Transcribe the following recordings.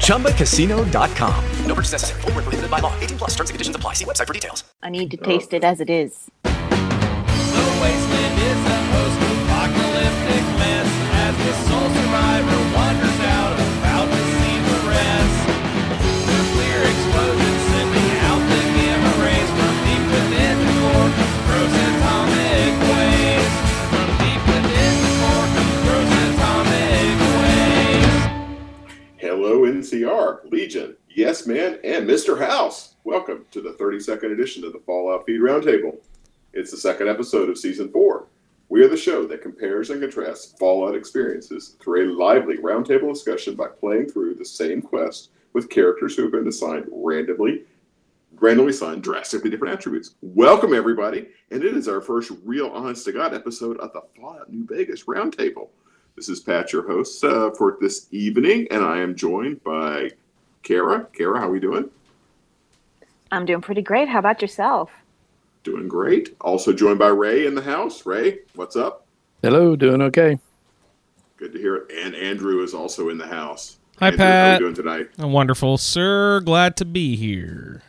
ChumbaCasino.com. No purchase necessary. Full prohibited by law. 18 plus terms and conditions apply. See website for details. I need to taste it as it is. The wasteland is a post-apocalyptic mess NCR, Legion, Yes Man, and Mr. House. Welcome to the 32nd edition of the Fallout Feed Roundtable. It's the second episode of season four. We are the show that compares and contrasts Fallout experiences through a lively roundtable discussion by playing through the same quest with characters who have been assigned randomly, randomly assigned drastically different attributes. Welcome, everybody, and it is our first real honest to God episode of the Fallout New Vegas Roundtable. This is Pat, your host uh, for this evening, and I am joined by Cara. Cara, how are we doing? I'm doing pretty great. How about yourself? Doing great. Also joined by Ray in the house. Ray, what's up? Hello, doing okay. Good to hear it. And Andrew is also in the house. Hi, Andrew, How are you doing tonight? Wonderful, sir. Glad to be here.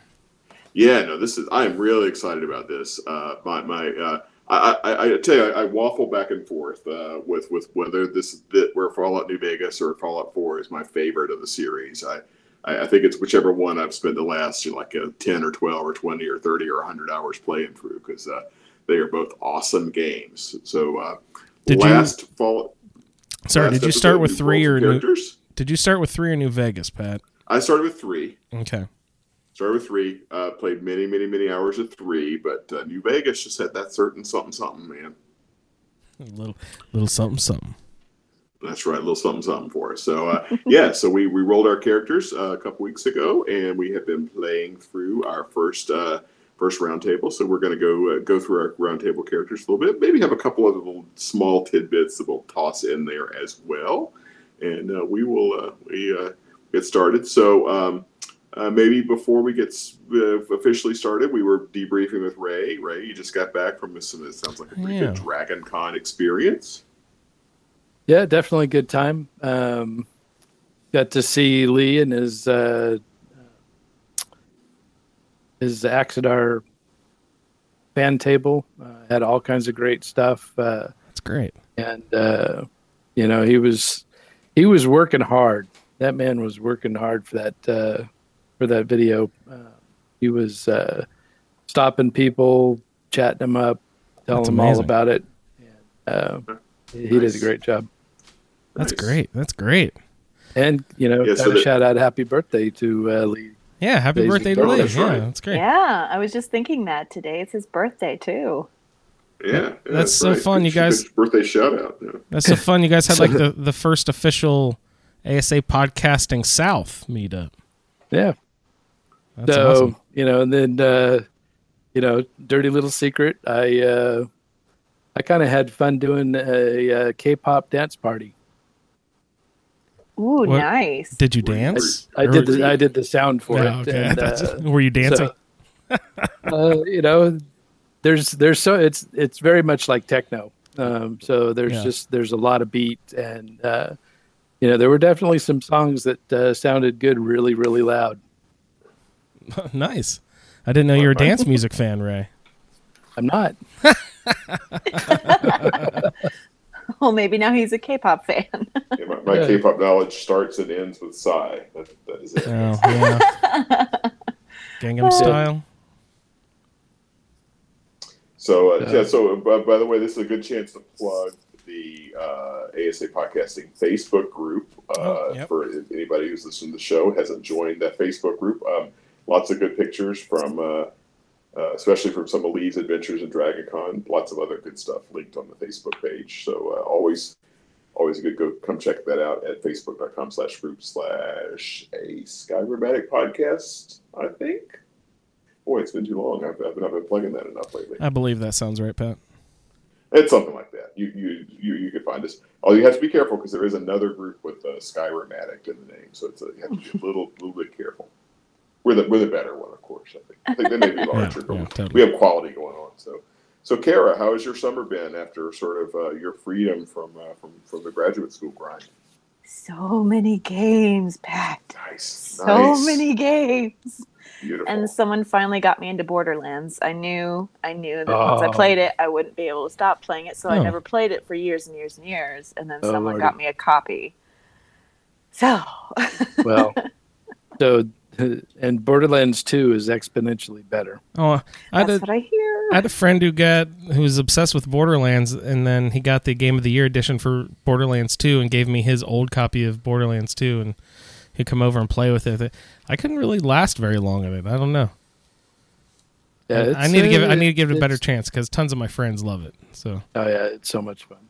Yeah, no, this is. I am really excited about this. Uh, my my. Uh, I, I, I tell you, I, I waffle back and forth uh, with with whether this that where Fallout New Vegas or Fallout Four is my favorite of the series. I I, think it's whichever one I've spent the last you know, like a ten or twelve or twenty or thirty or hundred hours playing through because uh, they are both awesome games. So uh, Did you- Fallout. Sorry, last did you start with three or new, characters? did you start with three or New Vegas, Pat? I started with three. Okay. Started with three. Uh, played many, many, many hours of three, but uh, New Vegas just had that certain something, something, man. A little little something something. That's right, a little something, something for us. So uh, yeah, so we we rolled our characters uh, a couple weeks ago, and we have been playing through our first uh, first roundtable. So we're going to go uh, go through our roundtable characters a little bit. Maybe have a couple of little small tidbits that we'll toss in there as well, and uh, we will uh, we uh, get started. So. Um, uh, maybe before we get uh, officially started, we were debriefing with Ray. Ray, you just got back from this. It sounds like a pretty Yeah. good Dragon Con experience. Yeah, definitely good time. Um, got to see Lee and his uh, his Axidar fan table. Uh, had all kinds of great stuff, uh, That's great. and uh, you know he was he was working hard. That man was working hard for that uh, for that video. Uh, he was uh, stopping people, chatting them up, telling That's them all about it. And, uh, he did a great job. That's Nice. great. That's great. And you know, Yeah, so that- shout out happy birthday to uh, Lee. Yeah, happy Daisy birthday to Turtle, Lee. that's Yeah, right. that's great. Yeah, I was just thinking that today. It's his birthday too. Yeah, yeah, That's so fun, you guys- birthday shout out. Yeah. That's so fun. You guys had like the, the first official ASA podcasting South meetup. Yeah. That's so awesome. you know, and then uh, you know, dirty little secret. I uh, I kind of had fun doing a, uh K-pop dance party. Ooh, What- nice. Did you dance? I Or- did the I did the sound for Yeah, it. okay. and, uh, Were you dancing? uh, you know, there's there's so it's it's very much like techno. Um, so there's Yeah. just there's a lot of beat and uh, you know there were definitely some songs that uh, sounded good really really loud. nice. I didn't know you were a dance music fan, Ray. I'm not. Well, maybe now he's a K-pop fan. Yeah, my my Yeah. K-pop knowledge starts and ends with Psy. That, that is it. Oh, yeah. Gangnam Style. So uh, Yeah. yeah. So uh, by, by the way, this is a good chance to plug the uh, ASA podcasting Facebook group. Uh, Oh, yep. For anybody who's listening to the show hasn't joined that Facebook group, um, lots of good pictures from. Uh, uh, especially from some of Lee's adventures in Dragon Con, lots of other good stuff linked on the Facebook page. So uh, always, always a good go. Come check that out at facebook.com slash group slash a Skyrim Addict podcast. I think boy, it's been too long. I've, I've, been, I've been plugging that enough lately. I believe that sounds right, Pat. It's something like that. You you you, you could find us. Oh, you have to be careful because there is another group with uh, Skyrim Addict in the name, so it's a, you have to be a little little bit careful. We're the we're the better one, of course. I think, I think they may be larger, but yeah, we- totally. we have quality going on. So, so Cara, how has your summer been after sort of uh, your freedom from uh, from from the graduate school grind? So many games, Pat. Nice, So nice. many games. Beautiful. And someone finally got me into Borderlands. I knew I knew that once I Oh. played it, I wouldn't be able to stop playing it, so I Oh. never played it for years and years and years. And then Oh, someone Lordy. got me a copy. So Well, so and Borderlands Two is exponentially better. Oh, I that's had, what a, I hear. I had a friend who got who was obsessed with Borderlands, and then he got the Game of the Year edition for Borderlands Two, and gave me his old copy of Borderlands Two, and he'd come over and play with it. I couldn't really last very long at it. I don't know. Yeah, I it's, need to give it. I need to give it a better chance because tons of my friends love it. So Oh yeah, it's so much fun.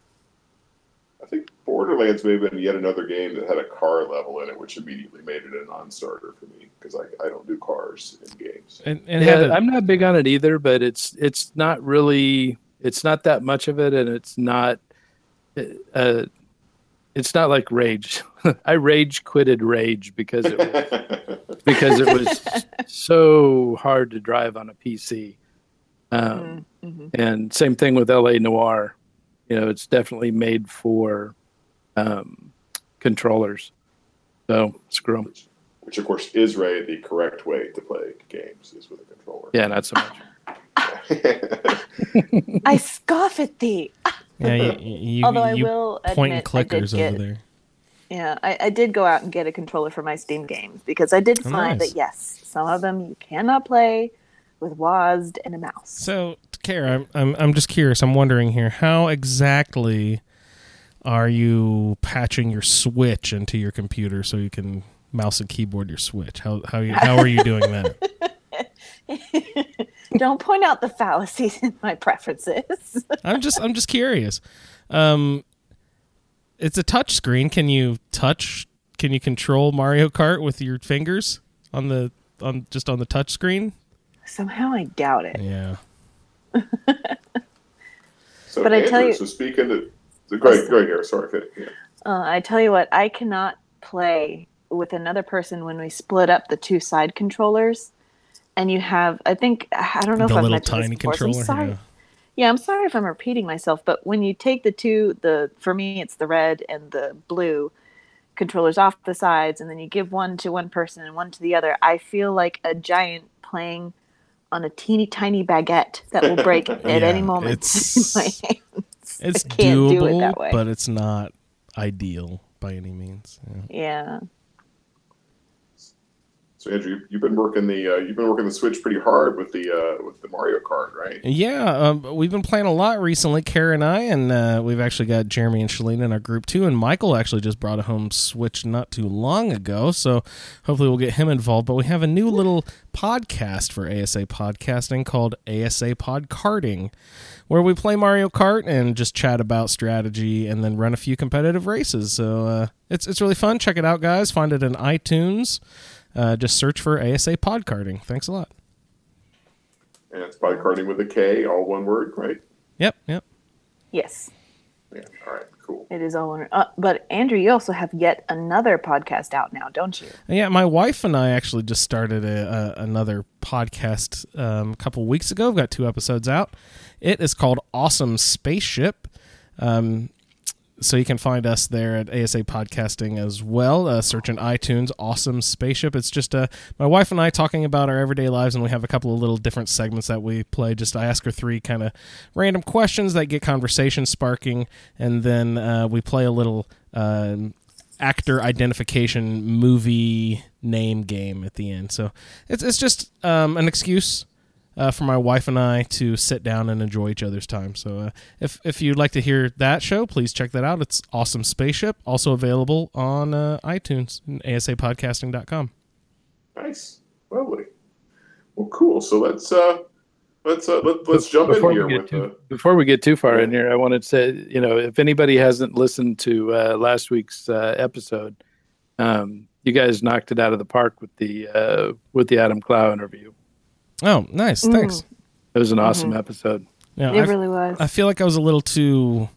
I think Borderlands may have been yet another game that had a car level in it, which immediately made it a non-starter for me because I, I don't do cars in games. and, and yeah, a, I'm not big on it either, but it's it's not really it's not that much of it, and it's not uh, it's not like Rage. I rage quitted Rage because it was, because it was so hard to drive on a PC. Um, Mhm. And same thing with LA Noir. You know, it's definitely made for um, controllers. So screw 'em. which, which of course is Ray the correct way to play games is with a controller. Yeah, not so much. I scoff at thee. yeah, you, you, Although I will point and admit, I did clickers get- over there. Yeah, I, I did go out and get a controller for my Steam games because I did Oh, find nice. that yes, some of them you cannot play with WASD and a mouse. So, Cara, I'm, I'm I'm just curious. I'm wondering here, how exactly are you patching your Switch into your computer so you can mouse and keyboard your Switch? How how you, how are you doing that? Don't point out the fallacies in my preferences. I'm just I'm just curious. Um, it's a touch screen. Can you touch? Can you control Mario Kart with your fingers on the on just on the touch screen? Somehow I doubt it. Yeah. So, But I tell you- so speaking of, so great ahead, go ahead, Gary. Sorry, Fit. Yeah. Uh, I tell you what, I cannot play with another person when we split up the two side controllers. And you have, I think, I don't know the if I've little mentioned tiny this before, so I'm controller. sorry. Yeah. Yeah, I'm sorry if I'm repeating myself, but when you take the two, the for me it's the red and the blue controllers off the sides, and then you give one to one person and one to the other, I feel like a giant playing on a teeny tiny baguette that will break at Yeah, any moment it's- It's doable, do it but it's not ideal by any means. Yeah. yeah, So Andrew, you- you've been working the uh, you've been working the Switch pretty hard with the uh, with the Mario Kart, right? Yeah, um, we've been playing a lot recently, Cara and I, and uh, we've actually got Jeremy and Shalene in our group too. And Michael actually just brought a home Switch not too long ago, so hopefully we'll get him involved. But we have a new little podcast for ASA podcasting called ASA Pod Karting, where we play Mario Kart and just chat about strategy and then run a few competitive races. So uh, it's it's really fun. Check it out, guys. Find it in iTunes. Uh, just search for ASA Pod Karting. Thanks a lot. And it's by karting with a K, all one word, right? Yep, yep. yes, Yeah. All right. Cool. it is all. one- Uh, but Andrew, you also have yet another podcast out now, don't you? Yeah, my wife and I actually just started a, a, another podcast um, a couple weeks ago. We've got two episodes out. It is called Awesome Spaceship. Um, so you can find us there at ASA Podcasting as well. Uh, search in iTunes, Awesome Spaceship. It's just uh, my wife and I talking about our everyday lives, and we have a couple of little different segments that we play. Just I ask her three kind of random questions that get conversation sparking, and then uh, we play a little. Um, actor identification movie name game at the end. So it's it's just um, an excuse uh, for my wife and I to sit down and enjoy each other's time. So uh, if if you'd like to hear that show, please check that out. It's Awesome Spaceship, also available on uh, iTunes and asapodcasting.com. Nice. Lovely. Well, cool. So let's uh let's uh let, let's jump in before here we get with too, uh, before we get too far in here, I wanted to say, you know, if anybody hasn't listened to uh, last week's uh, episode, um, you guys knocked it out of the park with the uh, with the Adam Clow interview. Oh, nice. Mm. Thanks. It was an awesome mm-hmm. episode. Yeah, It I, really was. I feel like I was a little too.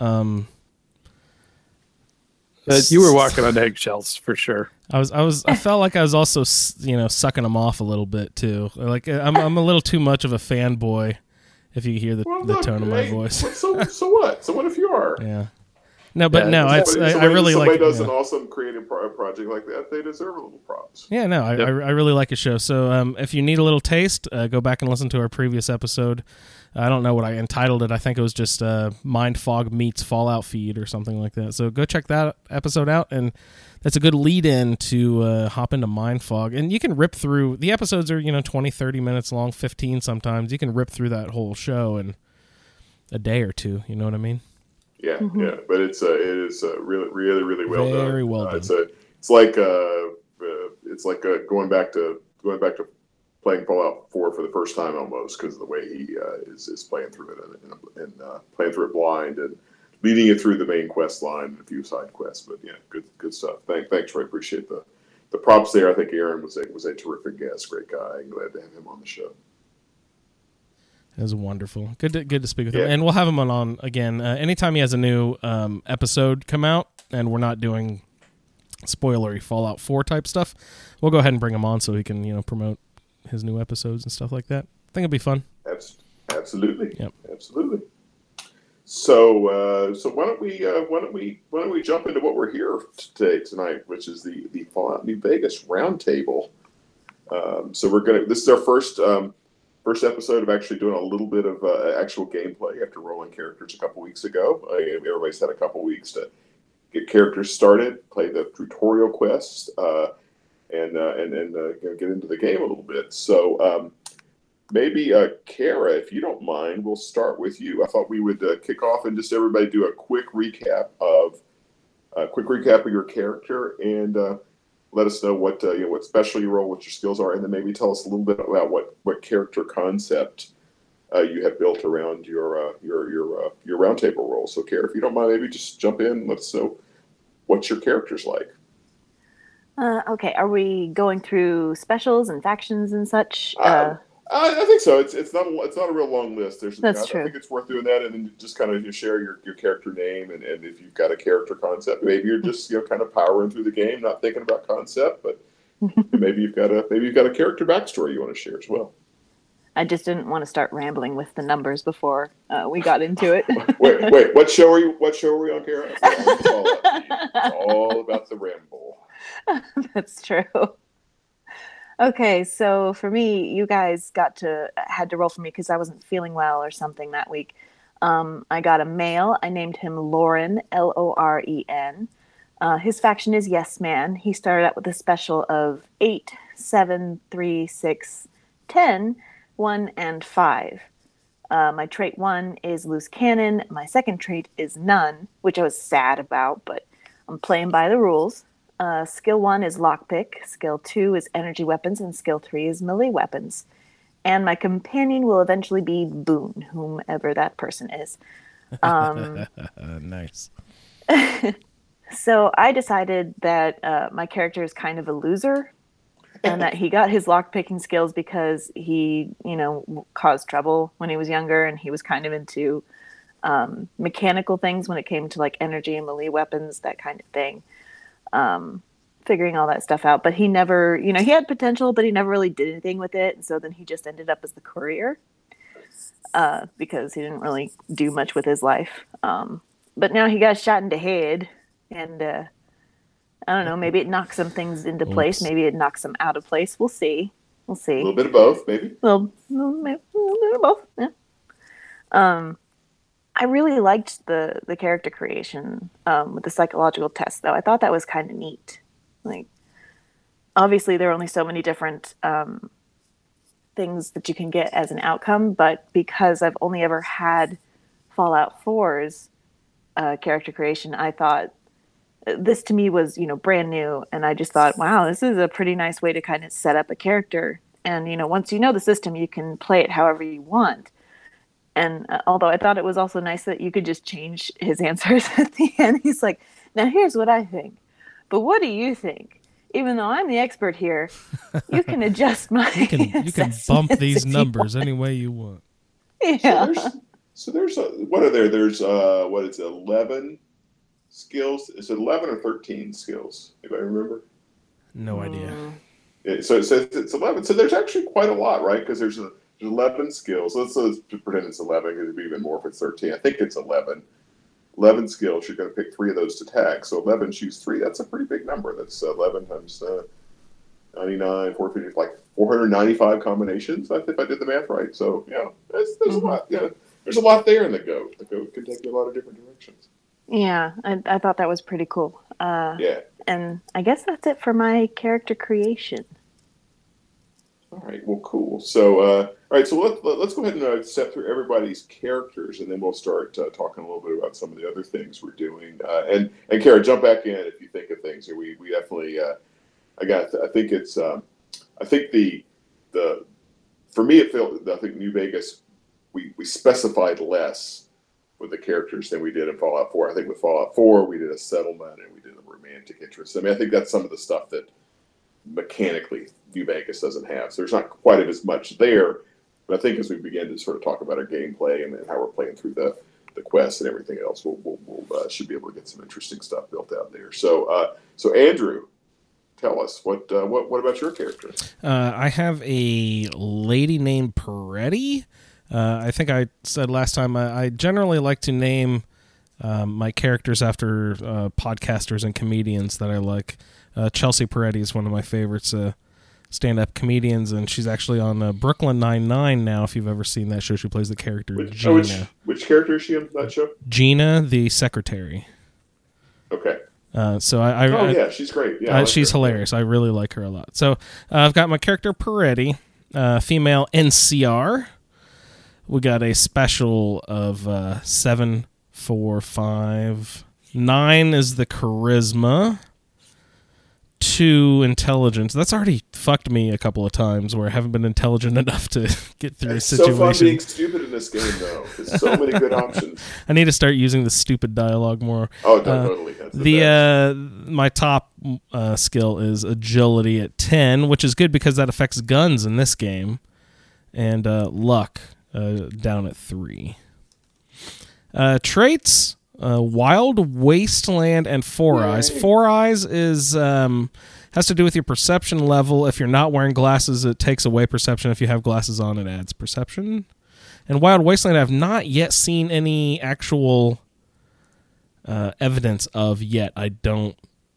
Um, But you were walking on eggshells for sure. I was, I was, I felt like I was also, you know, sucking them off a little bit too. Like uh, I'm, I'm a little too much of a fanboy. If you hear the, Well, the look, tone of my voice, So so what? So what if you are? yeah. No, but Yeah, no, it's- it's, Somebody, I, I somebody- really somebody like. does yeah. an awesome creative pro- project like that. They deserve a little props. Yeah, no, I, Yep. I, I really like a show. So um, if you need a little taste, uh, go back and listen to our previous episode. I don't know what I entitled it. I think it was just uh, Mind Fog meets Fallout feed or something like that. So go check that episode out, and that's a good lead in to uh, hop into Mind Fog. And you can rip through the episodes are you know 20, 30 minutes long, fifteen sometimes. You can rip through that whole show in a day or two. You know what I mean? Yeah, yeah, but it's uh, it is uh, really, really, really well done. Very well Uh, done. it's a, it's like uh, uh it's like uh, going back to going back to playing Fallout Four for the first time almost because of the way he uh, is is playing through it and, and, and uh, playing through it blind and leading it through the main quest line and a few side quests. But yeah, good good stuff. Thank, thanks, Troy. Appreciate the the props there. I think Aaron was a was a terrific guest, great guy. I'm glad to have him on the show. It was wonderful. Good to, good to speak with Yeah. him. And we'll have him on, on again. Uh, anytime he has a new um, episode come out and we're not doing spoilery Fallout 4 type stuff, we'll go ahead and bring him on so he can, you know, promote his new episodes and stuff like that. I think it'll be fun. Absolutely. Yep. Absolutely. So, uh, so why don't we uh, why don't we why don't we jump into what we're here today tonight, which is the the Fallout New Vegas roundtable. Um, so we're gonna this is our first um, first episode of actually doing a little bit of uh, actual gameplay after rolling characters a couple weeks ago. Uh, everybody's had a couple weeks to get characters started, play the tutorial quests, uh, and uh, and and uh, you know, get into the game a little bit. So. Um, maybe uh, Cara, if you don't mind, we'll start with you. I thought we would uh, kick off and just everybody do a quick recap of a quick recap of your character and uh, let us know what uh, you know what special you roll, what your skills are, and then maybe tell us a little bit about what what character concept uh, you have built around your uh, your your uh, your roundtable role. So, Cara, if you don't mind, maybe just jump in. Let us know what your character's like. Uh, okay, are we going through specials and factions and such? I, I think so. It's it's not a, it's not a real long list. There's That's I, I think it's worth doing that, and then just kind of you share your, your character name, and, and if you've got a character concept, maybe you're just you know kind of powering through the game, not thinking about concept, but maybe you've got a maybe you've got a character backstory you want to share as well. I just didn't want to start rambling with the numbers before uh, we got into it. Wait, wait, what show are you? What show are we on, Cara? It's all, it's all about the ramble. That's true. Okay, so for me, you guys got to had to roll for me because I wasn't feeling well or something that week. Um, I got a male. I named him Lauren, L O R E N. Uh, his faction is Yes Man. He started out with a special of eight, seven, three, six, ten, one, and five. Uh, my trait one is loose cannon. My second trait is none, which I was sad about, but I'm playing by the rules. Uh, skill one is lockpick. Skill two is energy weapons, and skill three is melee weapons. And my companion will eventually be Boone, whomever that person is. Um, nice. so I decided that uh, my character is kind of a loser, and that he got his lockpicking skills because he, you know, caused trouble when he was younger, and he was kind of into um, mechanical things when it came to like energy and melee weapons, that kind of thing. Um, figuring all that stuff out, but he never, you know, he had potential, but he never really did anything with it, and so then he just ended up as the courier uh, because he didn't really do much with his life. Um, but now he got shot in the head, and uh, I don't know. Maybe it knocks some things into place. Maybe it knocks them out of place. We'll see. We'll see. A little bit of both, maybe. Well, well, maybe a little bit of both. Yeah. Um, I really liked the the character creation um, with the psychological test, though. I thought that was kind of neat. Like, obviously, there are only so many different um, things that you can get as an outcome, but because I've only ever had Fallout 4's uh, character creation, I thought uh, this to me was you know brand new and i just thought wow this is a pretty nice way to kind of set up a character and you know once you know the system you can play it however you want and uh, although i thought it was also nice that you could just change his answers at the end he's like now here's what i think but what do you think even though I'm the expert here, you can adjust my. You can you can bump these numbers any way you want. want. So Yeah. there's, so there's a, what are there? There's uh, what is it, eleven skills? Is it eleven or thirteen skills? Anybody remember? No idea. Mm. Yeah, so it says it's eleven. So there's actually quite a lot, right? Because there's, a, there's eleven skills. Let's, let's pretend it's eleven. Because it'd be even more if it's thirteen. I think it's eleven. 11 skills, you're going to pick three of those to tag. So 11 choose three. That's a pretty big number. That's 11 times uh, 99, 450, like 495 combinations, I if I did the math right. So, yeah, there's Mhm. a lot. Yeah, there's a lot there in the goat. The goat can take you a lot of different directions. Yeah, I, I thought that was pretty cool. Uh, Yeah. and I guess that's it for my character creation. All right. Well, cool. So, uh, all right. So let, let, us go ahead and uh, step through everybody's characters, and then we'll start uh, talking a little bit about some of the other things we're doing. Uh, and and Cara, jump back in if you think of things. We we definitely. Uh, I got. I think it's. Um, I think the the for me it felt. I think New Vegas. We we specified less with the characters than we did in Fallout Four. I think with Fallout Four we did a settlement and we did a romantic interest. I mean, I think that's some of the stuff that mechanically New Vegas doesn't have. So there's not quite as much there. But I think as we begin to sort of talk about our gameplay and, how we're playing through the the quests and everything else, we'll, we'll, we'll uh, should be able to get some interesting stuff built out there. So uh, so Andrew, tell us what uh, what what about your character? Uh, I have a lady named Peretti. Uh, I think I said last time I, I generally like to name um, my characters after uh, podcasters and comedians that I like. Uh, Chelsea Peretti is one of my favorites, uh, stand-up comedians, and she's actually on uh, Brooklyn Nine Nine now. If you've ever seen that show, she plays the character Which, Gina. oh, which which character is she in that show? Gina, the secretary. Okay. Uh, so I, I, Oh I- yeah, she's great. Yeah, uh, like she's her. hilarious. I really like her a lot. So uh, I've got my character Peretti, uh, female NCR. We got a special of uh, seven, four, five, nine is the charisma, two intelligence. That's already fucked me a couple of times where I haven't been intelligent enough to get through It's a so fun situation. being stupid in this game, though. There's so many good options. I need to start using the stupid dialogue more. Oh, Uh, totally. That's the, the uh my top uh, skill is agility at 10 which is good because that affects guns in this game and uh, luck uh, down at 3 uh, traits uh, wild wasteland and four eyes four eyes is um, has to do with your perception level if you're not wearing glasses it takes away perception if you have glasses on it adds perception and wild wasteland i've not yet seen any actual uh, evidence of yet. I don't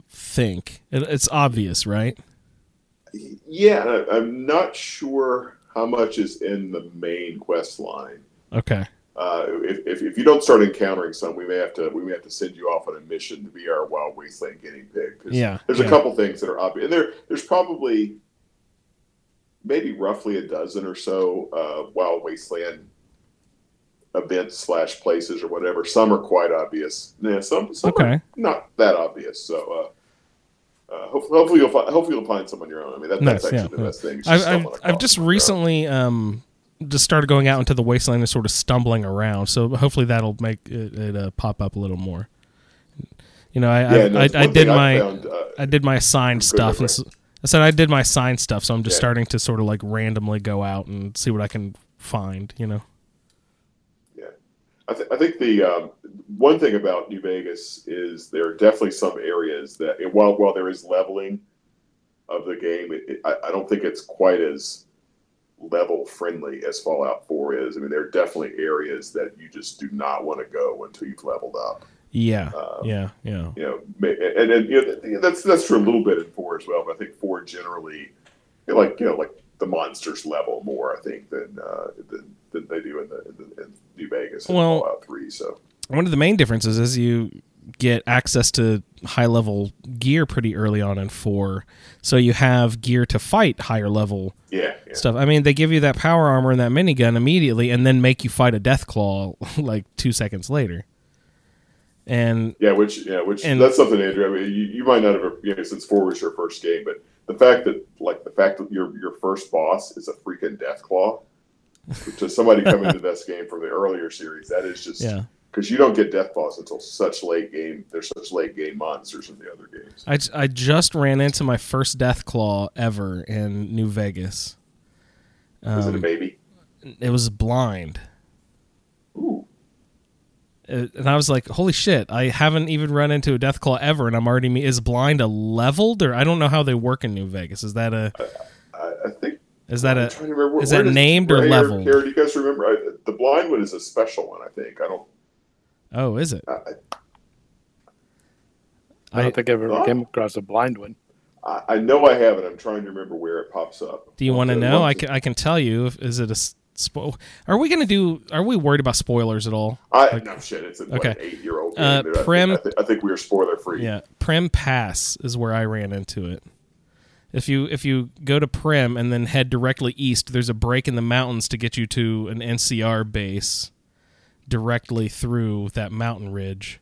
think it, it's obvious, right? yeah, I'm not sure how much is in the main quest line. Okay. Uh, if, if, if you don't start encountering some, we may have to we may have to send you off on a mission to be our Wild Wasteland guinea pig. 'cause Yeah, there's yeah. a couple things that are obvious, and there there's probably maybe roughly a dozen or so uh, Wild Wasteland events slash places or whatever. Some are quite obvious. Yeah, some some are Okay. not that obvious. So. Uh, uh, hopefully, hopefully you'll find. Hopefully you'll find some on your own. I mean, that, Nice, that's yeah, actually the yeah. best thing. I've just I've, I've just them on your own. recently um just started going out into the wasteland and sort of stumbling around. So hopefully that'll make it, it uh, pop up a little more. You know, I Yeah, I, I, I did thing I my found, uh, I did my assigned stuff, and so, I said I did my assigned stuff. So I'm just Yeah. starting to sort of like randomly go out and see what I can find. You know. Yeah, I, th- I think the um, one thing about New Vegas is there are definitely some areas that, while while there is leveling of the game, it, it, I, I don't think it's quite as level friendly as Fallout Four is. I mean, there are definitely areas that you just do not want to go until you've leveled up. Yeah. Um, yeah. Yeah. You know, and and you know, that's that's true a little bit in four as well. But I think four generally, like you know, like the monsters level more. I think than uh, than, than they do in the, in, the, in New Vegas Well, Fallout Three. So. one of the main differences is you get access to high level gear pretty early on in four so you have gear to fight higher level Yeah, yeah. stuff i mean they give you that power armor and that minigun immediately and then make you fight a death claw like two seconds later and Yeah, which yeah, which And- that's something, Andrew. I mean, you, you might not have, you know, since four was your first game, but the fact that like the fact that your your first boss is a freaking death claw to somebody coming to this game from the earlier series, that is just Yeah. Because you don't get death balls until such late game. There's such late game monsters in the other games. I, I just ran into my first death claw ever in New Vegas. Is Um, it a baby? It was blind. Ooh. And I was like, "Holy shit! I haven't even run into a death claw ever, and I'm already me is blind a leveled or I don't know how they work in New Vegas. Is that a I, I think. is that I'm a to remember, is that named or leveled? Do you guys remember? I, the blind one is a special one. I think. I don't. Oh is it? I, I don't think I've ever Huh? came across a blind one. I, I know I have it. I'm trying to remember where it pops up. Do you want to know? I can I can tell you. If, is it a spo- Are we gonna do? Are we worried about spoilers at all? I Like- no shit. It's a, Okay. like an eight year old Uh, game. I, Prim- think, I, think, I think we are spoiler free. Yeah, Primm Pass is where I ran into it. If you if you go to Primm and then head directly east, there's a break in the mountains to get you to an NCR base directly through that mountain ridge,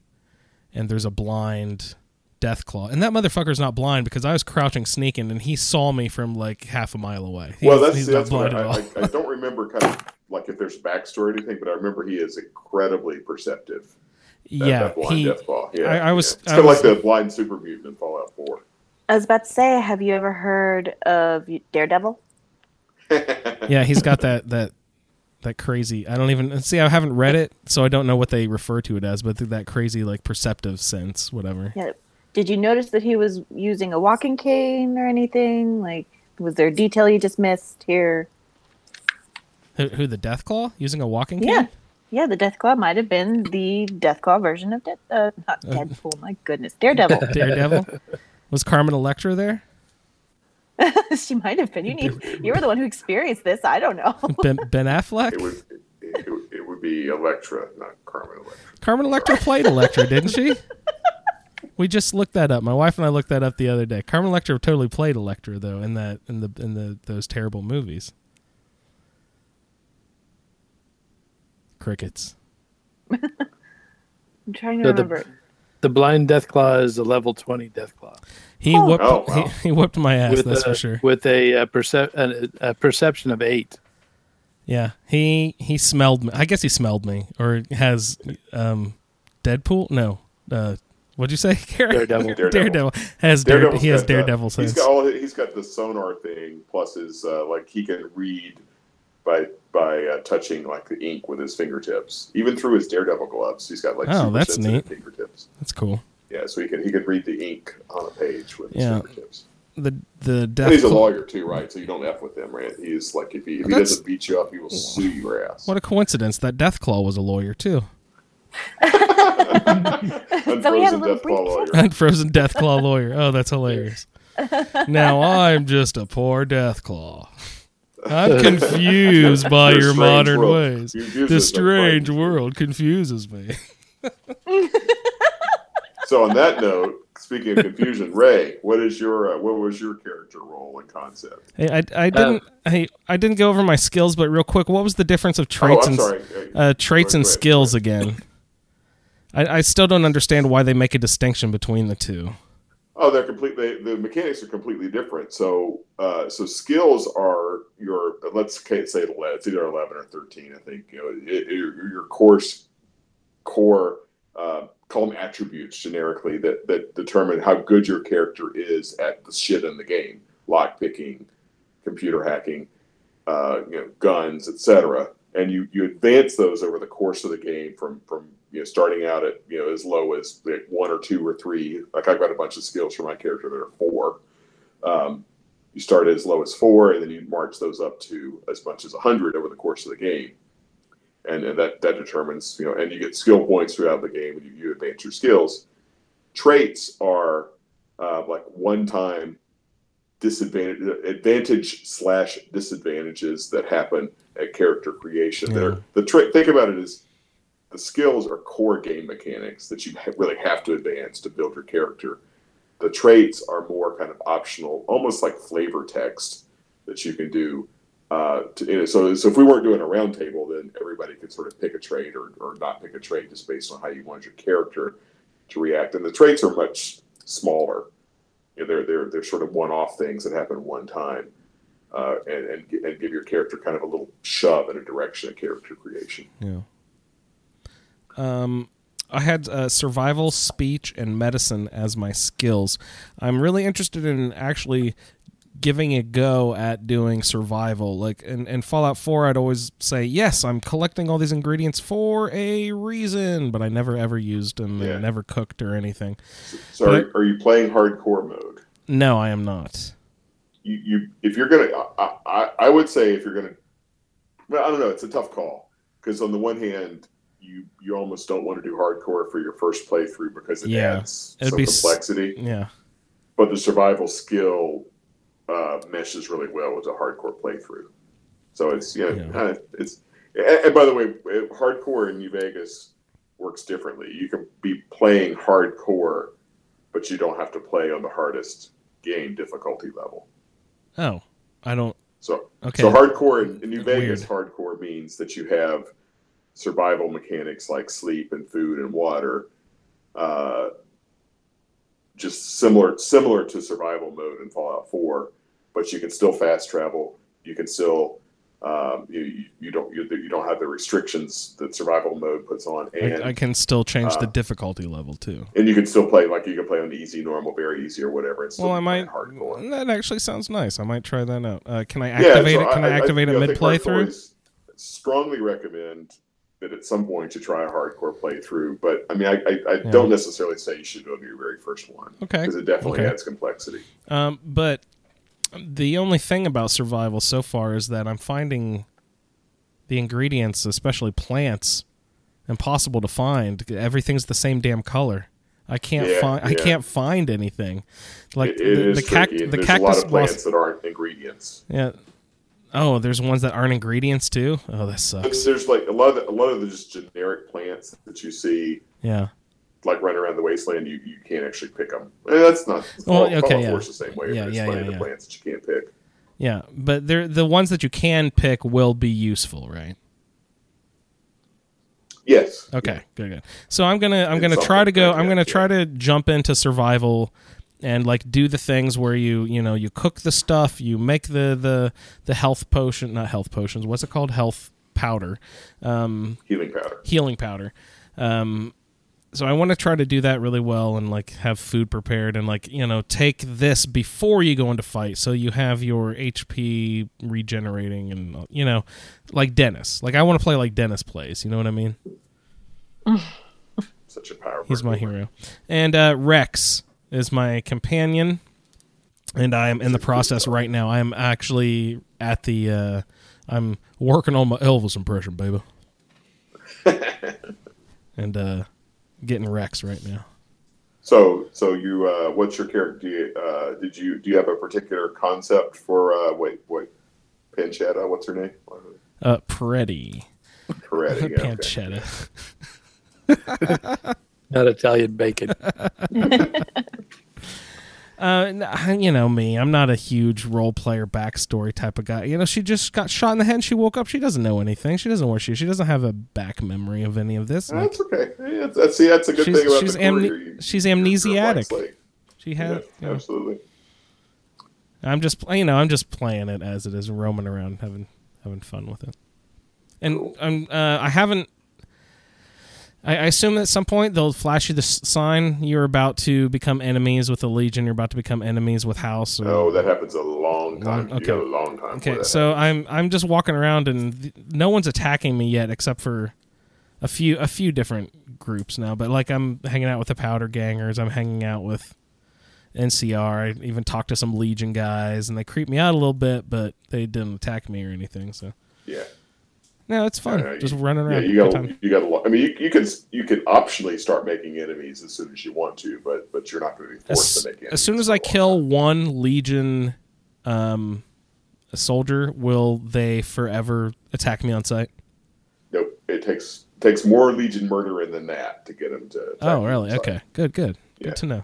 and there's a blind Deathclaw, and that motherfucker's not blind because I was crouching sneaking, and he saw me from like half a mile away. He- Well, that's he's that's not what blind I, at all. I, I don't remember kind of like if there's backstory or anything, but I remember he is incredibly perceptive. That, yeah, that blind he. Deathclaw. Yeah, I- I was- yeah. It's I kind of like the blind super mutant in Fallout Four. I was about to say, have you ever heard of Daredevil? yeah, he's got that that that crazy. I don't even see. I haven't read it, so I don't know what they refer to it as, but that crazy like perceptive sense, whatever. Yeah. Did you notice that he was using a walking cane or anything? Like, was there a detail you just missed here? Who, who the Deathclaw using a walking cane? Yeah. Yeah, the Deathclaw might have been the Deathclaw version of Dead, uh, not Deadpool. My goodness, Daredevil. Daredevil. Was Carmen Electra there? she might have been. You need. You were the one who experienced this. I don't know. Ben, ben Affleck. It would it, it, it would be Electra, not Carmen Electra. Carmen Electra played Electra, didn't she? We just looked that up. My wife and I looked that up the other day. Carmen Electra totally played Electra though in that in the in the those terrible movies. Crickets. I'm trying to So remember. The blind death claw is a level 20 Deathclaw. He whooped Oh, wow. he, he whooped my ass, with that's a, for sure. With a, uh percep- a, a perception of eight. Yeah, he he smelled me. I guess he smelled me, or has um, Deadpool. No, uh, what'd you say? Cara? Daredevil. Daredevil. Daredevil has Dare, Daredevil's he has got the- Daredevil He's sense. got all. He's got the sonar thing plus his uh, like he can read by by uh, touching like the ink with his fingertips, even through his Daredevil gloves. He's got like Oh, super that's neat. fingertips. That's cool. Yeah, so he could he can read the ink on a page with his Yeah. fingertips. The the And he's a Deathclaw. lawyer too, right? So you don't f with him, right? He's like if he if he That's- doesn't beat you up, he will sue your ass. What a coincidence that Deathclaw was a lawyer too. So we had a Unfrozen little Deathclaw brief- lawyer. Unfrozen Deathclaw lawyer. Oh, that's hilarious. Now I'm just a poor Deathclaw. I'm confused by Your your modern world ways. confuses This strange world confuses me. So on that note, speaking of confusion, Ray, what is your uh, what was your character role and concept? Hey, I, I didn't. hey, I didn't go over my skills, but real quick, what was the difference of traits oh, and sorry. uh, traits Go and ahead. skills again? I, I still don't understand why they make a distinction between the two. Oh, they're completely. The mechanics are completely different. So, uh, so skills are your. Let's say ele- it's either eleven or thirteen. I think you know it, it- your, your course core. Uh, call them attributes generically that that determine how good your character is at the shit in the game, lock picking, computer hacking, uh, you know, guns, etc. And you you advance those over the course of the game from from you know starting out at you know as low as like one or two or three. Like I've got a bunch of skills for my character that are four. Um, you start as low as four, and then you march those up to as much as hundred over the course of the game. And, and that that determines you know, and you get skill points throughout the game, and you, you advance your skills. Traits are uh, like one time disadvantage advantage slash disadvantages that happen at character creation. Yeah. They're the tra- think about it is the skills are core game mechanics that you ha- really have to advance to build your character. The traits are more kind of optional, almost like flavor text that you can do. Uh, to, you know, so, so if we weren't doing a roundtable, then everybody could sort of pick a trait or, or not pick a trait just based on how you want your character to react. And the traits are much smaller. You know, they're they're they're sort of one-off things that happen one time, uh, and, and and give your character kind of a little shove in a direction of character creation. Yeah. Um, I had uh, survival, speech, and medicine as my skills. I'm really interested in actually giving a go at doing survival. Like in, in Fallout 4, I'd always say, yes, I'm collecting all these ingredients for a reason, but I never ever used them Yeah. and never cooked or anything. So are, are you playing hardcore mode? No, I am not. You, you if you're gonna, I, I, I would say if you're gonna, well, I don't know. It's a tough call because on the one hand, you you almost don't want to do hardcore for your first playthrough because it Yeah. adds It'd some be complexity. Yeah. but the survival skill uh, meshes really well with a hardcore playthrough. So it's you know, Yeah. uh, it's and, by the way, uh, hardcore in New Vegas works differently. You can be playing hardcore, but you don't have to play on the hardest game difficulty level. Oh, I don't. So Okay. so hardcore in, in New Vegas, Weird. hardcore means that you have survival mechanics like sleep and food and water. Uh, just similar similar to survival mode in Fallout 4, but you can still fast travel. You can still um, you, you don't you, you don't have the restrictions that survival mode puts on, and I, I can still change the uh, difficulty level too. and you can still play like you can play on easy, normal, very easy, or whatever. Still Well, I might. hardcore. That actually sounds nice. I might try that out. Uh, can I Yeah, activate so it? Can I, activate you it mid playthrough? Strongly recommend that at some point to try a hardcore playthrough. But I mean, I, I, I Yeah. don't necessarily say you should go to your very first one Okay. because it definitely Okay. adds complexity. Um, but the only thing about survival so far is that I'm finding the ingredients, especially plants, impossible to find. Everything's the same damn color. I can't Yeah, find. I can't find anything. Like It- it the, the, cact- the cactus a lot of plants blossom- that aren't ingredients. Yeah. Oh, there's ones that aren't ingredients too. Oh, that sucks. There's like a lot of the, a lot of the just generic plants that you see Yeah. like running around the wasteland. You, you can't actually pick them. Eh, that's not. Well, Fallout okay, 4 yeah. is the same way. Yeah, yeah, yeah, yeah. plants that you can't pick. Yeah, but they're the ones that you can pick will be useful, right? Yes. Okay, good, good. So I'm gonna I'm In gonna try to go. I'm gonna yeah, try to jump into survival and like do the things where you you know you cook the stuff, you make the the the health potion, not health potions. What's it called? Health powder, um, Healing powder. healing powder. Um, so I want to try to do that really well and like have food prepared and like you know take this before you go into fight, so you have your HP regenerating and you know like Dennis. Like I want to play like Dennis plays. You know what I mean? Such a powerful. He's my hero. And uh, Rex is my companion. And I am in the process right now. I am actually at the. Uh, I'm working on my Elvis impression, baby. and uh, getting Rex right now. So, so you, uh, what's your character? Do you, uh, did you, do you have a particular concept for, uh, wait, wait, Panchetta? What's her name? Uh, Pretty. Coretti. Yeah, okay. Panchetta. Not Italian bacon. Uh, you know me. I'm not a huge role player backstory type of guy. You know, she just got shot in the head. and She woke up. She doesn't know anything. She doesn't know where she. She doesn't have a back memory of any of this. Like, That's okay. Yeah, that's, see, that's a good She's- thing about she's the courier. amne- You- she's you're- you're a blank amnesiac. slate. she Yeah, had. you know, absolutely. I'm just you know I'm just playing it as it is, roaming around, having having fun with it. And I'm uh, I haven't. I, I assume at some point they'll flash you the s- sign you're about to become enemies with the Legion. You're about to become enemies with House. Or, No, that happens a long time. Long- You got okay. a long time. Okay, that. so I'm I'm just walking around and th- no one's attacking me yet except for a few a few different groups now. But like I'm hanging out with the Powder Gangers, I'm hanging out with NCR. I even talked to some Legion guys, and they creep me out a little bit, but they didn't attack me or anything. So yeah. No, it's fun Yeah, just you- running Yeah, around. you got you got. I mean, you, you can you can optionally start making enemies as soon as you want to, but but you're not going to be forced As, to make enemies. as soon as I kill time. one Legion um, a soldier, will they forever attack me on sight? nope, it takes takes more Legion murdering than that to get them to. Oh, really? Okay, good, good, Yeah. good to know.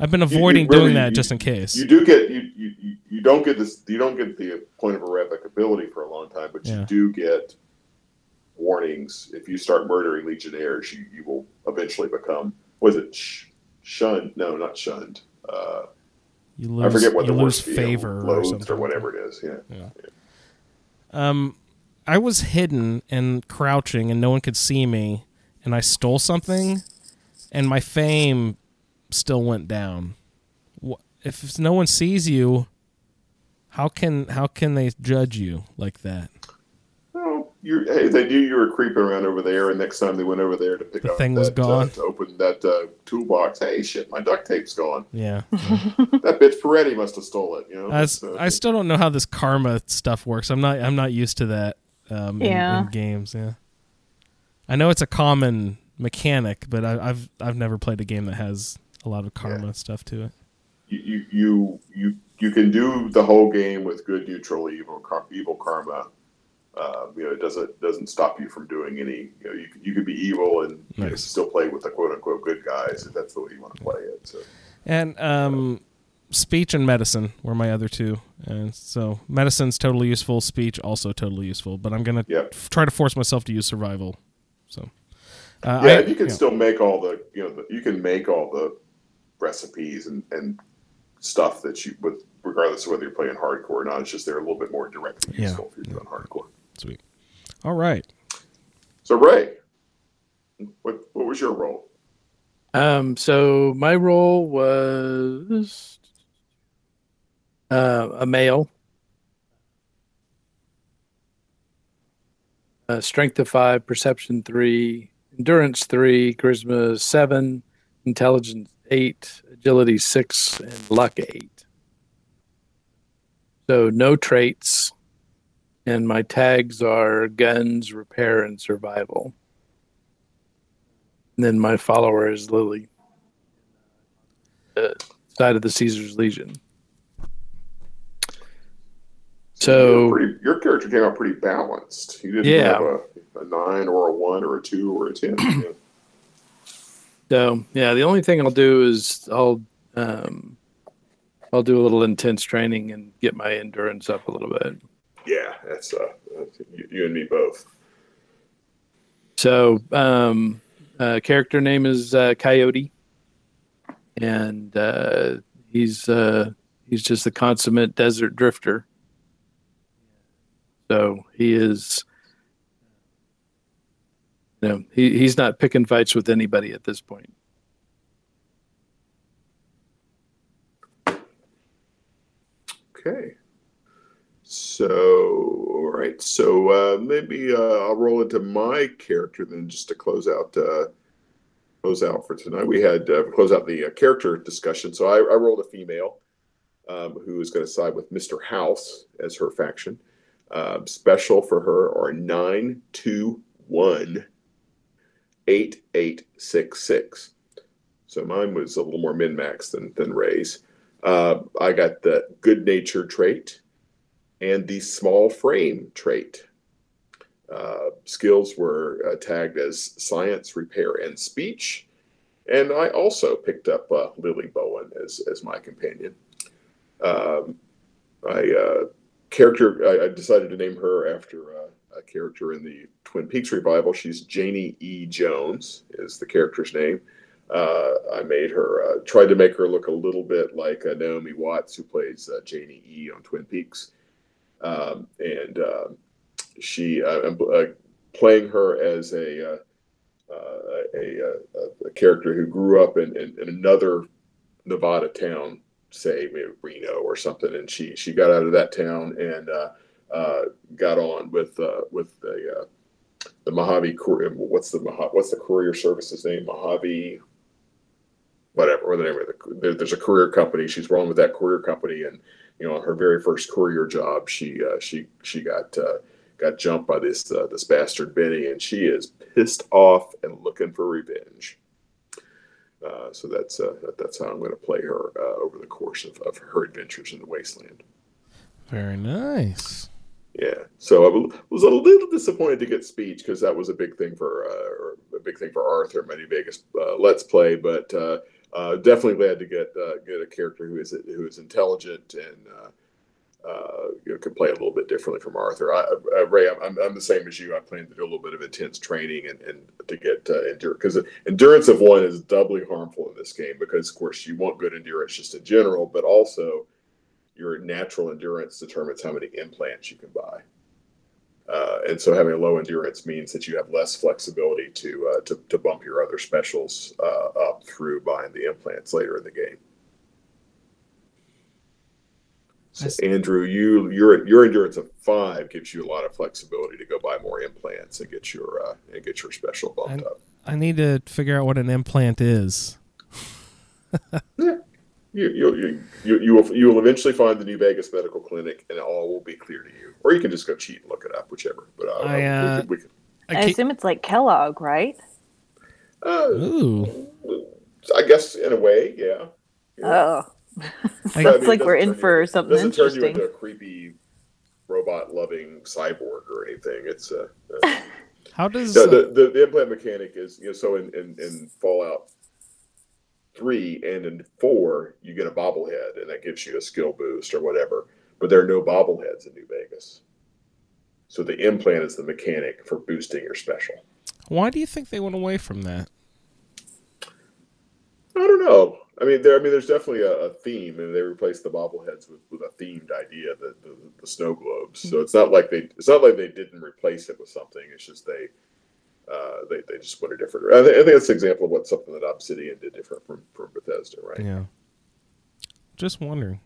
I've been avoiding remember, doing that you- just in case. You do get you, you you- don't get this you don't get the point of irrevocability for a long time, but Yeah. you do get warnings if you start murdering legionnaires. You you will eventually become was it sh- shunned? No, not shunned. Uh, You lose, I forget what you the lose favor or or whatever it is. Yeah. Um, I was hidden and crouching, and no one could see me. and I stole something, and my fame still went down. If no one sees you, how can how can they judge you like that? Well, you hey, they knew you were creeping around over there, and next time they went over there to pick The up thing was that, uh, gone. to open that uh, toolbox. Hey, shit, my duct tape's gone. Yeah, that bitch Peretti must have stole it. You know, I, s- It's, uh, I still don't know how this karma stuff works. I'm not I'm not used to that um, in, Yeah. in games. Yeah, I know it's a common mechanic, but I, I've I've never played a game that has a lot of karma stuff to it. you, you you you you can do the whole game with good, neutral, evil, evil karma. Uh, you know, it doesn't doesn't stop you from doing any. You know, you could- you could be evil and you know, still play with the quote unquote good guys if that's the way you want to play it. So And um, speech and medicine were my other two. And so medicine's totally useful. Speech also totally useful. But I'm gonna yeah, f- try to force myself to use survival. So uh, yeah, I- you can yeah. still make all the you know the, you can make all the recipes and and stuff that you with regardless of whether you're playing hardcore or not. It's just they're a little bit more directly Yeah. useful if you're doing hardcore. sweet. All right. So Ray, what what was your role? Um, so my role was uh, a male, uh, strength of five, perception three, endurance three, charisma seven, intelligence eight, agility six, and luck eight. So no traits, and my tags are guns, repair, and survival. And then my follower is Lily, uh, side of the Caesar's Legion. So- pretty, your character came out pretty balanced. You didn't Yeah. have a, a nine or a one or a two or a ten. So yeah, the only thing I'll do is I'll um, I'll do a little intense training and get my endurance up a little bit. yeah, that's uh, that's- you, you and me both. So um, uh, character name is uh, Coyote, and uh, he's uh, he's just a consummate desert drifter. So he is, know, he, he's not picking fights with anybody at this point. Okay. So, all right. So uh, maybe uh, I'll roll into my character then, just to close out uh, close out for tonight. We had uh, close out the uh, character discussion. So I, I rolled a female um, who is going to side with Mister House as her faction. Um, special for her are nine two one eight eight six six. So mine was a little more min max than than Ray's. Uh, I got the good nature trait and the small frame trait. Uh, skills were uh, tagged as science, repair, and speech. And I also picked up uh, Lily Bowen as, as my companion. Um, I uh, character I, I decided to name her after uh, a character in the Twin Peaks revival. She's Janie E. Jones is the character's name. Uh, I made her uh, tried to make her look a little bit like uh, Naomi Watts, who plays uh, Janie E. on Twin Peaks, um, and um she uh, I'm uh, playing her as a a, a, a character who grew up in, in, in another Nevada town, say Reno or something, and she she got out of that town and uh, got on with uh, with the uh, the Mojave. What's the what's the courier service's name? Mojave, whatever. Or the name of the there, there's a courier company. She's rolling with that courier company, and you know, her very first courier job, she uh, she she got uh, got jumped by this uh, this bastard Benny, and she is pissed off and looking for revenge. Uh, so that's uh, that, that's how I'm going to play her uh, over the course of, of her adventures in the wasteland. Very nice. Yeah, so I was a little disappointed to get speech because that was a big thing for uh, a big thing for Arthur Many Vegas uh, Let's Play, but uh, uh, definitely glad to get uh, get a character who is who is intelligent and uh, you know, can play a little bit differently from Arthur. I, uh, Ray, I'm, I'm, the same as you. I plan to do a little bit of intense training and, and to get endurance because endurance of one is doubly harmful in this game because of course you want good endurance just in general, but also your natural endurance determines how many implants you can buy. Uh, and so having a low endurance means that you have less flexibility to uh, to, to bump your other specials uh, up through buying the implants later in the game. So Andrew, you your your endurance of five gives you a lot of flexibility to go buy more implants and get your uh, and get your special bumped And- up. I need to figure out what an implant is. You you you you you will you will eventually find the New Vegas Medical Clinic, and all will be clear to you. Or you can just go cheat and look it up, whichever. But uh, I, uh, we can, we can, I I assume it's like Kellogg, right? uh, Ooh. I guess in a way, yeah. Yeah. Oh, I- But, I mean, like it we're in turn for you- something doesn't turn you interesting. into a creepy robot loving cyborg or anything. It's uh, uh, How does the, uh, the, the, the implant mechanic is you know so in, in, in Fallout three and in four you get a bobblehead and that gives you a skill boost or whatever. But there are no bobbleheads in New Vegas. So the implant is the mechanic for boosting your special. why do you think they went away from that? I don't know. I mean, there. I mean, there's definitely a, a theme, and they replaced the bobbleheads with, with a themed idea, the, the the snow globes. So mm-hmm. it's not like they it's not like they didn't replace it with something. It's just they uh, they, they just went a different. I think, I think that's an example of what something that Obsidian did different from from Bethesda, right? Yeah. Just wondering.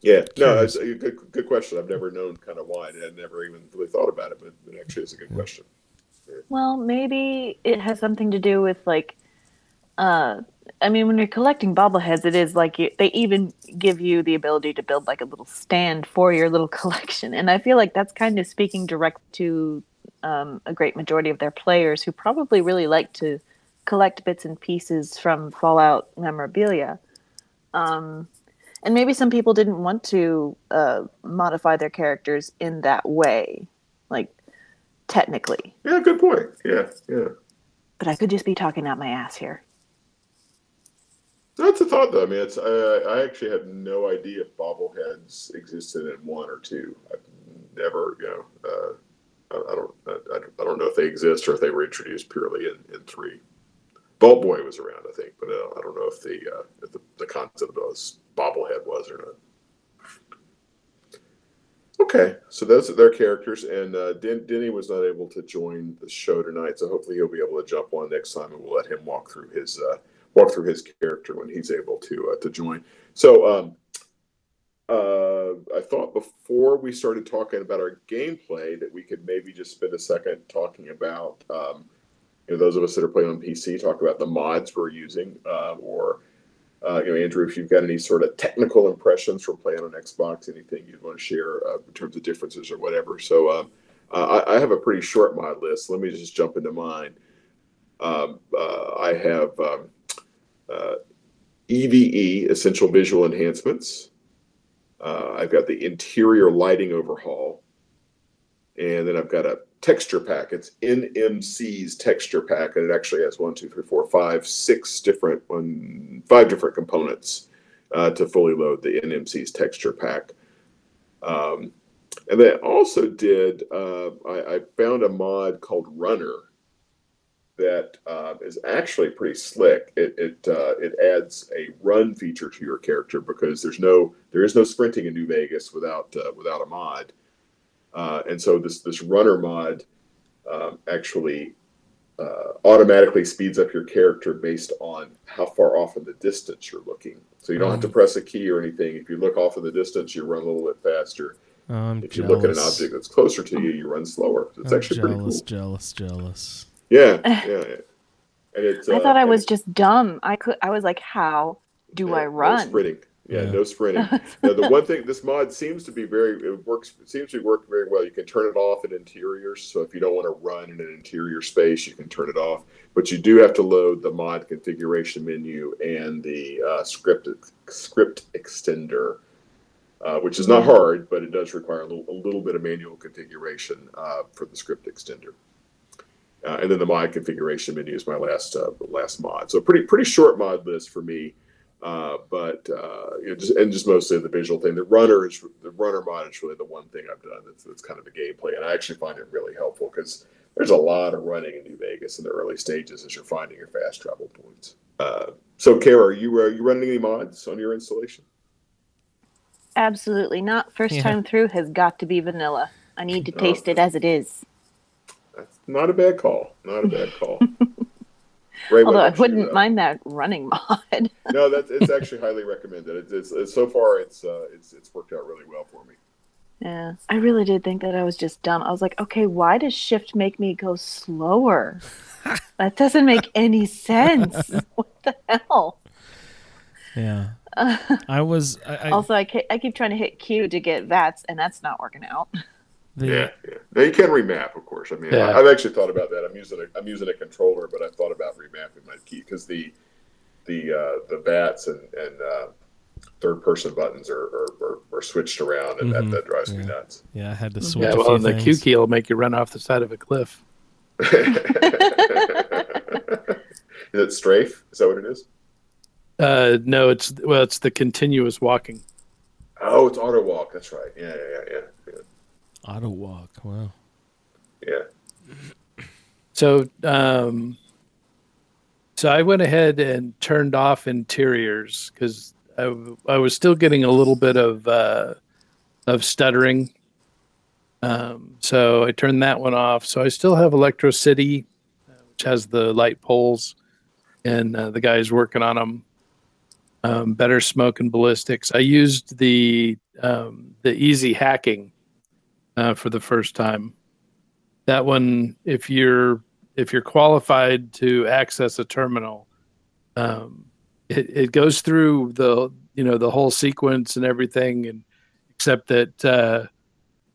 Yeah. No, it's a good good question. I've never known kind of why. and I'd never even really thought about it, but it actually is a good question. well, maybe it has something to do with like, uh, I mean, when you're collecting bobbleheads, it is like you, they even give you the ability to build like a little stand for your little collection, and I feel like that's kind of speaking direct to um, a great majority of their players who probably really like to collect bits and pieces from Fallout memorabilia. Um, and maybe some people didn't want to uh, modify their characters in that way, like technically. Yeah, good point. Yeah, yeah. But I could just be talking out my ass here. That's a thought, though. I mean, it's uh, I actually had no idea if bobbleheads existed in one or two. I've never, you know, uh, I, don't, I, don't know if they exist or if they were introduced purely in, in three. Vault Boy was around, I think, but uh, I don't know if the uh, if the, the concept of bobblehead was or not. Okay, so those are their characters, and uh, Den- Denny was not able to join the show tonight, so hopefully he'll be able to jump on next time, and we'll let him walk through his uh, walk through his character when he's able to uh, to join. So um, uh, I thought before we started talking about our gameplay that we could maybe just spend a second talking about um, you know those of us that are playing on PC talk about the mods we're using uh, or uh, you know Andrew if you've got any sort of technical impressions from playing on Xbox anything you'd want to share uh, in terms of differences or whatever. So um, uh, I, I have a pretty short mod list. Let me just jump into mine. Um, uh, I have um, uh, EVE, Essential Visual Enhancements. Uh, I've got the interior lighting overhaul. And then I've got a texture pack. It's NMC's texture pack, and it actually has one, two, three, four, five, six different one, five different components uh, to fully load the NMC's texture pack. Um, and then also did. Uh, I, I found a mod called Runner, that uh, is actually pretty slick. It it uh, it adds a run feature to your character because there's no there is no sprinting in New Vegas without uh, without a mod, uh, and so this this runner mod um, actually uh, automatically speeds up your character based on how far off in the distance you're looking. So you don't have to press a key or anything. If you look off in the distance, you run a little bit faster. I'm If you jealous. look at an object that's closer to you, you run slower. It's I'm actually pretty cool. jealous, jealous, jealous. Yeah, yeah, yeah. And it's, I uh, thought I and was just dumb. I could. I was like, how do yeah, I No run? sprinting. Yeah, Yeah. no sprinting. now, the one thing this mod seems to be very it works it seems to be working very well. You can turn it off in interiors, so if you don't want to run in an interior space, you can turn it off. But you do have to load the mod configuration menu and the uh, script script extender, uh, which is not hard, but it does require a little, a little bit of manual configuration uh, for the script extender. Uh, and then the mod configuration menu is my last uh, last mod. So pretty pretty short mod list for me. Uh, but uh, you know, just and just mostly the visual thing. The runner is the runner mod is really the one thing I've done that's, that's kind of the gameplay, and I actually find it really helpful because there's a lot of running in New Vegas in the early stages as you're finding your fast travel points. Uh, so, Cara, are you are you running any mods on your installation? Absolutely not. First Yeah. time through has got to be vanilla. I need to Oh. taste it as it is. That's not a bad call. Not a bad call. Ray, Although I wouldn't uh, mind that running mod. No, that's it's actually highly recommended. It's, it's, it's so far it's uh, it's it's worked out really well for me. yeah, I really did think that I was just dumb. I was like, okay, why does shift make me go slower? that doesn't make any sense. what the hell? Yeah. I was. I, I, Also, I, I keep trying to hit Q to get VATS, and that's not working out. The, Yeah, yeah. Now you can remap, of course. I mean, Yeah. I, I've actually thought about that. I'm using a I'm using a controller, but I've thought about remapping my key because the the uh, the VATS and and uh, third person buttons are, are, are, are switched around, and Mhm, that, that drives me yeah. nuts. Yeah, I had to switch Yeah, a well, few and the. Q key will make you run off the side of a cliff. is it strafe? Is that what it is? Uh, no, it's well, it's the continuous walking. Oh, it's auto walk. That's right. Yeah, yeah, yeah, yeah. Auto walk. Wow. yeah. So, um, so I went ahead and turned off interiors because I, I was still getting a little bit of uh, of stuttering. Um, so I turned that one off. So I still have Electro City, uh, which has the light poles, and uh, the guys working on them. Um, better smoke and ballistics. I used the um, the easy hacking uh, for the first time. That one if you're if you're qualified to access a terminal um, it, it goes through the you know the whole sequence and everything and except that uh,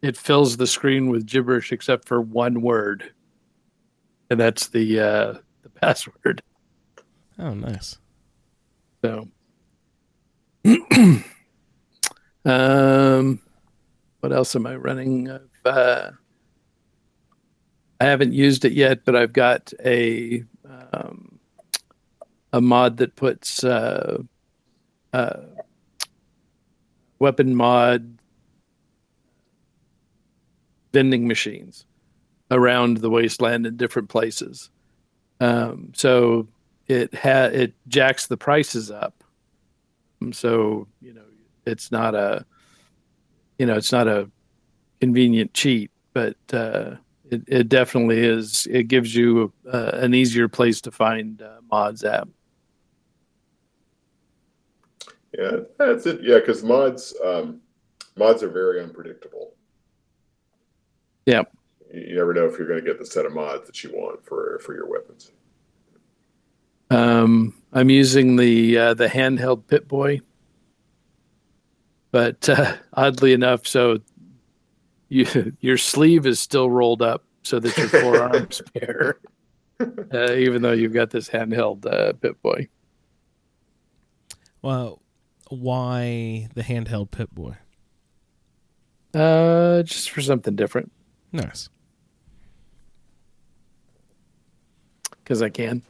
it fills the screen with gibberish except for one word and that's the uh, the password. Oh, nice. so. Um what else am i running uh, i haven't used it yet but i've got a um, a mod that puts uh, uh, weapon mod vending machines around the wasteland in different places. Um, so it ha- it jacks the prices up. So you know it's not a you know it's not a convenient cheat but uh, it, it definitely is it gives you uh, an easier place to find uh, mods at Yeah, that's it. Yeah, because mods um, mods are very unpredictable. Yeah. You, you never know if you're going to get the set of mods that you want for for your weapons. um, i'm using the uh, the handheld Pip-Boy but uh, oddly enough so you your sleeve is still rolled up so that your forearms bare uh, even though you've got this handheld uh, Pip-Boy Well, why the handheld Pip-Boy? uh, just for something different Nice. because i can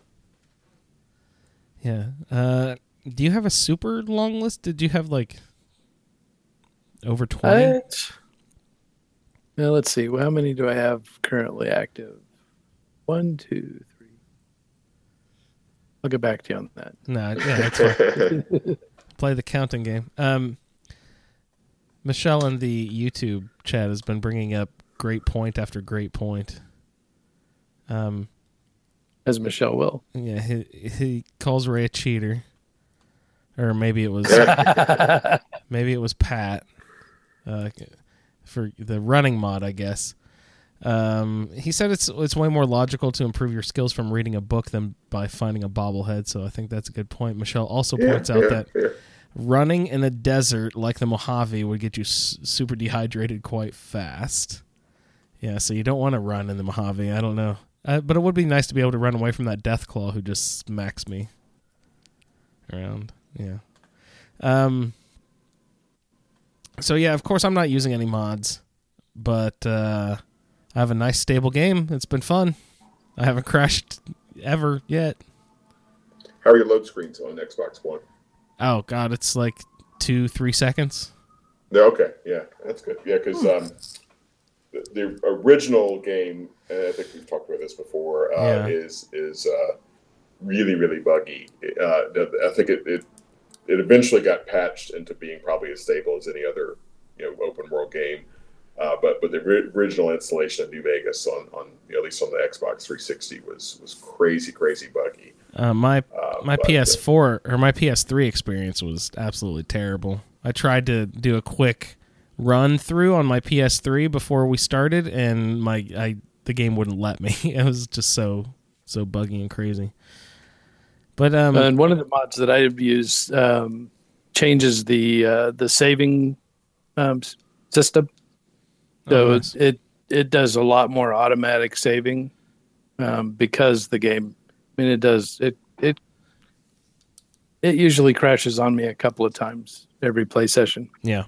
Yeah. Uh, do you have a super long list? Did you have like over twenty? Uh, now let's see. How many do I have currently active? One, two, three. I'll get back to you on that. no. Yeah, that's fine. Play the counting game. Um, Michelle in the YouTube chat has been bringing up great point after great point. Um, As Michelle will. yeah, he he calls Ray a cheater, or maybe it was maybe it was Pat uh, for the running mod, I guess. Um, he said it's it's way more logical to improve your skills from reading a book than by finding a bobblehead. So I think that's a good point. Michelle also Yeah, points out yeah, that yeah. running in a desert like the Mojave would get you s- super dehydrated quite fast. Yeah, so you don't want to run in the Mojave. I don't know, uh, but it would be nice to be able to run away from that Deathclaw who just smacks me around. Yeah. Um. So yeah, of course I'm not using any mods, but uh, I have a nice stable game. It's been fun. I haven't crashed ever yet. How are your load screens on Xbox One? Oh god, it's like two, three seconds. Yeah, okay, yeah, that's good. Yeah, because um, the, the original game, and I think we've talked about this before, uh, Yeah. is is uh, really really buggy. Uh, I think it, it it eventually got patched into being probably as stable as any other you know open world game. Uh, but but the ri- original installation of New Vegas on on you know, at least on the Xbox 360 was was crazy crazy buggy. Uh, my Uh, my but, PS4 or my PS3 experience was absolutely terrible. I tried to do a quick run through on my PS3 before we started, and my I the game wouldn't let me. It was just so so buggy and crazy. But um, and one of the mods that I have used um, changes the uh, the saving um, system. So Oh, nice. it it does a lot more automatic saving um, because the game. I mean, it does it it it usually crashes on me a couple of times every play session. yeah,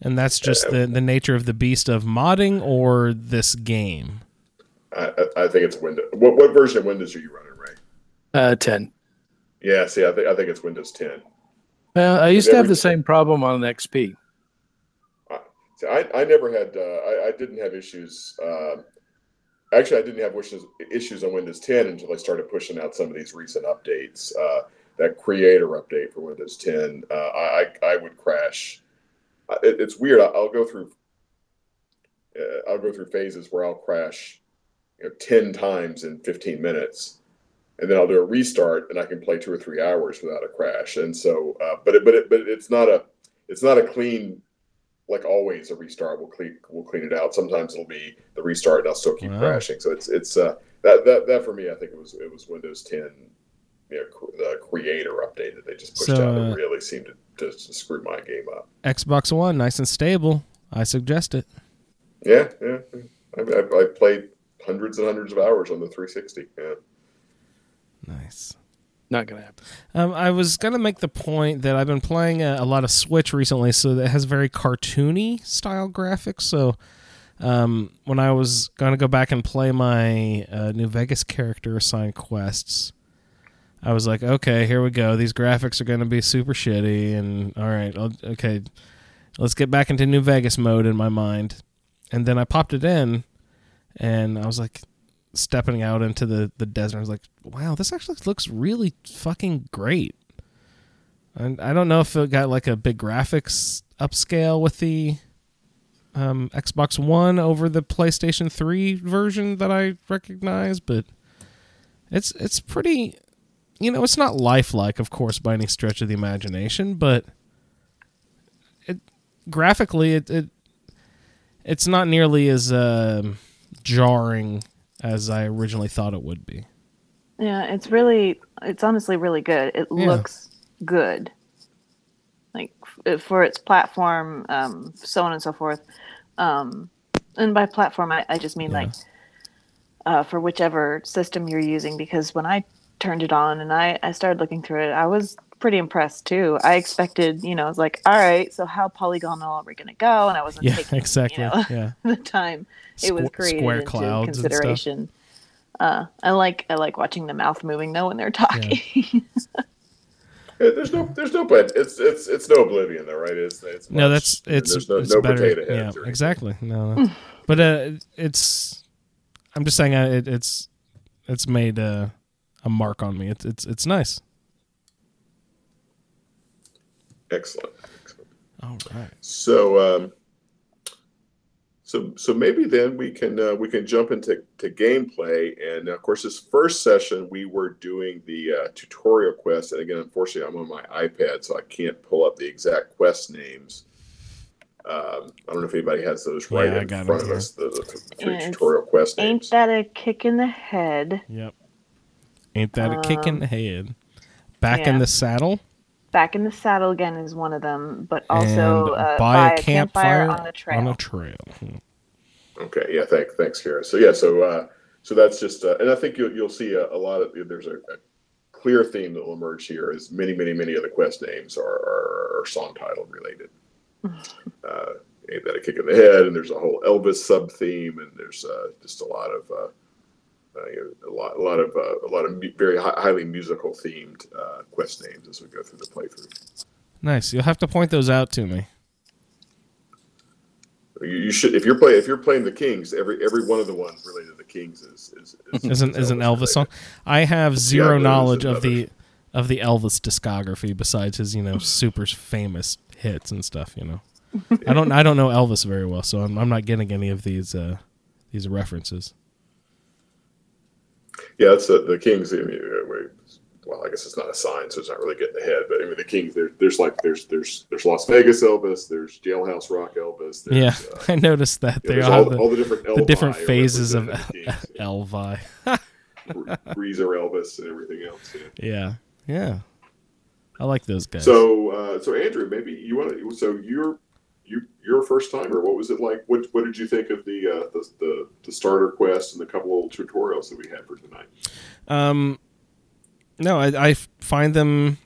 and that's just the the nature of the beast of modding or this game. I, I, I think it's Windows. What what version of Windows are you running, Ray? Uh, Ten. Yeah, see, I think I think it's Windows 10. Well, I used to have the same problem on XP. See, I, I never had, uh, I, I didn't have issues. Um, actually, I didn't have issues, issues on Windows 10 until I started pushing out some of these recent updates. Uh, that creator update for Windows 10, uh, I, I, I would crash. Uh, It, it's weird. I- I'll go through, uh, I'll go through phases where I'll crash, you know, 10 times in 15 minutes. And then I'll do a restart, and I can play two or three hours without a crash. And so, uh, but it, but it, but it's not a, it's not a clean like always a restart will clean will clean it out. Sometimes it'll be the restart and I'll still keep Wow. crashing. So it's it's uh that that that for me I think it was it was Windows 10 you know cr- the creator update that they just pushed So, out uh, that really seemed to, to, to screw my game up. Xbox One, nice and stable. I suggest it. Yeah, yeah. yeah. I, I, I played hundreds and hundreds of hours on the 360. Yeah. Nice. Not gonna happen. Um, I was gonna make the point that I've been playing a, a lot of Switch recently, so that has very cartoony style graphics. So, um, when I was gonna go back and play my uh, New Vegas character assigned quests, I was like, okay, here we go. These graphics are gonna be super shitty, and all right, I'll, okay, let's get back into New Vegas mode in my mind. And then I popped it in, and I was like, stepping out into the the desert. I was like, wow, this actually looks really fucking great. And I don't know if it got like a big graphics upscale with the um, Xbox One over the PlayStation Three version that I recognize, but it's it's pretty. You know, it's not lifelike, of course, by any stretch of the imagination, but it graphically it, it it's not nearly as um, jarring as I originally thought it would be. Yeah, it's really, it's honestly really good. It Yeah. looks good. Like f- for its platform, um, so on and so forth. Um, and by platform, I, I just mean Yeah. like uh, for whichever system you're using. Because when I turned it on and I, I started looking through it, I was pretty impressed too. I expected, you know, it's like, all right, so how polygonal are we going to go? And I wasn't Yeah, taking, exactly. You know, Yeah. the time it was Squ- created square into clouds and stuff. consideration. Uh, I like I like watching the mouth moving though when they're talking. Yeah, there's no, there's no, but it's it's it's no oblivion though, right? It's, it's No, that's it's there's no, it's no better. potato yeah, heads. exactly. No, no. but uh, it's. I'm just saying, uh, it, it's it's made uh, a mark on me. It's it's it's nice. Excellent. Excellent. All right. So, um, so, so maybe then we can uh, we can jump into to gameplay. And of course, this first session we were doing the uh, tutorial quest. And again, unfortunately, I'm on my iPad, so I can't pull up the exact quest names. Um, I don't know if anybody has those right Yeah, I in got front of here. us. The, the three tutorial quest Ain't names. that a kick in the head? Yep. Ain't that a kick in the head? Back in Um, the saddle. Back in the saddle again is one of them, but also and uh, buy, a campfire, on the trail. On a trail. Hmm. Okay, yeah, thank, thanks, Cara. So yeah, so uh, so that's just, uh, and I think you'll you'll see a, a lot of there's a, a clear theme that will emerge here. Is many many many of the quest names are are, are song title related. uh, ain't that a kick in the head? And there's a whole Elvis sub theme, and there's uh, just a lot of. Uh, uh, you know, a lot, a lot of, uh, a lot of very hi- highly musical themed uh, quest names as we go through the playthrough. Nice. You'll have to point those out to me. You, you should, if you're playing, if you're playing the Kings, every every one of the ones related to the Kings is is, is, Is an is an Elvis related. song. I have zero there's knowledge of the of the Elvis discography besides his you know super famous hits and stuff. You know. I don't I don't know Elvis very well, so I'm I'm not getting any of these uh, these references. Yeah, that's the, the Kings. I mean, uh, we- well, I guess it's not a sign, so it's not really getting ahead. But I mean, the Kings. There, there's like there's there's there's Las Vegas Elvis. There's Jailhouse Rock Elvis. Yeah, uh, I noticed that they there's all the, all the different the different phases of. Elvi. Reezer Elvis and everything else. Yeah. Yeah, yeah, I like those guys. So, uh, so Andrew, maybe you want to. So you're you you're a first timer. What was it like? What what did you think of the uh, the, the the starter quest and the couple little tutorials that we had for tonight? Um, no, I, I find them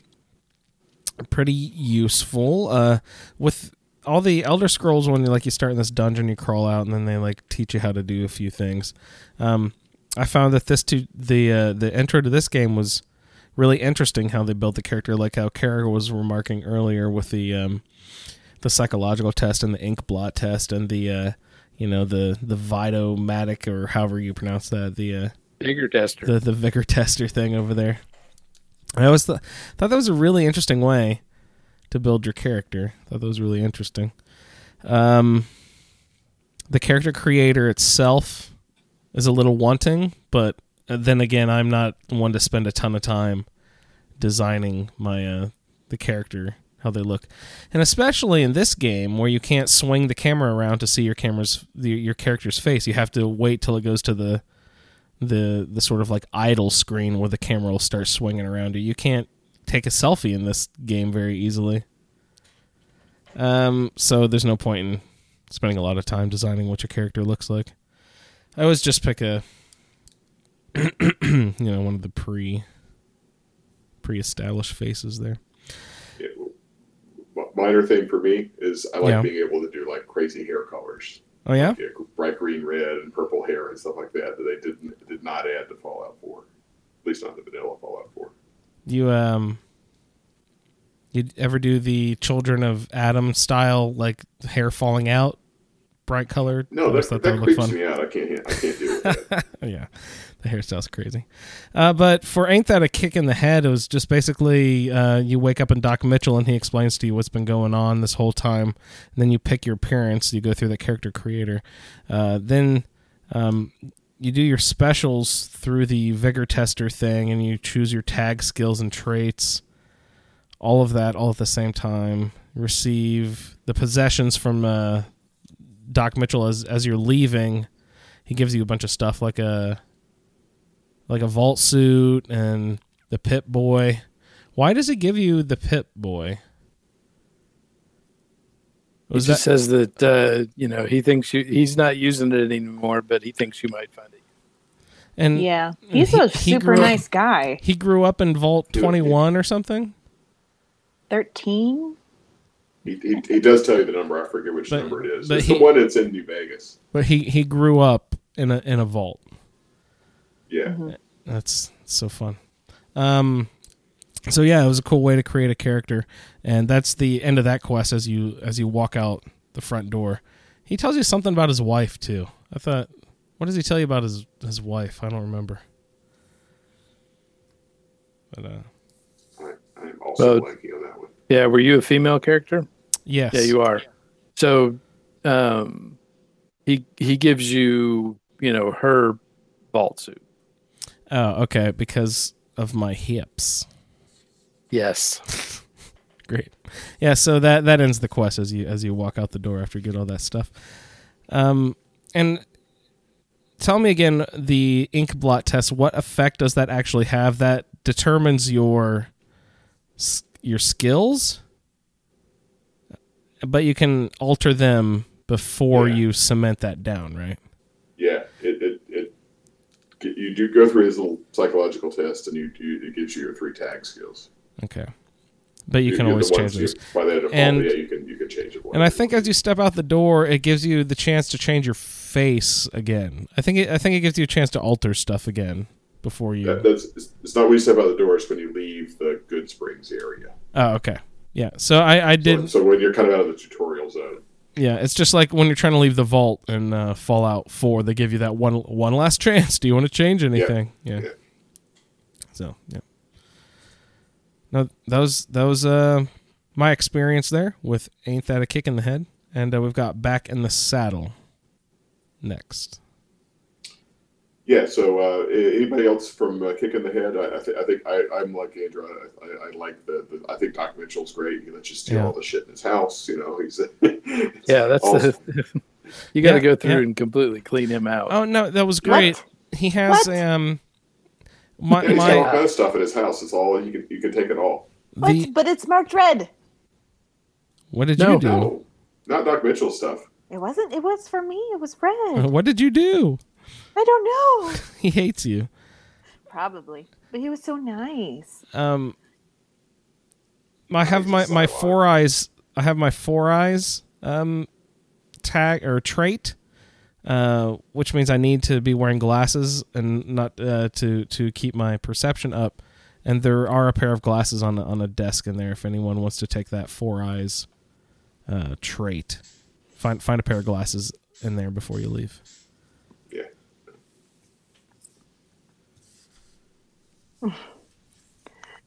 pretty useful. Uh, with all the Elder Scrolls, when you like you start in this dungeon, you crawl out, and then they like teach you how to do a few things. Um, I found that this to the uh, the intro to this game was really interesting. How they built the character, like how Cara was remarking earlier with the um, the psychological test and the ink blot test and the uh, you know the the vitomatic or however you pronounce that the uh, Vigor tester. the the vigor tester thing over there. I always th- thought that was a really interesting way to build your character. Thought that was really interesting. Um, the character creator itself is a little wanting, but then again, I'm not one to spend a ton of time designing my uh, the character how they look, and especially in this game where you can't swing the camera around to see your camera's your character's face. You have to wait till it goes to the the the sort of like idle screen where the camera will start swinging around you. You can't take a selfie in this game very easily. Um, so there's no point in spending a lot of time designing what your character looks like. I always just pick a, you know, one of the pre pre-established faces there. Minor thing for me is I like Yeah. being able to do like crazy hair colors, Oh yeah, yeah, bright green, red, and purple hair and stuff like that that they didn't did not add to Fallout Four, at least not the vanilla Fallout Four. you um, you ever do the Children of Atom style like hair falling out, bright colored? No, that, that would look creeps me out. I can't I can't do it. yeah, the hairstyle's crazy. Uh, but for Ain't That a Kick in the Head, it was just basically uh, you wake up in Doc Mitchell and he explains to you what's been going on this whole time. And then you pick your appearance, you go through the character creator. Uh, then um, you do your specials through the Vigor Tester thing and you choose your tag skills and traits. All of that all at the same time. Receive the possessions from uh, Doc Mitchell as as you're leaving he gives you a bunch of stuff like a like a vault suit and the Pip-Boy why does he give you the pit boy He was just that says that uh, you know he thinks you he's not using it anymore, but he thinks you might find it. and Yeah, he's he- a he super grew up- nice guy. he grew up in vault 21 or something Thirteen. he, he, he does tell you the number. I forget which But- number it is. but It's he- the one that's in New Vegas. but he he grew up in a in a vault Yeah. That's so fun. Um, so yeah, it was a cool way to create a character, and that's the end of that quest. As you as you walk out the front door, he tells you something about his wife too. I thought, what does he tell you about his his wife? I don't remember. But uh, I, I'm also Well- blanking on that one. Yeah, were you a female character? yes, Yeah, you are. So, um, he he gives you you know her vault suit. Oh, okay, because of my hips. Yes. Great. Yeah, so that that ends the quest as you as you walk out the door after you get all that stuff. Um and tell me again the ink blot test what effect does that actually have that determines your your skills but you can alter them before Yeah. you cement that down, right? Yeah, it, it, it you do go through his little psychological test, and you, you it gives you your three tag skills. Okay. But you can You're always change those. By the default, And- yeah, you can you can change it. And I think as you step out the door, it gives you the chance to change your face again. I think it, I think it gives you a chance to alter stuff again before you. that, that's it's, not when you step out the door; it's when you leave the Goodsprings area. oh, okay. Yeah. So I I So, did. so when you're kind of out of the tutorial zone. Yeah. It's just like when you're trying to leave the vault in uh, Fallout Four, they give you that one one last chance. Do you want to change anything? Yeah. Yeah. So yeah. No, that was that was uh my experience there with ain't that a kick in the head. and uh, we've got back in the saddle next. Yeah. So, uh, anybody else from uh, Kick in the Head? I, I, th- I think I, I'm like Andrew. I, I, I like the, the. I think Doc Mitchell's great. He lets you steal Yeah. all the shit in his house. You know, he's. Yeah, that's awesome. the. you got to Yeah, go through yeah. and completely clean him out. Oh no, that was great. He has What? um my And he's got all my kind of stuff in his house. It's all you can. You can take it all. The But it's marked red. what did No. you do? No, not Doc Mitchell stuff. It wasn't. It was for me. It was red. What did you do? I don't know. He hates you. Probably. But he was so nice. Um, I have my my four eyes. I have my four eyes um tag or trait, uh, which means I need to be wearing glasses and not uh, to to keep my perception up. And there are a pair of glasses on on a desk in there. If anyone wants to take that four eyes uh, trait, find find a pair of glasses in there before you leave. Yeah.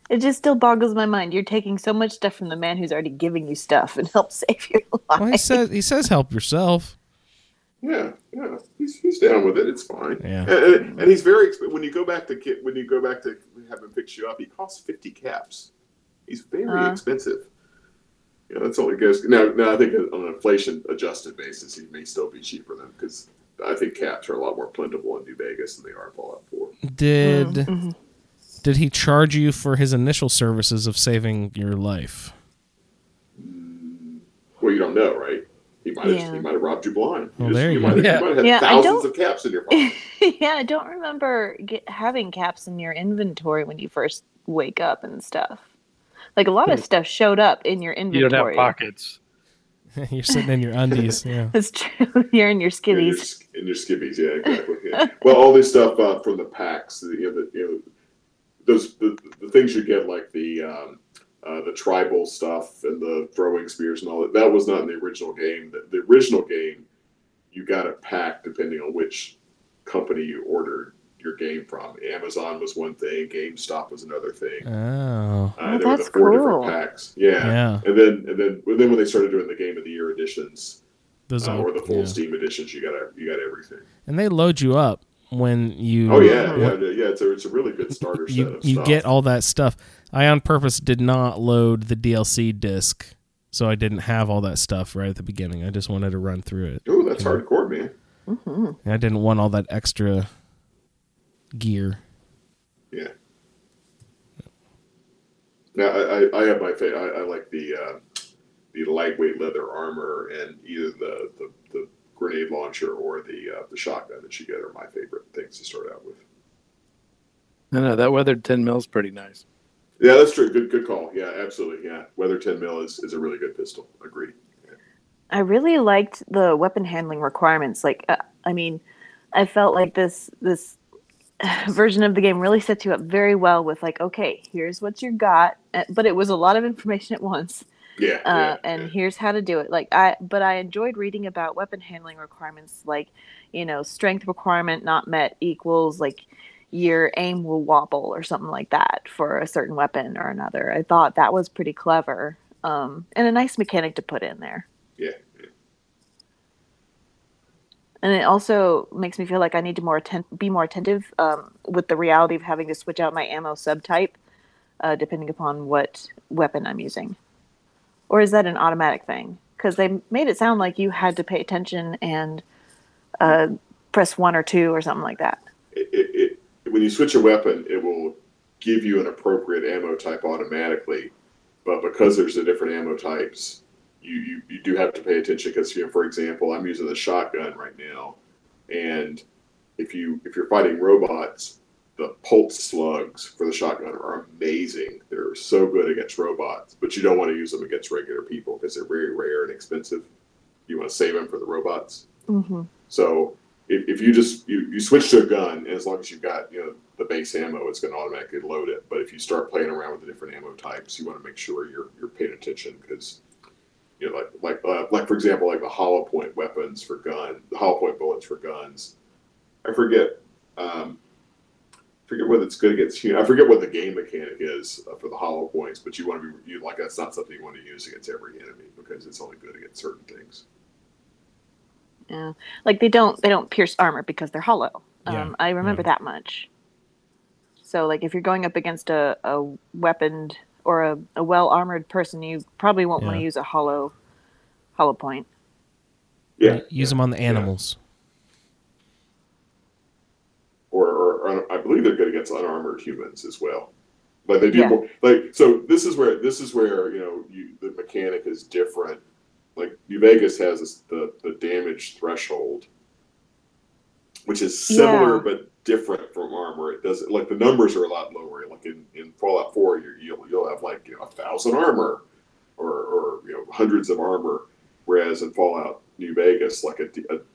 It just still boggles my mind. You're taking so much stuff from the man who's already giving you stuff and help save your life. Well, he says he says help yourself. Yeah, yeah, he's, he's down with it. It's fine. Yeah. and, and, and he's very exp- when you go back to ki- when you go back to have him fix you up, he costs fifty caps. He's very Uh. expensive. Yeah, that's all it goes. Now, now I think on an inflation adjusted basis, he may still be cheaper than because I think caps are a lot more plentiful in New Vegas than they are in Fallout Four. Did Mm-hmm. Did he charge you for his initial services of saving your life? Well, you don't know, right? He might have Yeah. he might have robbed you blind. Well, there you might have, go. you might have had Yeah, I thousands don't- of caps in your pocket. yeah, I don't remember get, having caps in your inventory when you first wake up and stuff. Like a lot of stuff showed up in your inventory. you inventory. don't have pockets. You're sitting in your undies. Yeah. That's true. You're in your in your, in your skivvies, yeah, exactly. Yeah. well, all this stuff uh, from the packs, the, you know, the, you know those the, the things you get like the um, uh, the tribal stuff and the throwing spears and all that. That was not in the original game. The, the original game, you got a pack depending on which company you ordered your game from. Amazon was one thing, GameStop was another thing. Oh. Uh, Oh, there were that's the four cool. different packs. Yeah. Yeah. And then and then and then when they started doing the Game of the Year editions Those uh, are or the full yeah. Steam editions, you got you got everything. And they load you up when you Oh yeah, yeah, yeah. It's a it's a really good starter set you of you stuff. get all that stuff. I on purpose did not load the DLC disc, so I didn't have all that stuff right at the beginning. I just wanted to run through it. Ooh, that's hardcore, man. Mm-hmm. And I didn't want all that extra gear. Yeah. Now I, I, I have my fa- I, I like the uh, the lightweight leather armor and either the, the, the grenade launcher or the uh, the shotgun that you get are my favorite things to start out with. No, no, that weathered 10 mil is pretty nice. Yeah, that's true. Good good call. Yeah, absolutely. Yeah, Weather 10 mil is, is a really good pistol. Agreed. I really liked the weapon handling requirements. Like, uh, I mean, I felt like this this version of the game really sets you up very well with like, okay, here's what you got, uh, but it was a lot of information at once. Yeah. uh, yeah, and yeah. here's how to do it like i but i enjoyed reading about weapon handling requirements like you know strength requirement not met equals like your aim will wobble or something like that for a certain weapon or another i thought that was pretty clever um, and a nice mechanic to put in there yeah. yeah. and it also makes me feel like i need to more atten- be more attentive um, with the reality of having to switch out my ammo subtype uh, depending upon what weapon i'm using or is that an automatic thing? Because they made it sound like you had to pay attention and uh, press one or two or something like that. It, it, it, when you switch a weapon, it will give you an appropriate ammo type automatically. But because there's the different ammo types, you, you, you do have to pay attention because, you know, for example, I'm using the shotgun right now, and if you if you're fighting robots, the pulse slugs for the shotgun are amazing. They're so good against robots, but you don't want to use them against regular people because they're very rare and expensive. You want to save them for the robots. Mm-hmm. So if, if you just you, you switch to a gun, and as long as you've got you know the base ammo, it's going to automatically load it. But if you start playing around with the different ammo types, you want to make sure you're you're paying attention because you know like like uh, like for example like the hollow point weapons for gun, the hollow point bullets for guns. I forget. Um, forget whether it's good against you know, I forget what the game mechanic is uh, for the hollow points, but you want to be you like that's not something you want to use against every enemy because it's only good against certain things. Yeah, like they don't they don't pierce armor because they're hollow. Yeah, Um, I remember yeah. that much. So like if you're going up against a, a weaponed or a, a well armored person, you probably won't want to use a hollow hollow point. Yeah, Use them on the animals. or, or, or I believe they're good against unarmored humans as well. Like they do Yeah. more, like so. This is where this is where you know you, the mechanic is different. Like New Vegas has this, the the damage threshold, which is similar Yeah. but different from armor. It doesn't like the numbers are a lot lower. Like in, in Fallout Four, you you'll you'll have like you know a thousand armor, or or you know hundreds of armor. Whereas in Fallout New Vegas, like a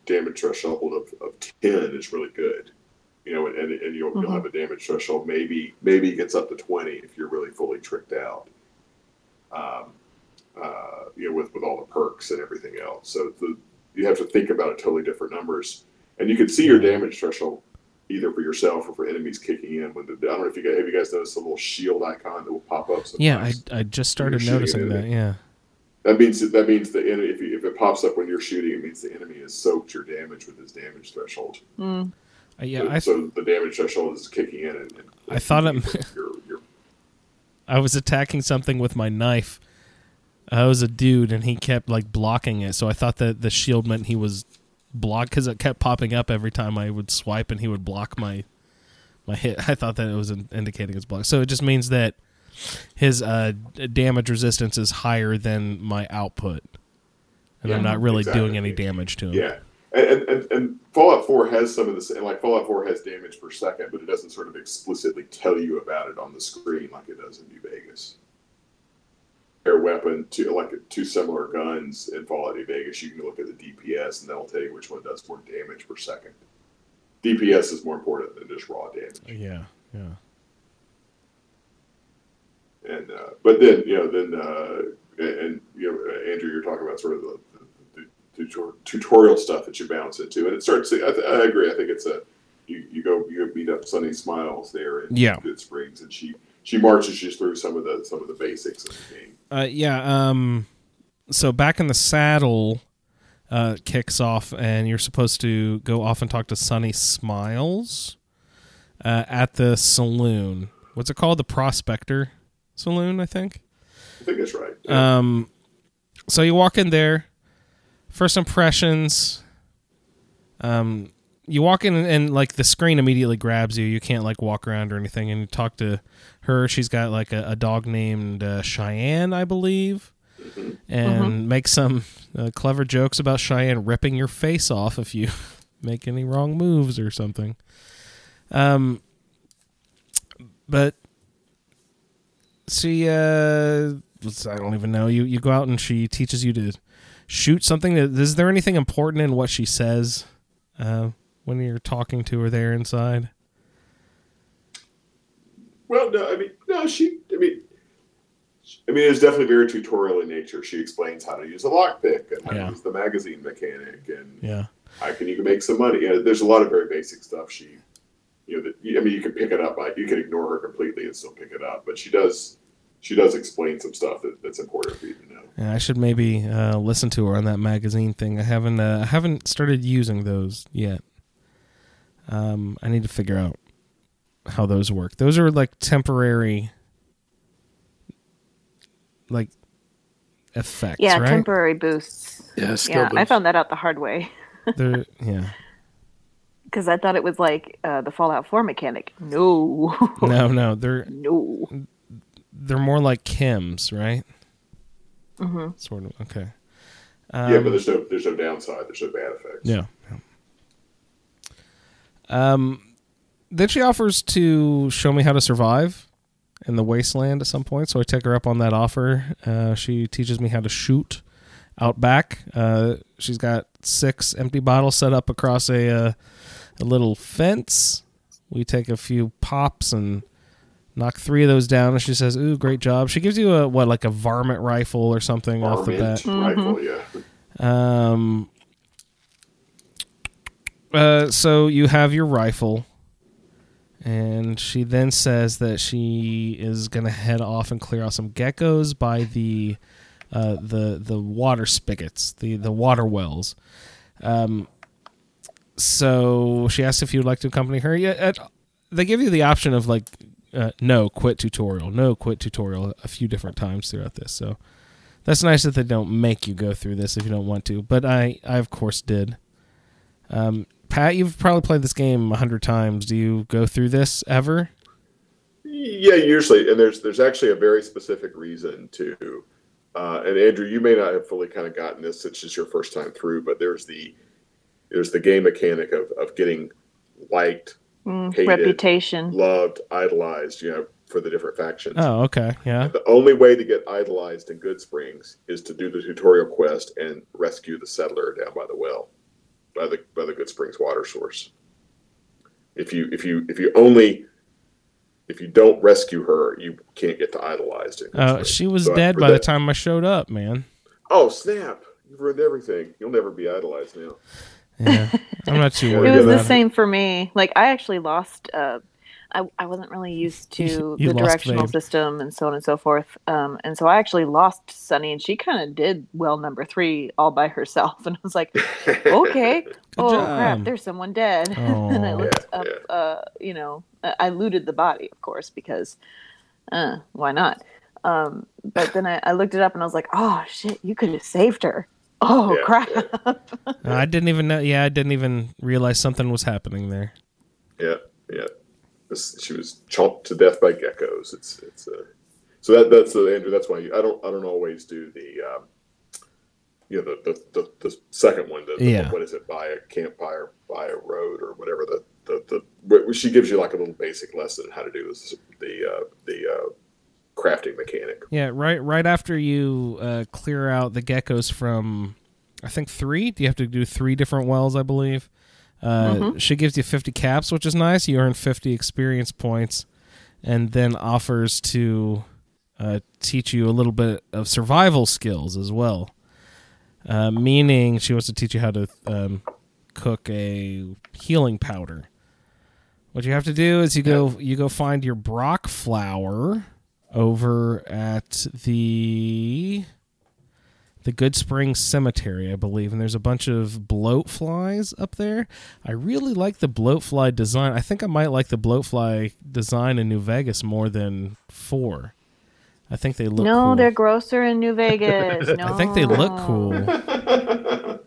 damage threshold of, of ten is really good you know, and, and you'll, you'll Mhm. have a damage threshold. Maybe maybe it gets up to twenty if you're really fully tricked out. Um, uh, you know, with with all the perks and everything else. So the, you have to think about it totally different numbers, and you can see your damage threshold either for yourself or for enemies kicking in. When the, I don't know if you guys have you guys noticed the little shield icon that will pop up. Yeah, I. I just started noticing that. it. Yeah. that means that means the enemy if, you, if it pops up when you're shooting, it means the enemy has soaked your damage with his damage threshold. Mm. Uh, yeah, so, I so the damage threshold is kicking in, and, and I thought you're, you're I was attacking something with my knife. I was a dude, and he kept like blocking it. So I thought that the shield meant he was blocked because it kept popping up every time I would swipe, and he would block my my hit. I thought that it was indicating it's blocked. So it just means that his uh, damage resistance is higher than my output, and I'm not really exactly. doing any damage to him. Yeah, and, and and Fallout Four has some of this, and like Fallout Four has damage per second, but it doesn't sort of explicitly tell you about it on the screen like it does in New Vegas. Air weapon, two like two similar guns in Fallout New Vegas. You can look at the DPS, and that'll tell you which one does more damage per second. DPS is more important than just raw damage. Yeah, yeah. And uh, but then you know then uh, and, and you know Andrew, you're talking about sort of the, the, the tutor- tutorial stuff that you bounce into, and it starts. I, th- I agree. I think it's a you, you go you meet up Sunny Smiles there in Yeah. Goodsprings, and she she marches you through some of the some of the basics of the game. Uh, yeah. Um. So back in the saddle, uh, kicks off, and you're supposed to go off and talk to Sunny Smiles, uh, at the saloon. What's it called? The Prospector Saloon, I think. I think that's right. Yeah. Um. So you walk in there. First impressions. Um. You walk in and, and like the screen immediately grabs you. You can't like walk around or anything. And you talk to her. She's got like a, a dog named uh, Cheyenne, I believe and make some uh, clever jokes about Cheyenne ripping your face off if you make any wrong moves or something. Um, but she, uh, I don't even know. You you go out and she teaches you to shoot something. Is there anything important in what she says uh, when you're talking to her there inside? Well, no, I mean, no, she, I mean, I mean, it's definitely very tutorial in nature. She explains how to use a lockpick and how Yeah. to use the magazine mechanic, and Yeah. how can you can make some money. You know, there's a lot of very basic stuff. She, you know, that, I mean, you can pick it up. Like, you can ignore her completely and still pick it up, but she does, she does explain some stuff that, that's important for you to know. Yeah, I should maybe uh, listen to her on that magazine thing. I haven't uh, I haven't started using those yet. Um, I need to figure out how those work. Those are like temporary, like effects, Yeah, right? temporary boosts. Yeah, skill Yeah, I found that out the hard way They're yeah. because I thought it was like uh, the Fallout 4 mechanic. No, No, no, they're no. They're more like chems, right? Mm-hmm. Sort of. Okay. Um, yeah, but there's no, there's no downside. There's no bad effects. Yeah. yeah. Um, then she offers to show me how to survive in the wasteland at some point. So I take her up on that offer. Uh, she teaches me how to shoot out back. Uh, she's got six empty bottles set up across a uh, a little fence. We take a few pops and knock three of those down. And she says, "Ooh, great job." She gives you a what, like a varmint rifle or something off the bat. Varmint rifle, yeah. Um. Uh, so you have your rifle, and and she then says that she is going to head off and clear out some geckos by the uh, the the water spigots, the the water wells. Um, so she asks if you'd like to accompany her. Yeah, uh, they give you the option of like uh, no quit tutorial, no quit tutorial a few different times throughout this. So that's nice that they don't make you go through this if you don't want to. But I, I of course did. Um, Pat, you've probably played this game a hundred times. Do you go through this ever? Yeah, usually, and there's there's actually a very specific reason to. Uh, and Andrew, you may not have fully kind of gotten this; since it's your first time through. But there's the there's the game mechanic of of getting liked, Mm, hated, reputation. loved, idolized. You know, for the different factions. Oh, okay, yeah. The only way to get idolized in Goodsprings is to do the tutorial quest and rescue the settler down by the well, by the by the Goodsprings water source. If you if you if you only if you don't rescue her, you can't get to idolized. In Good Uh, she was So dead for by the time I showed up, man. Oh snap! You've ruined everything. You'll never be idolized now. Yeah, I'm not too It worried. It was the about same for me. Like I actually lost. Uh, I I wasn't really used to You the directional Babe. system and so on and so forth. Um, and so I actually lost Sunny, and she kind of did well number three all by herself. And I was like, okay, oh crap, there's someone dead. and I looked Yeah, up. yeah. Uh, you know, I I looted the body, of course, because uh, why not? Um, but then I, I looked it up, and I was like, oh shit, you could have saved her. Oh Yeah, crap. yeah. I didn't even know. Yeah, I didn't even realize something was happening there. Yeah, yeah. This, she was chomped to death by geckos. It's it's uh, so that that's uh, Andrew. That's why you, I don't I don't always do the um, you know the the, the, the second one. The, the- Yeah. what is it? By a campfire, by a road, or whatever. The the the where she gives you like a little basic lesson on how to do this the uh, the uh, crafting mechanic. Yeah, right. Right after you uh, clear out the geckos from, I think three. Do you have to do three different wells? I believe. Uh, She gives you 50 caps, which is nice. You earn 50 experience points, and then offers to uh, teach you a little bit of survival skills as well. Uh, meaning, she wants to teach you how to um, cook a healing powder. What you have to do is you go you go find your broc flower over at the the Goodsprings Cemetery, I believe, and there's a bunch of bloat flies up there. I really like the bloat fly design. I think I might like the bloat fly design in New Vegas more than four. I think they look no, cool. they're grosser in New Vegas. No, I think they look cool.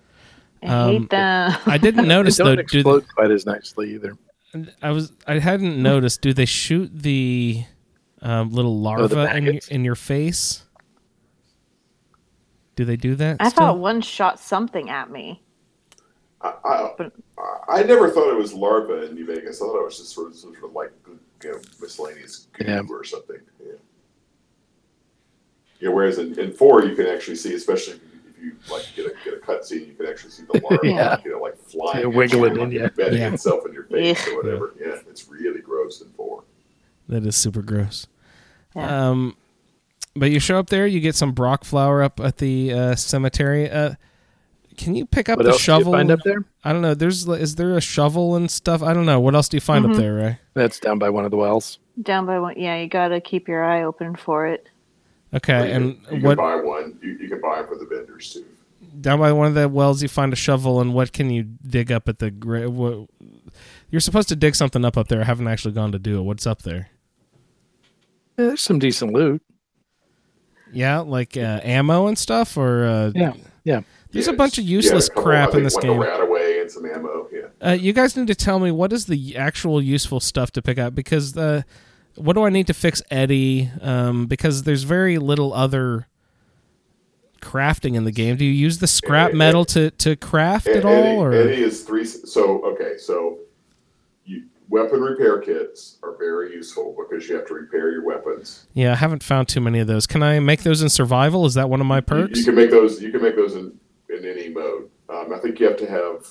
I Um, hate them. I didn't notice though. don't Do explode quite as nicely either. I was I hadn't noticed. Do they shoot the um, little larva in, your, in your face? Do they do that? I still? thought one shot something at me. I, I, But- I never thought it was larva in New Vegas. I thought it was just sort of, sort of like you know, miscellaneous goo Yeah. or something. Yeah. Yeah. Whereas in, in four, you can actually see, especially if you like get a get a cut scene, you can actually see the larva, Yeah. you know, like flying, Yeah, wiggling you, in like you. embedding Yeah. itself in your face Yeah. or whatever. Yeah, it's really gross in four. That is super gross. Yeah. Um, but you show up there, you get some broc flower up at the uh, cemetery. Uh, can you pick up What the else shovel? do you find up there? I don't know. There's is there a shovel and stuff? I don't know. What else do you find Mm-hmm. up there, Ray? That's down by one of the wells. Down by one, yeah, you gotta keep your eye open for it. Okay, you, and you what can buy one. You, you can buy them for the vendors too. down by one of the wells you find a shovel, and what can you dig up at the? grave? You're supposed to dig something up up there. I haven't actually gone to do it. What's up there? Yeah, there's some decent loot. Yeah, like uh, ammo and stuff, or uh, Yeah, yeah. there's Yeah, a bunch of useless a couple- crap I in this game. rat away and some ammo. Yeah. Uh, you guys need to tell me what is the actual useful stuff to pick up because the what do I need to fix Eddie? Um, because there's very little other crafting in the game. Do you use the scrap Eddie- metal to, to craft at all? Eddie, Or Eddie is three. So okay, so you, weapon repair kits are very useful because you have to repair your weapons. yeah, I haven't found too many of those. Can I make those in survival? Is that one of my perks? you can make those. You can make those in in any mode. Um, I think you have to have.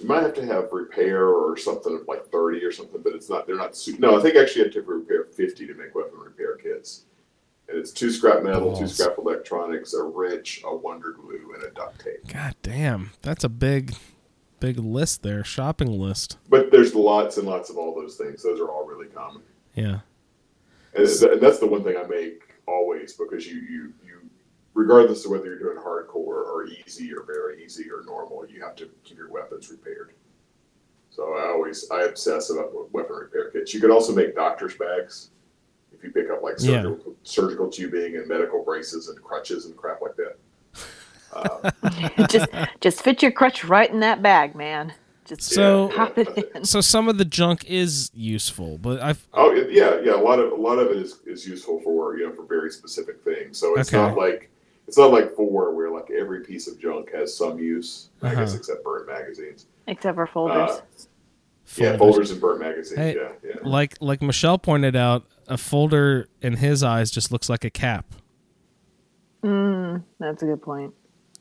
You might have to have repair or something of like thirty or something, but it's not. They're not. No, I think actually you have to repair fifty to make weapon repair kits. And it's two scrap metal, two scrap electronics, a wrench, a wonder glue, and a duct tape. God damn, that's a big, big list there. Shopping list. But there's lots and lots of all those things. Those are all really common. Yeah. And, that's the one thing I make always because you, you, you, regardless of whether you're doing hardcore or easy or very easy or normal, you have to keep your weapons repaired. So I always, I obsess about weapon repair kits. You can also make doctor's bags if you pick up like Yeah. surgical, surgical tubing and medical braces and crutches and crap like that. Uh, just just fit your crutch right in that bag, man. Just So- pop it in. So some of the junk is useful, but I've Oh yeah, yeah. A lot of a lot of it is, is useful for you know for very specific things. So it's Okay. not like it's not like four where like every piece of junk has some use. I guess Uh-huh. except burnt magazines. Except for folders. Uh, Yeah, folders and burnt magazines. Hey, yeah, yeah. like like Michelle pointed out, a folder in his eyes just looks like a cap. mm, that's a good point.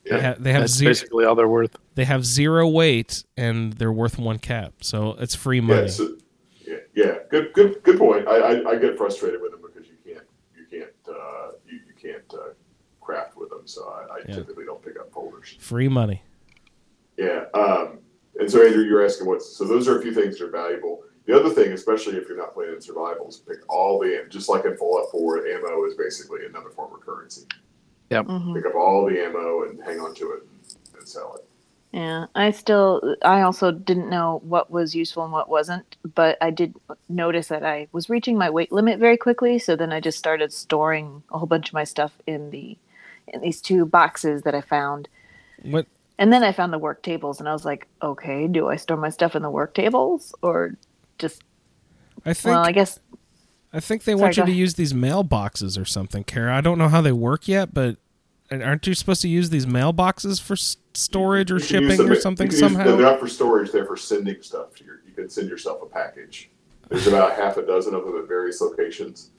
They, ha- they have That's zero. basically all they're worth. They have zero weight and they're worth one cap, so it's free money. Yeah, so, yeah, yeah. Good, good, good point. I, I, I get frustrated with them because you can't, you can't, uh, you, you can't uh, craft with them. So I, I Yeah. typically don't pick up folders. Free money. Yeah. Um, and so Andrew, you're asking what? so those are a few things that are valuable. The other thing, especially if you're not playing in survivals, pick all the just like in Fallout 4, ammo is basically another form of currency. Mhm. Pick up all the ammo and hang on to it and, and sell it. Yeah, I still, I also didn't know what was useful and what wasn't, but I did notice that I was reaching my weight limit very quickly. So then I just started storing a whole bunch of my stuff in the, in these two boxes that I found. What And then I found the work tables, and I was like, okay, do I store my stuff in the work tables or just? I think well, I guess I think they Sorry, want you to ahead. use these mailboxes or something, Cara. I don't know how they work yet, but aren't you supposed to use these mailboxes for storage or You can use shipping them- or something can use- somehow? they're not for storage; they're for sending stuff. To your, you can send yourself a package. There's about half a dozen of them at various locations,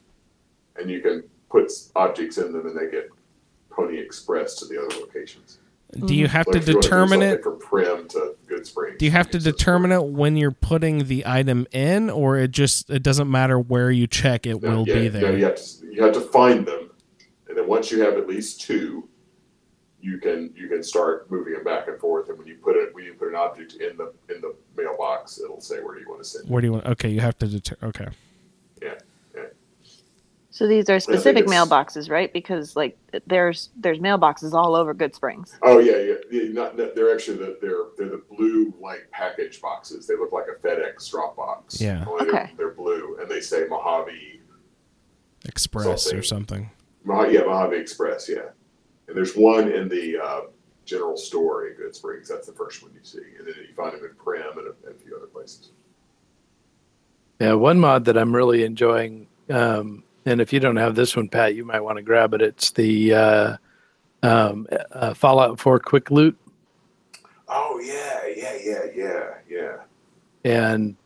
and you can put objects in them, and they get Pony Express to the other locations. Do you mm-hmm. have So to if you wanna do determine it? from Primm to Goodsprings? Do you have to determine it when you're putting the item in, or it just it doesn't matter where you check, it No, will yeah, be no, there? you have to you have to find them, and then once you have at least two, you can you can start moving them back and forth. And when you put it when you put an object in the in the mailbox, it'll say where do you want to send. Where do you want? Okay, you have to deter. Okay, Yeah, yeah. So. These are specific mailboxes, right? Because like there's there's mailboxes all over Goodsprings. Oh yeah, yeah. yeah not, not- they're actually the, they're they're the blue like package boxes. They look like a FedEx drop box. Yeah. Only they're- Okay. They're, blue and they say Mojave. Express or Something. something. Mojave yeah, Mojave Express. Yeah. And there's one in the uh, general store in Goodsprings. That's the first one you see, and then you find them in Primm and a, and a few other places. Yeah, one mod that I'm really enjoying, um, and if you don't have this one, Pat, you might want to grab it. It's the uh, um, uh, Fallout 4 Quick Loot, Oh yeah, yeah, yeah, yeah, yeah. and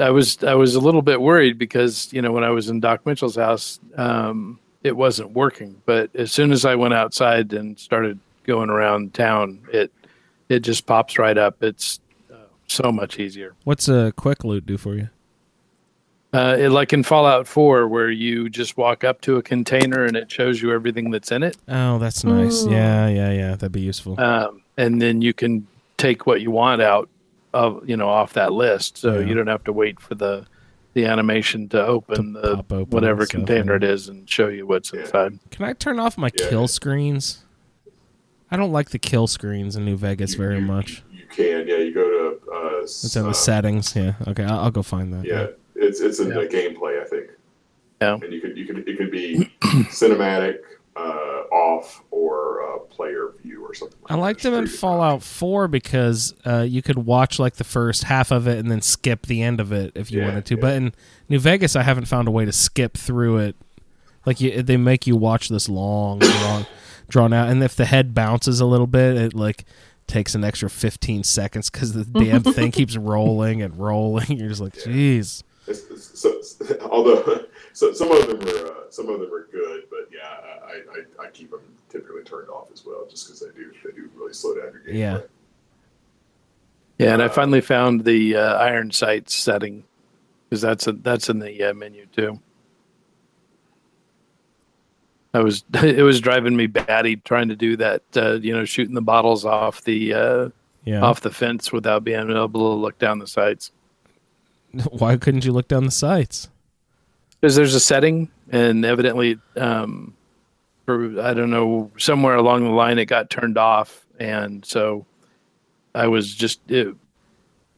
I was I was a little bit worried because you know when I was in Doc Mitchell's house, um, it wasn't working. But as soon as I went outside and started going around town, it it just pops right up. It's uh, so much easier. What's a quick loot do for you? Uh, it, like in Fallout 4, where you just walk up to a container and it shows you everything that's in it, Oh, that's nice. Yeah, yeah, yeah. That'd be useful. um, and then you can take what you want out of you know off that list, so Yeah. you don't have to wait for the the animation to open To the open whatever stuff, container yeah. it is and show you what's Yeah. inside. Can I turn off my Yeah. kill screens? I don't like the kill screens in New Vegas You- very you- much. You can, yeah. You go to uh, It's in the uh, settings. Yeah. Okay, I'll, I'll go find that. Yeah, it's it's in Yeah. the gameplay, I think. Yeah. And you could you could it could be cinematic, uh, off, or uh, player view or something. Like I liked There's them in Fallout options. 4 because uh, you could watch like the first half of it and then skip the end of it if you Yeah, wanted to. yeah. But in New Vegas, I haven't found a way to skip through it. Like you, they make you watch this long, long, drawn out, and if the head bounces a little bit, it like takes an extra 15 seconds because the damn thing keeps rolling and rolling. You're just like, jeez. It's, it's, so, although so, some of them are uh, some of them are good, but yeah, I, I, I keep them typically turned off as well, just because they do they do really slow down your game. Yeah. Yeah, and I Uh, finally found the uh, iron sights setting because that's a, that's in the uh, menu too. I was it was driving me batty trying to do that, uh, you know, shooting the bottles off the uh, Yeah. off the fence without being able to look down the sights. Why couldn't you look down the sights? because there's a setting, and evidently, um, for I don't know, somewhere along the line it got turned off, and so I was just it,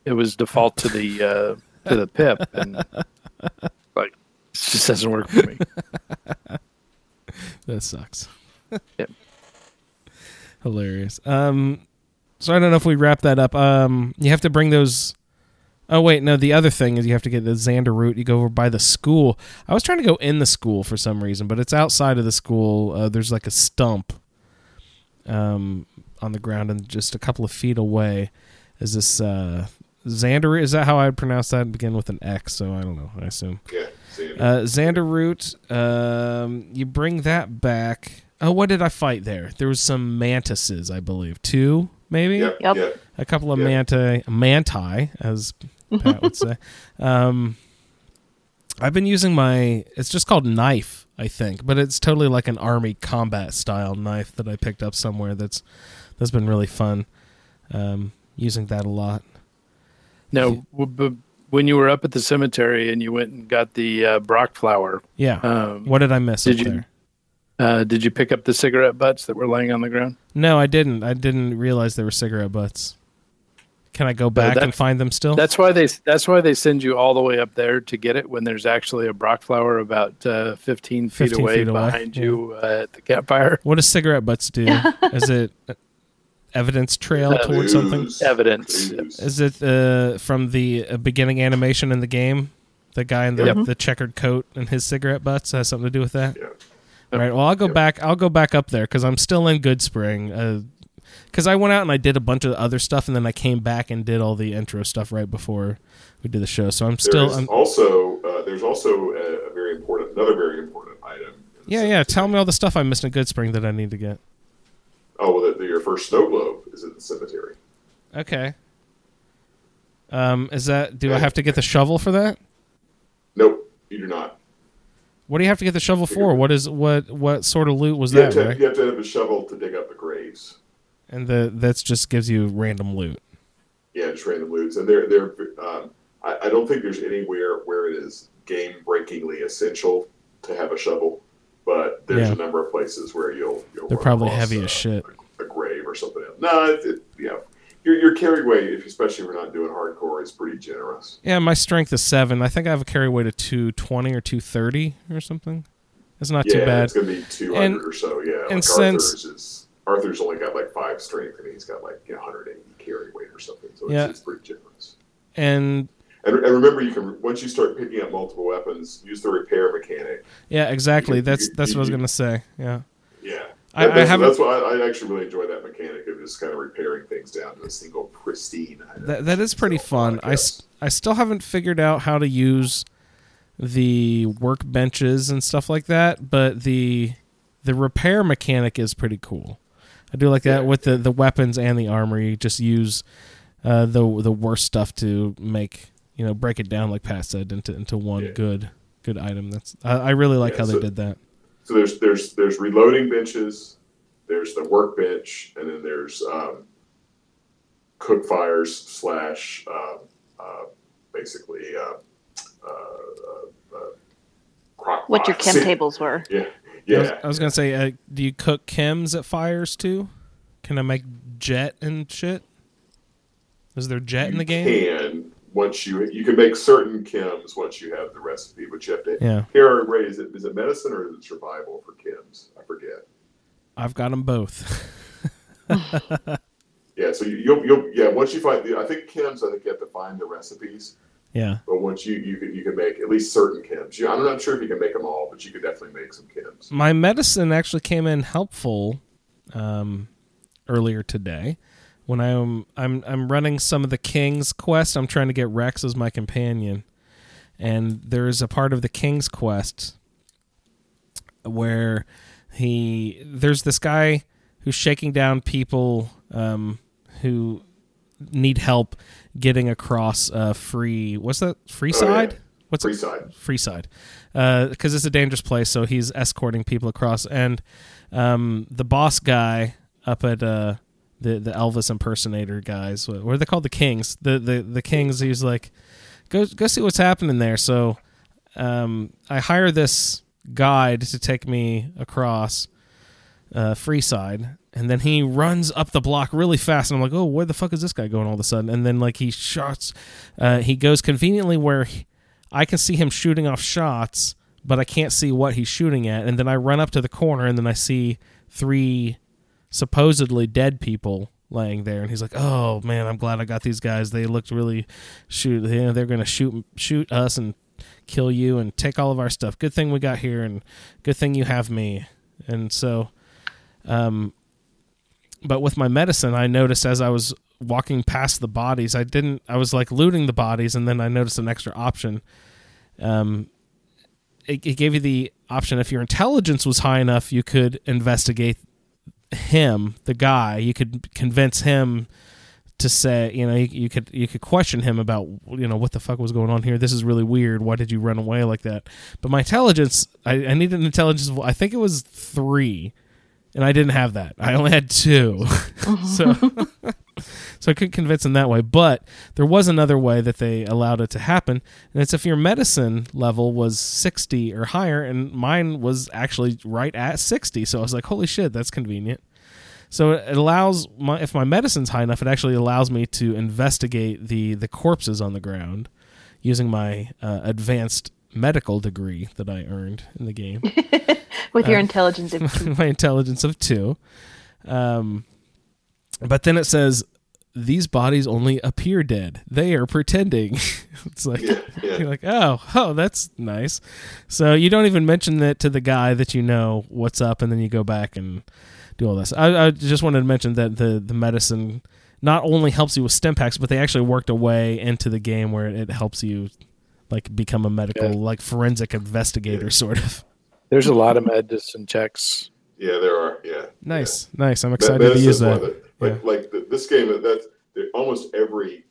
it was default to the uh, to the pip, and like it just doesn't work for me. That sucks. Yep. Hilarious. Um, so I don't know if we wrap that up. Um, you have to bring those. Oh wait, no. The other thing is you have to get the Xander root. You go over by the school. I was trying to go in the school for some reason, but it's outside of the school. Uh, there's like a stump, um, on the ground, and just a couple of feet away is this uh, Xander. Is that how I would pronounce that? Begin with an X. So I don't know. I assume. Yeah. Xander. Uh, Xander root. Um, you bring that back. Oh, what did I fight there? There was some mantises, I believe. Two, maybe. yep. Yep. Yep. A couple of Yeah. manti, manti, as Pat would say. Um, I've been using my. It's just called knife, I think, but it's totally like an army combat style knife that I picked up somewhere. That's that's been really fun. Um, using that a lot. No, w- but when you were up at the cemetery and you went and got the uh, broc flower, Yeah. um, what did I miss did you- there? uh, did you pick up the cigarette butts that were laying on the ground? No, I didn't. I didn't realize they were cigarette butts. Can I go back that- and find them still? That's why they that's why they send you all the way up there to get it when there's actually a broc flower about uh, 15 feet 15 away feet away, behind yeah. you uh, at the campfire. What does cigarette butts do? Is it evidence trail Uh, towards something? Evidence. Clues. Is it uh, from the uh, beginning animation in the game? The guy in the, Yep. the checkered coat and his cigarette butts has something to do with that. Yeah. All right. Well, I'll go Yep. back. I'll go back up there because I'm still in Good Spring. Because I went out and I did a bunch of other stuff, and then I came back and did all the intro stuff right before we did the show. So I'm still. There's I'm, also uh, there's also a, a very important another very important item. yeah, yeah. Tell me all the stuff I missed in Good Spring that I need to get. Oh, well, the, the, your first snow globe is in the cemetery. Okay. Um, is that? Do I have to get the shovel for that? Nope, you do not. What do you have to get the shovel for? What is what what sort of loot was You have, that? to, Right? you have to have a shovel to dig up the graves. And the that's just gives you random loot. Yeah, just random loots, and they're they're. Um, I, I don't think there's anywhere where it is game breakingly essential to have a shovel, but there's Yeah. a number of places where you'll. you'll They're run probably across, heavy uh, as shit. A, a grave or something else. No, it, it, yeah, your your carry weight, if especially if we're not doing hardcore, is pretty generous. Yeah, my strength is seven. I think I have a carry weight of two twenty or two thirty or something. It's not yeah, too bad. it's gonna be two hundred or so. Yeah, and like since- Arthur's only got like five strength, and he's got like you know, 180 carry weight or something. So it's, Yeah. it's pretty generous. And And, and remember, you can once you start picking up multiple weapons, use the repair mechanic. yeah, exactly. You- That's you- that's what I was gonna say. Yeah. Yeah, I- That- I that's, that's why I, I actually really enjoy that mechanic of just kind of repairing things down to a single pristine. item. That that is pretty So, fun. I, s- I still haven't figured out how to use the workbenches and stuff like that, but the the repair mechanic is pretty cool. I do like that Yeah. with the, the weapons and the armor. You just use uh, the the worst stuff to make you know break it down, like Pat said, into into one Yeah. good good item. That's I, I really like Yeah, how they did that. So there's there's there's reloading benches, there's the workbench, and then there's um, cook fires slash um, uh, basically uh, uh, uh, uh, crock What your pots. chem tables were. Yeah, I was, yeah. I was gonna say, uh, do you cook chems at fires too? Can I make jet and shit? Is there jet in the game? Can once you you can make certain chems once you have the recipe, but you have to. Yeah, Here, Ray, is it is it medicine or is it survival for chems? I forget. I've got them both. Yeah, so you, you'll you'll yeah once you find the I think chems I think you have to find the recipes, yeah, but once you you can you can make at least certain chems. You, I'm not sure if you can make them all, but you could definitely make some chems. my medicine actually came in helpful um, earlier today when I'm I'm I'm running some of the King's quest. I'm trying to get Rex as my companion, and there is a part of the King's quest where he there's this guy who's shaking down people um, who need help getting across uh, free. What's that? Free Oh, yeah. side? What's Free it? side. Freeside because it's a dangerous place so he's escorting people across and um, the boss guy up at uh, the the elvis impersonator guys what what are they called the kings the the, the kings he's like go go see what's happening there. So um, I hire this guide to take me across uh, Freeside, and then he runs up the block really fast, and I'm like, oh, where the fuck is this guy going all of a sudden? And then like he shots, uh, he goes conveniently where he- I can see him shooting off shots, but I can't see what he's shooting at. And then I run up to the corner, and then I see three supposedly dead people laying there and he's like oh man i'm glad i got these guys they looked really shoot you know, they're gonna shoot shoot us and kill you and take all of our stuff good thing we got here and good thing you have me and so um but with my medicine i noticed as i was walking past the bodies i didn't i was like looting the bodies and then i noticed an extra option um it, it gave you the option if your intelligence was high enough you could investigate him, the guy, you could convince him to say, you know, you, you could you could question him about, you know, what the fuck was going on here. This is really weird. Why did you run away like that? But my intelligence, I, I needed an intelligence. I think it was three, and I didn't have that. I only had two, so so I couldn't convince them that way. But there was another way that they allowed it to happen, and it's if your medicine level was sixty or higher, and mine was actually right at sixty. So I was like, holy shit, that's convenient. So it allows my if my medicine's high enough, it actually allows me to investigate the the corpses on the ground using my uh, advanced medical degree that I earned in the game. with Uh, your intelligence. of- my intelligence of two. Um, but then it says these bodies only appear dead. They are pretending. it's like Yeah, yeah. you're like, oh, oh, that's nice. So you don't even mention that to the guy that you know what's up, and then you go back and do all this. I, I just wanted to mention that the the medicine not only helps you with stimpaks, but they actually worked a way into the game where it helps you like become a medical Yeah. like forensic investigator sort of. There's a lot of medicine checks. Yeah, there are. Yeah. Nice, nice. I'm excited That- to use that. the- Like, like the, this game, that's almost every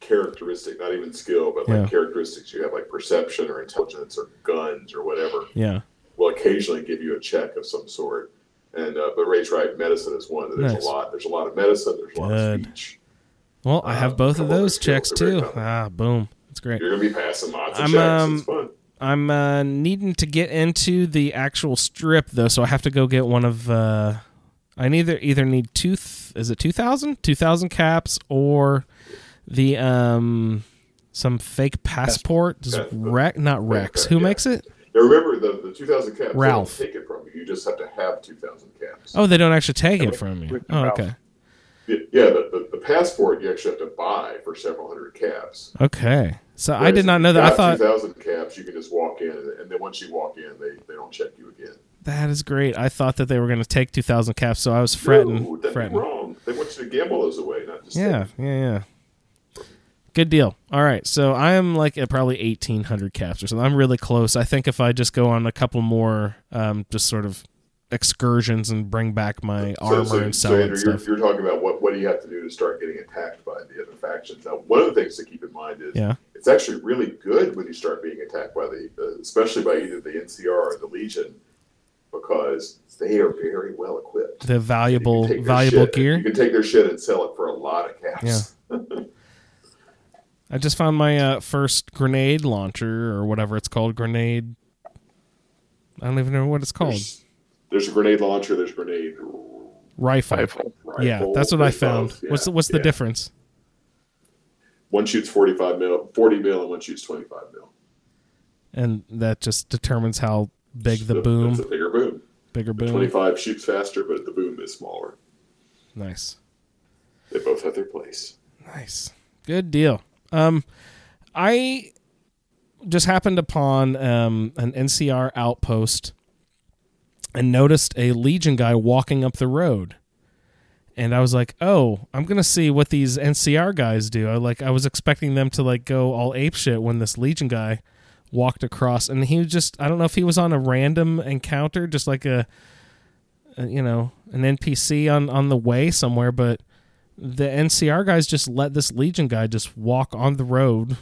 characteristic, not even skill, but like Yeah. characteristics you have, like perception or intelligence or guns or whatever, Yeah. will occasionally give you a check of some sort. And uh, but Ray's right, medicine is one. There's Nice. a lot. There's a lot of medicine. There's a lot Good. of speech. Well, I have Um, both of those checks too. Ah, boom. That's great. You're gonna be passing lots of I'm, checks. um, it's fun. I'm uh, needing to get into the actual strip though, so I have to go get one of. Uh, I neither either need two. Th- is it two thousand? Two thousand caps or the um some fake passport? Does Passport. Rex not Rex? Who yeah. makes it? Now remember the the 2,000 caps. they Ralph. don't take it from you. You just have to have 2,000 caps. Oh, they don't actually take it from you. Oh, Ralph. okay. Yeah, yeah, the, the, the passport you actually have to buy for several hundred caps. Okay. So I did not know that. I thought 2,000 caps, you can just walk in, and, then once you walk in, they, they don't check you again. that is great. I thought that they were going to take two thousand caps, so I was fretting. no, that'd fretting. wrong. They want you to gamble those away, not just Yeah, yeah, yeah. Good deal. All right, so I am like at probably eighteen hundred caps or something. I'm really close. I think if I just go on a couple more, um, just sort of excursions and bring back my So, armor so, and so sell Andrew, and you're, stuff. you're talking about what, what do you have to do to start getting attacked by the other factions. Now, one of the things to keep in mind is Yeah. It's actually really good when you start being attacked by the, uh, especially by either the NCR or the Legion, because they are very well equipped. The valuable, can take their valuable shit- gear. You can take their shit and sell it for a lot of caps. I just found my uh, first grenade launcher or whatever it's called. Grenade. I don't even know what it's called. There's, there's a grenade launcher. There's a grenade Rifle. Rifle. Yeah, that's what I found. both, What's the, yeah, what's the yeah. difference? One shoots 45 mil, 40 mil, and one shoots 25 mil. And that just determines how big the It's boom, a bigger boom. bigger The boom. 25 shoots faster, but the boom is smaller. Nice. They both have their place. Nice. Good deal. Um, I just happened upon um, an NCR outpost and noticed a Legion guy walking up the road. And I was like, "Oh, I'm gonna see what these NCR guys do." I like, I was expecting them to like go all ape shit when this Legion guy walked across, and he was just—I don't know if he was on a random encounter, just like a, a you know, an NPC on on the way somewhere, but the NCR guys just let this Legion guy just walk on the road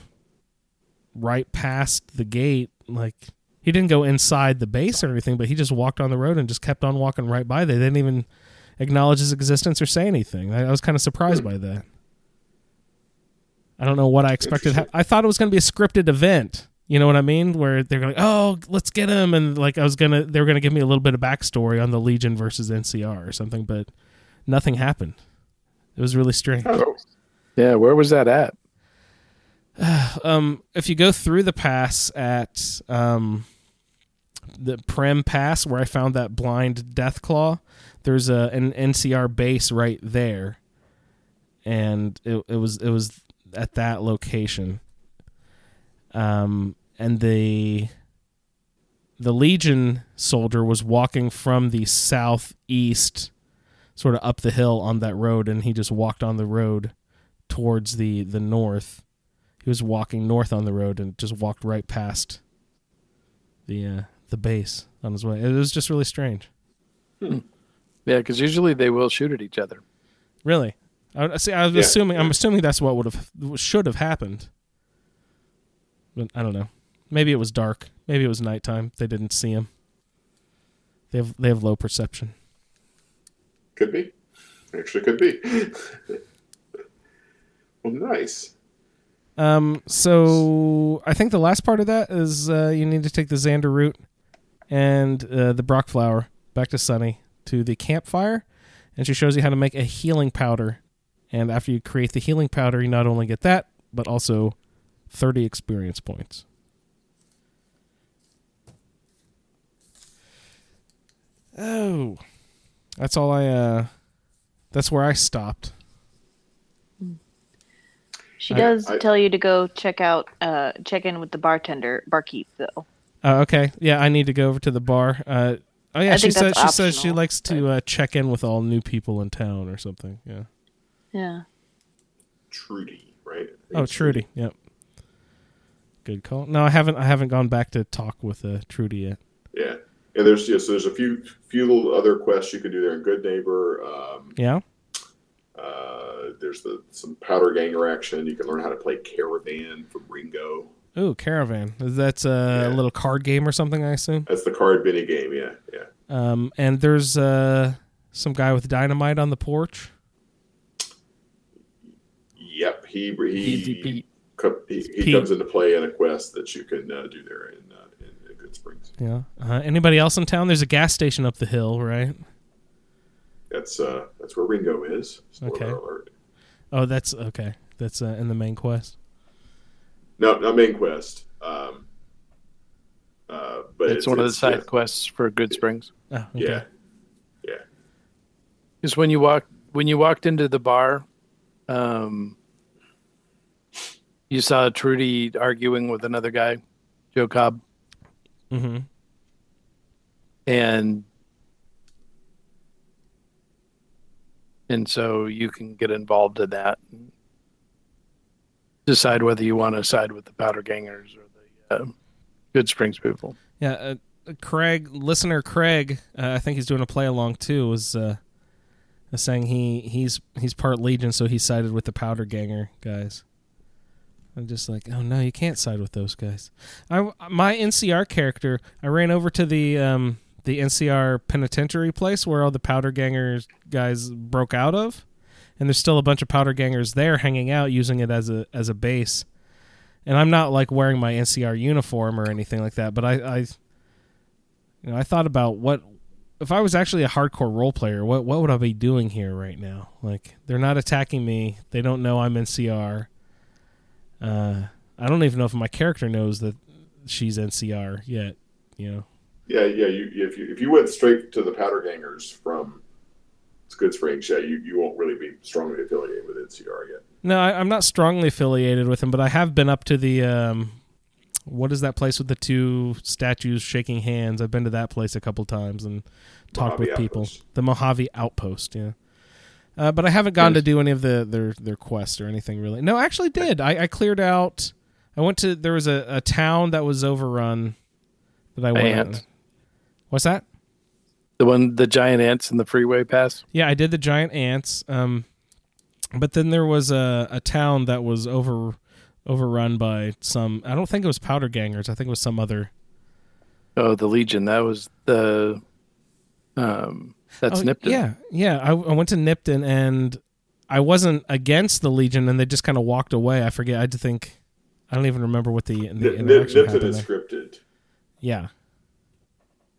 right past the gate. Like he didn't go inside the base or anything, but he just walked on the road and just kept on walking right by. They didn't even acknowledge his existence or say anything. I, I was kind of surprised by that. I don't know what I expected. I thought it was going to be a scripted event. You know what I mean? Where they're going "Oh, let's get him," and like I was gonna, they were gonna give me a little bit of backstory on the Legion versus NCR or something, but nothing happened. It was really strange. Oh, Yeah, where was that at? um, if you go through the pass at um, the Primm Pass, where I found that blind Deathclaw, there's a an NCR base right there, and it, it was it was at that location. Um, and the the Legion soldier was walking from the southeast, sort of up the hill on that road, and he just walked on the road towards the the north he was walking north on the road and just walked right past the uh, the base on his way. It was just really strange. Yeah, because usually they will shoot at each other. Really, I see. I was Yeah, assuming. I'm assuming that's what would have should have happened. But I don't know. Maybe it was dark. Maybe it was nighttime. They didn't see him. They have they have low perception. could be. Actually, could be. well, nice. Um, so I think the last part of that is uh, you need to take the Xander root and uh, the broc flower back to Sunny to the campfire, and she shows you how to make a healing powder. And after you create the healing powder, you not only get that, but also thirty experience points. Oh, that's all I. uh That's where I stopped. She I- does I- tell you to go check out, uh, check in with the bartender, barkeep though. Uh, okay, yeah, I need to go over to the bar. Uh, oh yeah, I she says that's she says she likes to uh, check in with all new people in town or something. Yeah. Yeah. Trudy, right? Oh, it's Trudy. Yep. Good call. No, I haven't. I haven't gone back to talk with uh, Trudy yet. Yeah, and there's yeah, so there's a few few little other quests you can do there in Good Neighbor. Um, Yeah. uh, there's the some powder ganger action. You can learn how to play Caravan from Ringo. Ooh, Caravan. That's a Yeah. little card game or something, I assume. That's the card mini game. Yeah, yeah. Um, and there's uh some guy with dynamite on the porch. Yep, he Easy he Pete. co- he, he comes into play in a quest that you can uh, do there in, uh, in, in Goodsprings. Yeah. Uh, anybody else in town? There's a gas station up the hill, right? That's uh that's where Ringo is. Spoiler Okay. alert. Oh, that's okay. That's uh, in the main quest. No, not main quest. Um, uh, but It's, one of the side yeah, quests for Goodsprings. Oh, okay. Yeah, yeah. Because when you walk when you walked into the bar, um, you saw Trudy arguing with another guy, Joe Cobb, Mm-hmm. and and so you can get involved in that. And decide whether you want to side with the Powder Gangers or the uh, Goodsprings people. Yeah, uh, Craig, listener Craig, uh, I think he's doing a play along too. Was uh, saying he he's he's part Legion, so he sided with the Powder Ganger guys. I'm just like, oh no, you can't side with those guys. I my NCR character, I ran over to the um the NCR penitentiary place where all the Powder Gangers guys broke out of, and there's still a bunch of Powder Gangers there hanging out, using it as a as a base. And I'm not like wearing my NCR uniform or anything like that, but I, I you know, I thought about what if I was actually a hardcore role player, what what would I be doing here right now? Like they're not attacking me. They don't know I'm NCR. Uh, I don't even know if my character knows that she's NCR yet. You know. Yeah, yeah. You if you if you went straight to the Powder Gangers from It's Goodsprings, yeah, you, you won't really be strongly affiliated with NCR yet. No, I, I'm not strongly affiliated with him, but I have been up to the um, what is that place with the two statues shaking hands? I've been to that place a couple times and talked Mojave with people. Outpost. The Mojave Outpost, yeah. Uh, but I haven't gone to do any of the their their quests or anything really. No, I actually did. I, I cleared out. I went to there was a, a town that was overrun that I went. Ant. What's that? The one, the giant ants in the freeway pass. Yeah, I did the giant ants. Um, but then there was a, a town that was over overrun by some. I don't think it was powder gangers. I think it was some other. Oh, the Legion. That was the. Um, that's Oh, Nipton. Yeah, yeah. I, I went to Nipton and I wasn't against the Legion, and they just kind of walked away. I forget. I had to think. I don't even remember what the, the Nip, Nip, interaction Nipton happened is there. scripted, Yeah,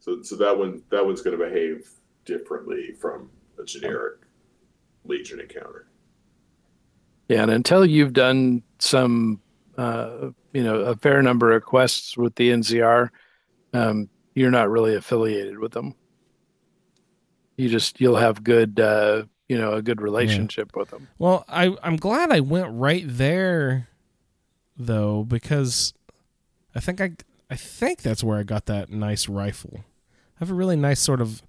so so that one that one's going to behave differently from a generic Legion encounter. Yeah, and until you've done some, uh, you know, a fair number of quests with the NCR, um, you're not really affiliated with them. You just you'll have good, uh, you know, a good relationship with them. Well, I I'm glad I went right there though because I think I I think that's where I got that nice rifle. I have a really nice sort of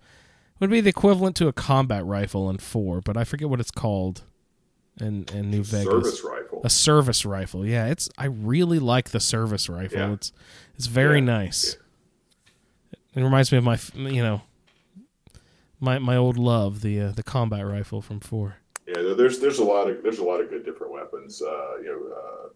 would be the equivalent to a combat rifle in 4, but I forget what it's called in in New Vegas. Service rifle. A service rifle. Yeah, it's I really like the service rifle. Yeah. It's it's very Yeah, nice. It reminds me of my you know my my old love, the uh, the combat rifle from 4. Yeah, there's there's a lot of there's a lot of good different weapons. Uh, you know, uh,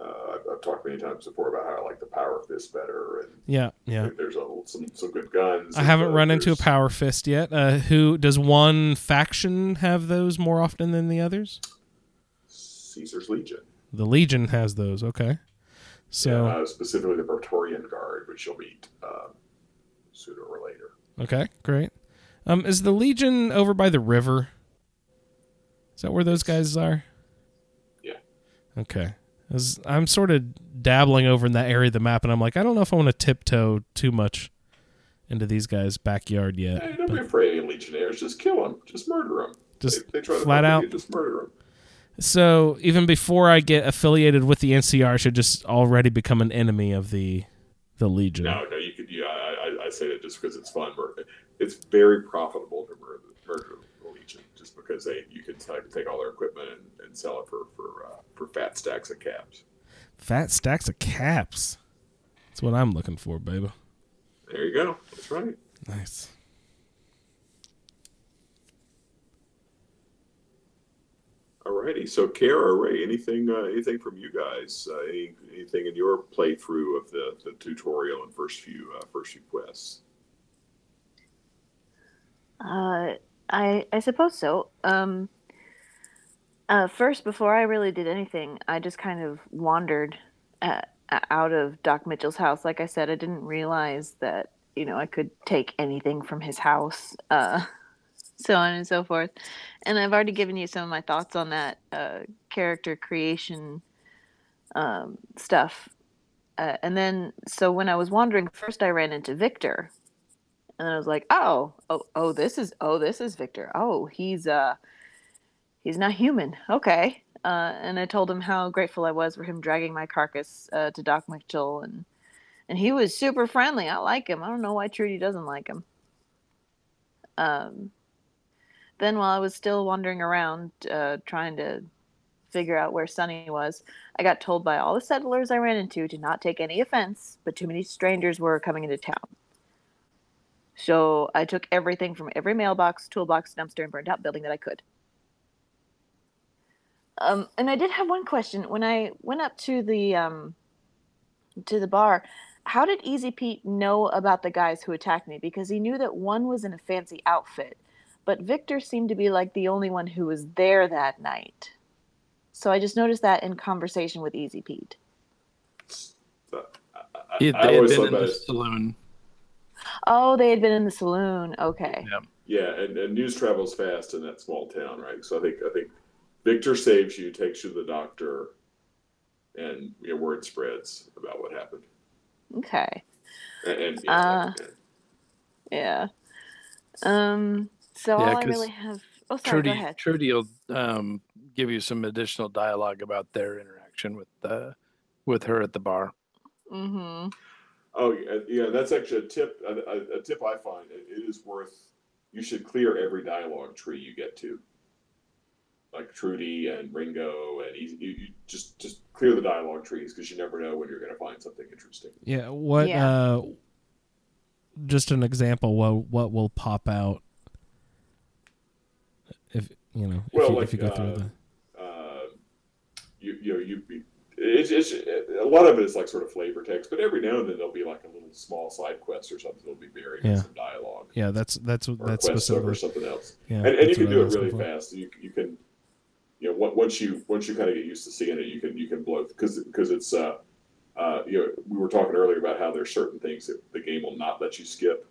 uh, I've, I've talked many times before about how I like the power fist better, and Yeah, yeah. there's a, some some good guns. I haven't Uh, run into a power fist yet. Uh, who does one faction have those more often than the others? Caesar's Legion, The Legion has those. Okay, so uh, specifically the Praetorian Guard, which you'll meet uh, sooner or later. okay, great. Um, is the Legion over by the river? Is that where those guys are? Yeah. Okay. 'Cause I'm sort of dabbling over in that area of the map, and I'm like, I don't know if I want to tiptoe too much into these guys' backyard yet. Hey, don't but- be afraid of Legionnaires. Just kill them. Just murder them. Just they, they try to flat out? You, just murder them. So even before I get affiliated with the NCR, I should just already become an enemy of the the Legion. No, no, you could. Yeah, I, I, I say that just because it's fun. It's very profitable to murder, murder the Legion, just because they you can take, take all their equipment and, and sell it for for uh, for fat stacks of caps. Fat stacks of caps. That's what I'm looking for, baby. There you go. That's right. Nice. Alrighty. So, Cara, Ray, anything uh, anything from you guys? Uh, any, anything in your playthrough of the, the tutorial and first few uh, first few quests? Uh, I I suppose so. Um, uh, first, before I really did anything, I just kind of wandered uh, out of Doc Mitchell's house. Like I said, I didn't realize that you know I could take anything from his house, uh, so on and so forth. And I've already given you some of my thoughts on that uh, character creation um, stuff. Uh, and then, so when I was wandering, first I ran into Victor, and then I was like, "Oh, oh, oh, this is oh, this is Victor. Oh, he's uh, he's not human. Okay." Uh, and I told him how grateful I was for him dragging my carcass uh, to Doc Mitchell, and and he was super friendly. I like him. I don't know why Trudy doesn't like him. Um, then while I was still wandering around uh, trying to figure out where Sunny was, I got told by all the settlers I ran into to not take any offense, but too many strangers were coming into town. So I took everything from every mailbox, toolbox, dumpster, and burned out building that I could. Um, and I did have one question. When I went up to the um, to the bar, how did Easy Pete know about the guys who attacked me? Because he knew that one was in a fancy outfit, but Victor seemed to be like the only one who was there that night. So I just noticed that in conversation with Easy Pete. So, I, I, I they had been in the it. saloon. Oh, they had been in the saloon. Okay. Yeah. Yeah, and, and news travels fast in that small town, right? So I think I think Victor saves you, takes you to the doctor, and your word spreads about what happened. Okay. And, and Uh, yeah, Yeah. Um. So Yeah, all I 'cause really have. Oh, sorry. Trudy, Go ahead. Trudy will um, give you some additional dialogue about their interaction with uh, with her at the bar. Mm-hmm. Oh yeah, yeah, that's actually a tip. A, a, a tip I find it, it is worth. You should clear every dialogue tree you get to, like Trudy and Ringo, and you, you, you just just clear the dialogue trees because you never know when you're going to find something interesting. Yeah. What? Yeah. Uh, just an example. What what will pop out if you know if, Well, you, like, if you go through uh, the uh, you you know you it's, it's a lot of it is like sort of flavor text, but every now and then there'll be like a little small side quest or something that'll be buried in Yeah. some dialogue yeah that's that's or that's quest over specifically something else. yeah and, and you can do it really fast. You you can you know, once you once you kind of get used to seeing it, you can you can blow because because it's uh, uh, you know we were talking earlier about how there's certain things that the game will not let you skip.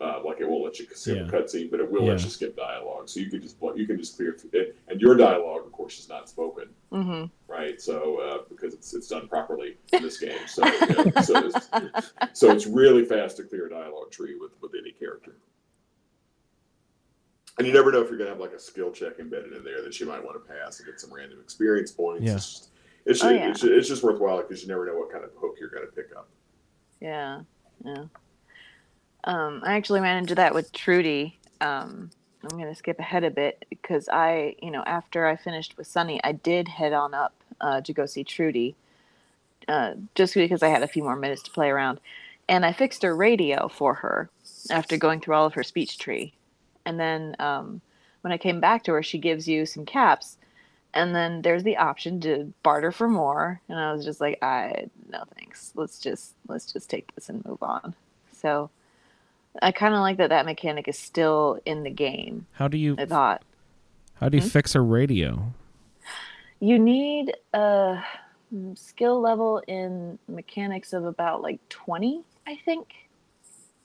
Uh, like it won't let you skip Yeah. a cutscene, but it will let you skip dialogue. So you can just you can just clear it, and your dialogue, of course, is not spoken hmm right? So uh, because it's it's done properly in this game, so you know, so, it's, so it's really fast to clear a dialogue tree with with any character. And you never know if you're gonna have like a skill check embedded in there that you might want to pass and get some random experience points. Yeah. It's just, it's, Oh, ju- yeah. it's, ju- it's just worthwhile because you never know what kind of hook you're gonna pick up. Yeah, yeah. Um, I actually ran into that with Trudy. Um, I'm gonna skip ahead a bit because I, you know, after I finished with Sunny, I did head on up uh, to go see Trudy, uh, just because I had a few more minutes to play around, and I fixed her radio for her after going through all of her speech tree, and then um, when I came back to her, she gives you some caps, and then there's the option to barter for more, and I was just like, I no thanks. Let's just let's just take this and move on. So I kind of like that that mechanic is still in the game. How do you I thought how do you fix a radio? you need a skill level in mechanics of about like 20, I think.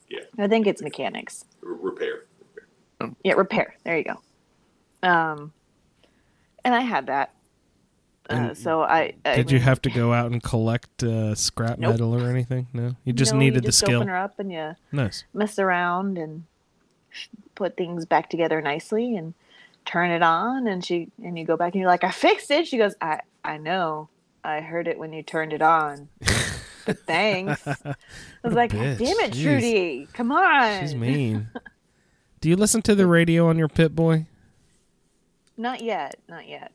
Yeah. I think it's mechanics. R- repair. Yeah, repair. There you go. Um, and I had that. Uh, And so I, I Did you have to go out and collect uh, scrap Nope. metal or anything? No, you just no, needed you the skill. Open her up and you Nice. mess around and put things back together nicely and turn it on and she and you go back and you're like I fixed it. She goes I I know. I heard it when you turned it on. But thanks. I was like, damn it, Jeez. Trudy. Come on. She's mean. do you listen to the radio on your Pip-Boy? Not yet. Not yet.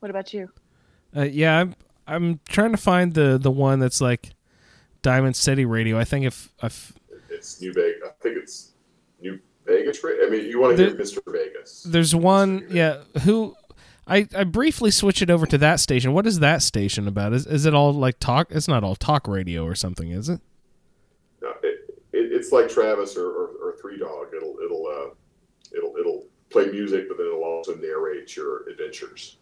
What about you? Uh, yeah, I'm I'm trying to find the the one that's like Diamond City Radio. I think if if It's New Vegas. I think it's New Vegas. I mean, you want to hear Mr. Vegas. there's one, yeah, who I I briefly switch it over to that station. What is that station about? Is is it all like talk? It's not all talk radio or something, is it? No, it, it, it's like Travis or, or, or Three Dog. It'll it'll uh, it'll it'll play music, but then it'll also narrate your adventures.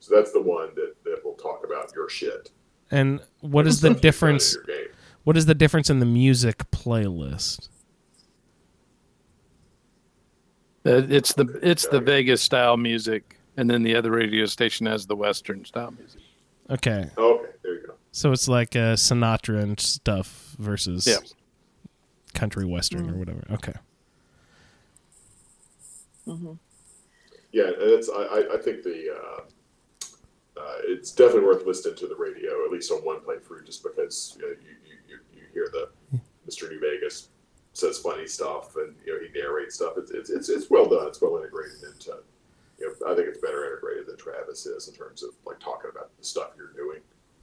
So that's the one that, that will talk about your shit. And what is the Stuff you find in difference? What is the difference in the music playlist? Uh, it's the it's the Vegas style music, and then the other radio station has the Western style music. Okay, Okay, there you go. so it's like uh, Sinatra and stuff versus Yeah. country western Mm. or whatever. Okay, Yeah, and it's I, I, I think the uh, uh, it's definitely worth listening to the radio at least on one playthrough, just because you, know, you, you, you, hear the Mr. New Vegas says funny stuff and you know he narrates stuff. It's it's it's, it's well done. It's well integrated into. You know, I think it's better integrated than Travis is in terms of like talking about the stuff you're doing.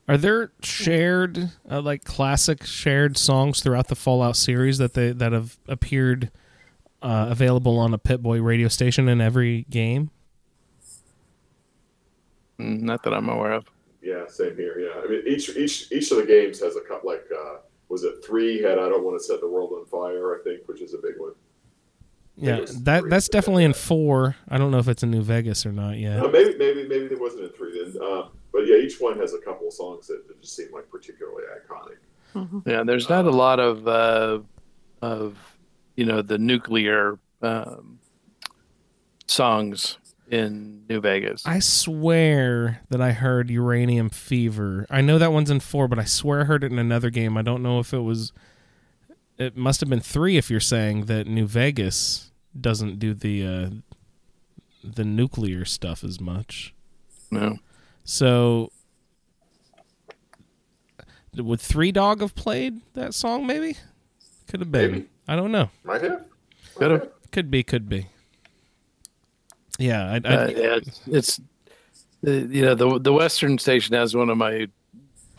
are there shared uh, like classic shared songs throughout the Fallout series that they that have appeared uh, available on a Pip-Boy radio station in every game? Not that I'm aware of. Yeah, same here. Yeah, I mean each each each of the games has a couple like uh, was it three had I don't want to set the world on fire I think which is a big one. Yeah, that three. that's definitely in four. I don't know if it's in New Vegas or not yet. Uh, maybe maybe maybe there wasn't in three then. Um, but yeah, each one has a couple of songs that, that just seem like particularly iconic. Yeah, there's not a lot of uh, of you know the nuclear um, songs in New Vegas. I swear that I heard Uranium Fever. I know that one's in four, but I swear I heard it in another game. I don't know if it was. It must have been three if you're saying that New Vegas doesn't do the uh, the nuclear stuff as much. no, So would Three Dog have played that song? Maybe could have been. Maybe. I don't know. Might have. could have. Could be. Could be. Yeah, I, I, Uh, yeah, it's, it's uh, you know the the Western station has one of my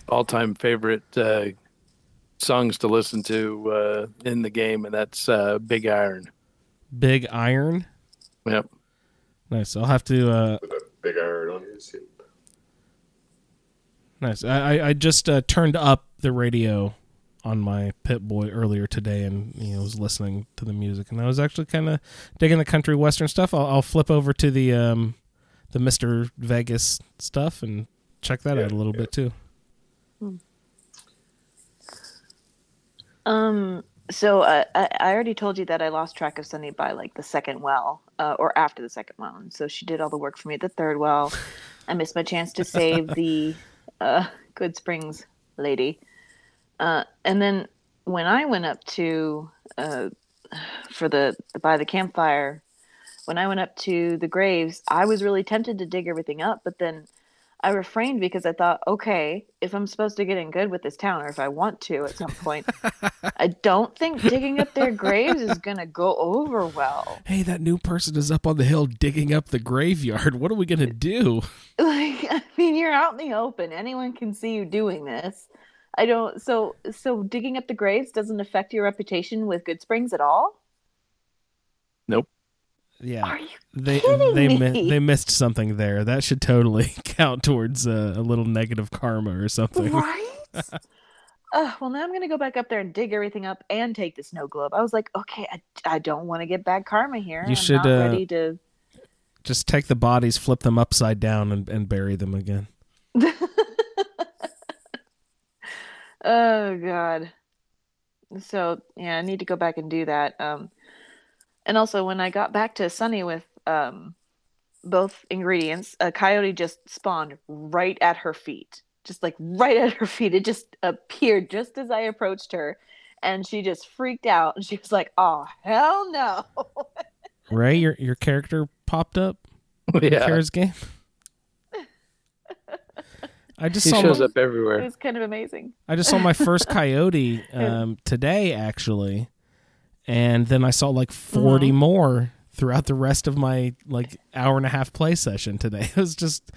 all time favorite uh, songs to listen to uh, in the game, and that's uh, Big Iron. Big Iron. Yep. Nice. I'll have to. Uh, a big iron on his hip. Nice. I, I- I just uh, turned up the radio on my Pip-Boy earlier today, and you know was listening to the music, and I was actually kind of digging the country western stuff. I'll, I'll flip over to the um, the Mister Vegas stuff and check that Yeah, out a little yeah. bit too. Um. So uh, I I already told you that I lost track of Sunny by like the second well, uh, or after the second well, and so she did all the work for me at the third well. I missed my chance to save the uh, Goodsprings lady, uh, and then when I went up to uh, for the by the campfire, when I went up to the graves, I was really tempted to dig everything up, but then I refrained because I thought, okay, if I'm supposed to get in good with this town, or if I want to at some point, I don't think digging up their graves is gonna go over well. Hey, that new person is up on the hill digging up the graveyard. What are we gonna do? Like, I mean, you're out in the open; anyone can see you doing this. I don't. So, so digging up the graves doesn't affect your reputation with Goodsprings at all. Nope. Yeah, Are you they kidding they me? mi- they missed something there. That should totally count towards uh, a little negative karma or something. right? uh, well, now I'm gonna go back up there and dig everything up and take the snow globe. I was like, okay, I, I don't want to get bad karma here. You I'm should, not uh, ready to. Just take the bodies, flip them upside down, and, and bury them again. Oh God. So yeah, I need to go back and do that. Um, and also when I got back to Sunny with um, both ingredients, a coyote just spawned right at her feet, just like right at her feet. It just appeared just as I approached her, and she just freaked out. And she was like, "Oh hell no!" Ray, your your character popped up. yeah. Cara's game. I just He saw shows my, up it everywhere. was kind of amazing. I just saw my first coyote um, today actually, and then I saw like 40 Mm-hmm. more throughout the rest of my like hour and a half play session today. It was just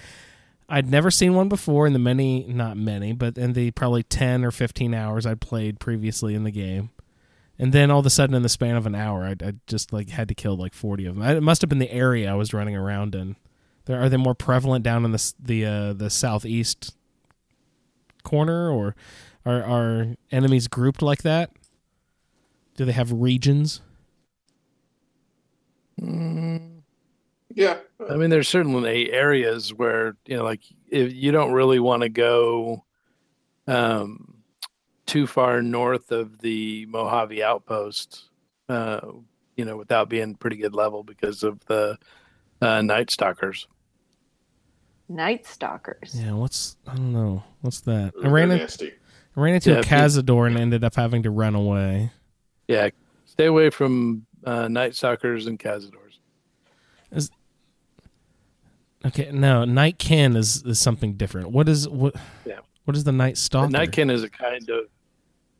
I'd never seen one before in the many not many, but in the probably 10 or 15 hours I played previously in the game. And then all of a sudden in the span of an hour I, I just like had to kill like 40 of them. It must have been the area I was running around in. There are they more prevalent down in the the uh, the southeast corner or are are enemies grouped like that? Do they have regions? Yeah. I mean, there's certainly areas where you know, like if you don't really want to go um, too far north of the Mojave outpost, uh, you know, without being pretty good level because of the uh, night stalkers. Night stalkers. Yeah, what's I don't know. What's that? I ran, in, nasty. I ran into Yeah, a if you- Cazador and ended up having to run away. Yeah, stay away from uh, night stalkers and cazadors. Okay, no, Nightkin is is something different. What is what? Yeah. What is the Night The Stalker? nightkin is a kind of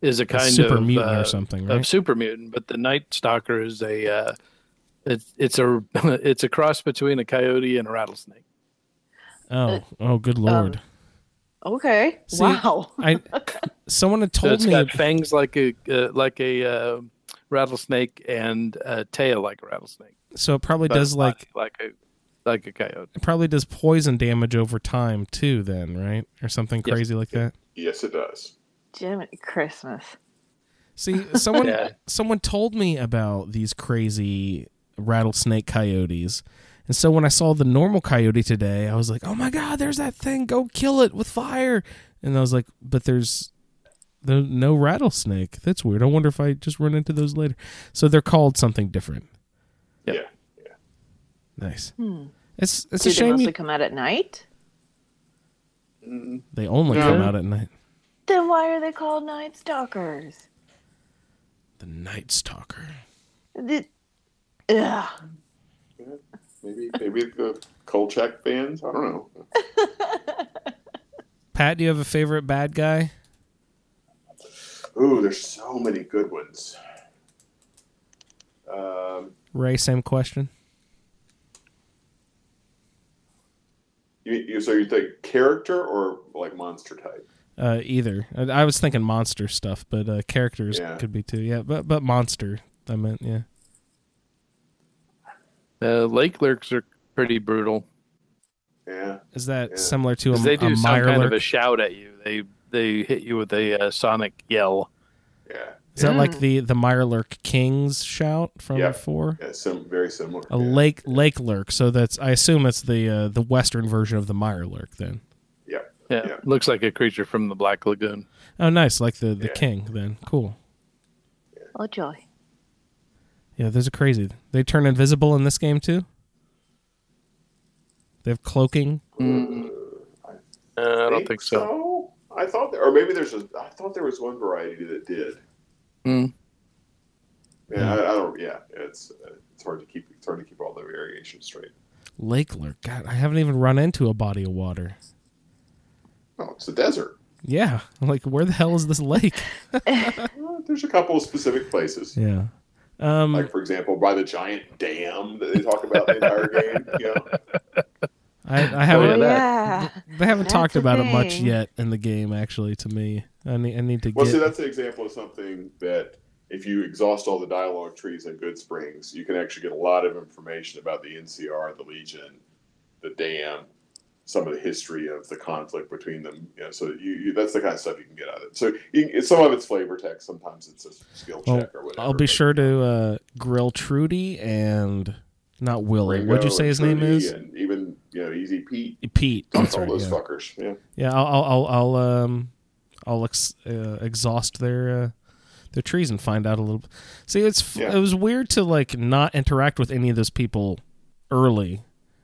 is a A kind super of mutant uh, or something, of right? super mutant, but the night stalker is a uh, it's it's a it's a cross between a coyote and a rattlesnake. Oh, oh, good lord! Okay. See, wow. I someone had So told it's me. got fangs like a uh, like a uh, rattlesnake and a tail like a rattlesnake. so it probably but does like like a like a coyote. it probably does poison damage over time too. Then right or something Yes. crazy like that. Yes, it does. Jiminy Christmas. See, someone Yeah. someone told me about these crazy rattlesnake coyotes. And so when I saw the normal coyote today, I was like, "Oh my god, there's that thing. Go kill it with fire." And I was like, "But there's there's no rattlesnake. That's weird. I wonder if I just run into those later." So they're called something different. Yep. Yeah. Nice. Hmm. It's it's Do a they mostly you, come out at night? they only No. come out at night. Then why are they called night stalkers? The Night Stalker. The, ugh. Maybe maybe the Kolchak fans. I don't know. Pat, do you have a favorite bad guy? Ooh, there's so many good ones. Um, Ray, same question. you, you so you think character or like monster type? Uh, either. I, I was thinking monster stuff, but uh, characters Yeah. could be too. Yeah, but but monster. I meant yeah. The lake lurks are pretty brutal. Yeah. Is that Yeah. similar to a, 'Cause they a do some kind lurk? of a shout at you. They they hit you with a uh, sonic yell, Yeah. Is that like the the Mirelurk Kings shout from Yeah. four? Yeah, sim- very similar. A yeah. lake lake lurk. So that's I assume it's the uh, the western version of the Mirelurk then. Yeah. Yeah, Yeah. looks like a creature from the Black Lagoon. Oh, nice, like the the Yeah. king then. Cool. Oh joy. Yeah, those are crazy. They turn invisible in this game too. They have cloaking. Uh, I don't think so. I thought, there, or maybe there's a. I thought there was one variety that did. Hmm. Yeah, I, I don't. Yeah, it's uh, it's hard to keep. It's hard to keep all the variations straight. Lake lurk. God, I haven't even run into a body of water. Oh, it's a desert. Yeah, like, where the hell is this lake? Well, there's a couple of specific places, Yeah. Um, like for example, by the giant dam that they talk about the entire game. You know, I, I Oh haven't. yeah. They haven't That's talked a about it much yet in the game. Actually, to me, I need, I need to well, get. see, that's an example of something that if you exhaust all the dialogue trees in Goodsprings, you can actually get a lot of information about the NCR, the Legion, the dam, some of the history of the conflict between them. You know, so you, you that's the kind of stuff you can get out of it. So you, some of it's flavor text, sometimes it's a skill Well, check or whatever. I'll be sure to uh, grill Trudy and not Willie. Ringo What'd you say his name is? And even you know, Easy Pete. Pete. That's all right. those Yeah, fuckers. Yeah. yeah I'll, I'll, I'll, I'll, um, I'll ex- uh, exhaust their uh, their trees and find out a little. See, it's Yeah. it was weird to like not interact with any of those people early,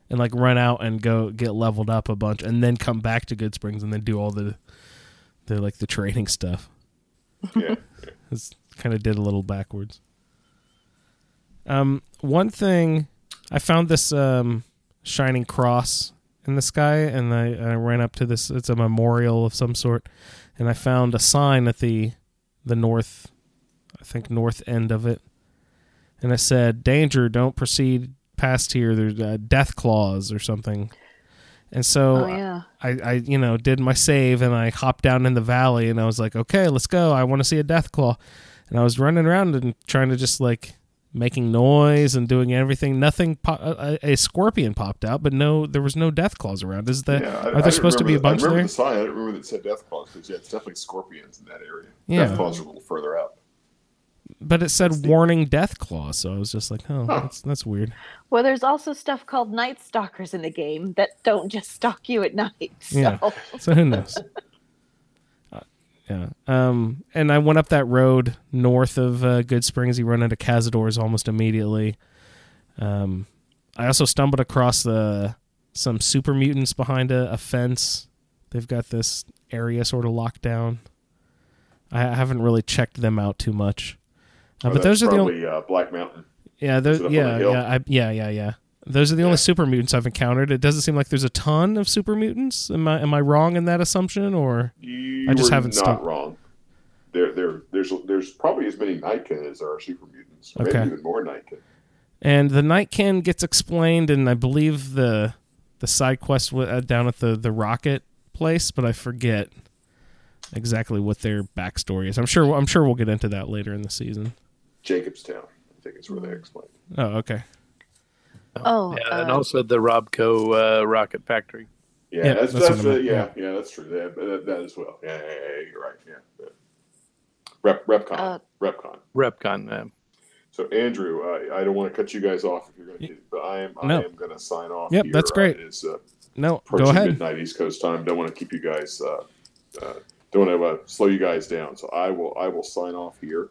and like run out and go get leveled up a bunch, and then come back to Goodsprings and then do all the the like the training stuff. Yeah. It's kind of did a little backwards. Um, one thing I found this um shining cross in the sky, and I, I ran up to this. It's a memorial of some sort, and I found a sign at the the north, I think north end of it, and it said, "Danger! Don't proceed past here. There's a Deathclaws or something." And so Oh yeah. I, I, you know, did my save and I hopped down in the valley and I was like, okay, let's go. I want to see a Deathclaw. And I was running around and trying to just like making noise and doing everything. Nothing, po- a, a scorpion popped out, but no, there was no Deathclaws around. Is that, Yeah, I- are there didn't supposed to be a bunch the, I remember there? the sign. I didn't remember that it said Deathclaws because yeah, it's definitely scorpions in that area. Yeah. Deathclaws are a little further out. But it said warning Deathclaws. So I was just like, oh, Huh. that's, that's weird. Well, there's also stuff called night stalkers in the game that don't just stalk you at night. So. Yeah. So who knows? Uh, yeah. Um, and I went up that road north of uh, Goodsprings. You run into Cazadors almost immediately. Um, I also stumbled across the some super mutants behind a, a fence. They've got this area sort of locked down. I I haven't really checked them out too much. Uh, but those are the only uh, Black Mountain. yeah, those, Is it up on yeah, yeah, I, yeah, yeah, yeah. Those are the only super mutants I've encountered. It doesn't seem like there's a ton of super mutants. Am I am I wrong in that assumption or You I just haven't not stumped- wrong. There, there, there's, there's probably as many Nightkin as there are super mutants. Okay. Maybe even more Nightkin. And the Nightkin gets explained, and I believe the the side quest w- uh, down at the the rocket place, but I forget exactly what their backstory is. I'm sure I'm sure we'll get into that later in the season. Jacobstown, I think it's where they explained. Oh, okay. Oh, Yeah, and uh, also the Robco uh, rocket factory. Yeah, Yeah, that's, that's that's, what I uh, meant, yeah, yeah, that's true. That, that, that as well. Yeah, yeah, yeah, you're right. Yeah, yeah. Rep, REPCONN, Uh, REPCONN. REPCONN. Uh, So Andrew, uh, I don't want to cut you guys off if you're going to, but I am, No. I am going to sign off. Yep, here. that's great. Uh, it is uh, No, go ahead. midnight East Coast time. Don't want to keep you guys. Uh, uh, don't want to uh, slow you guys down. So I will. I will sign off here.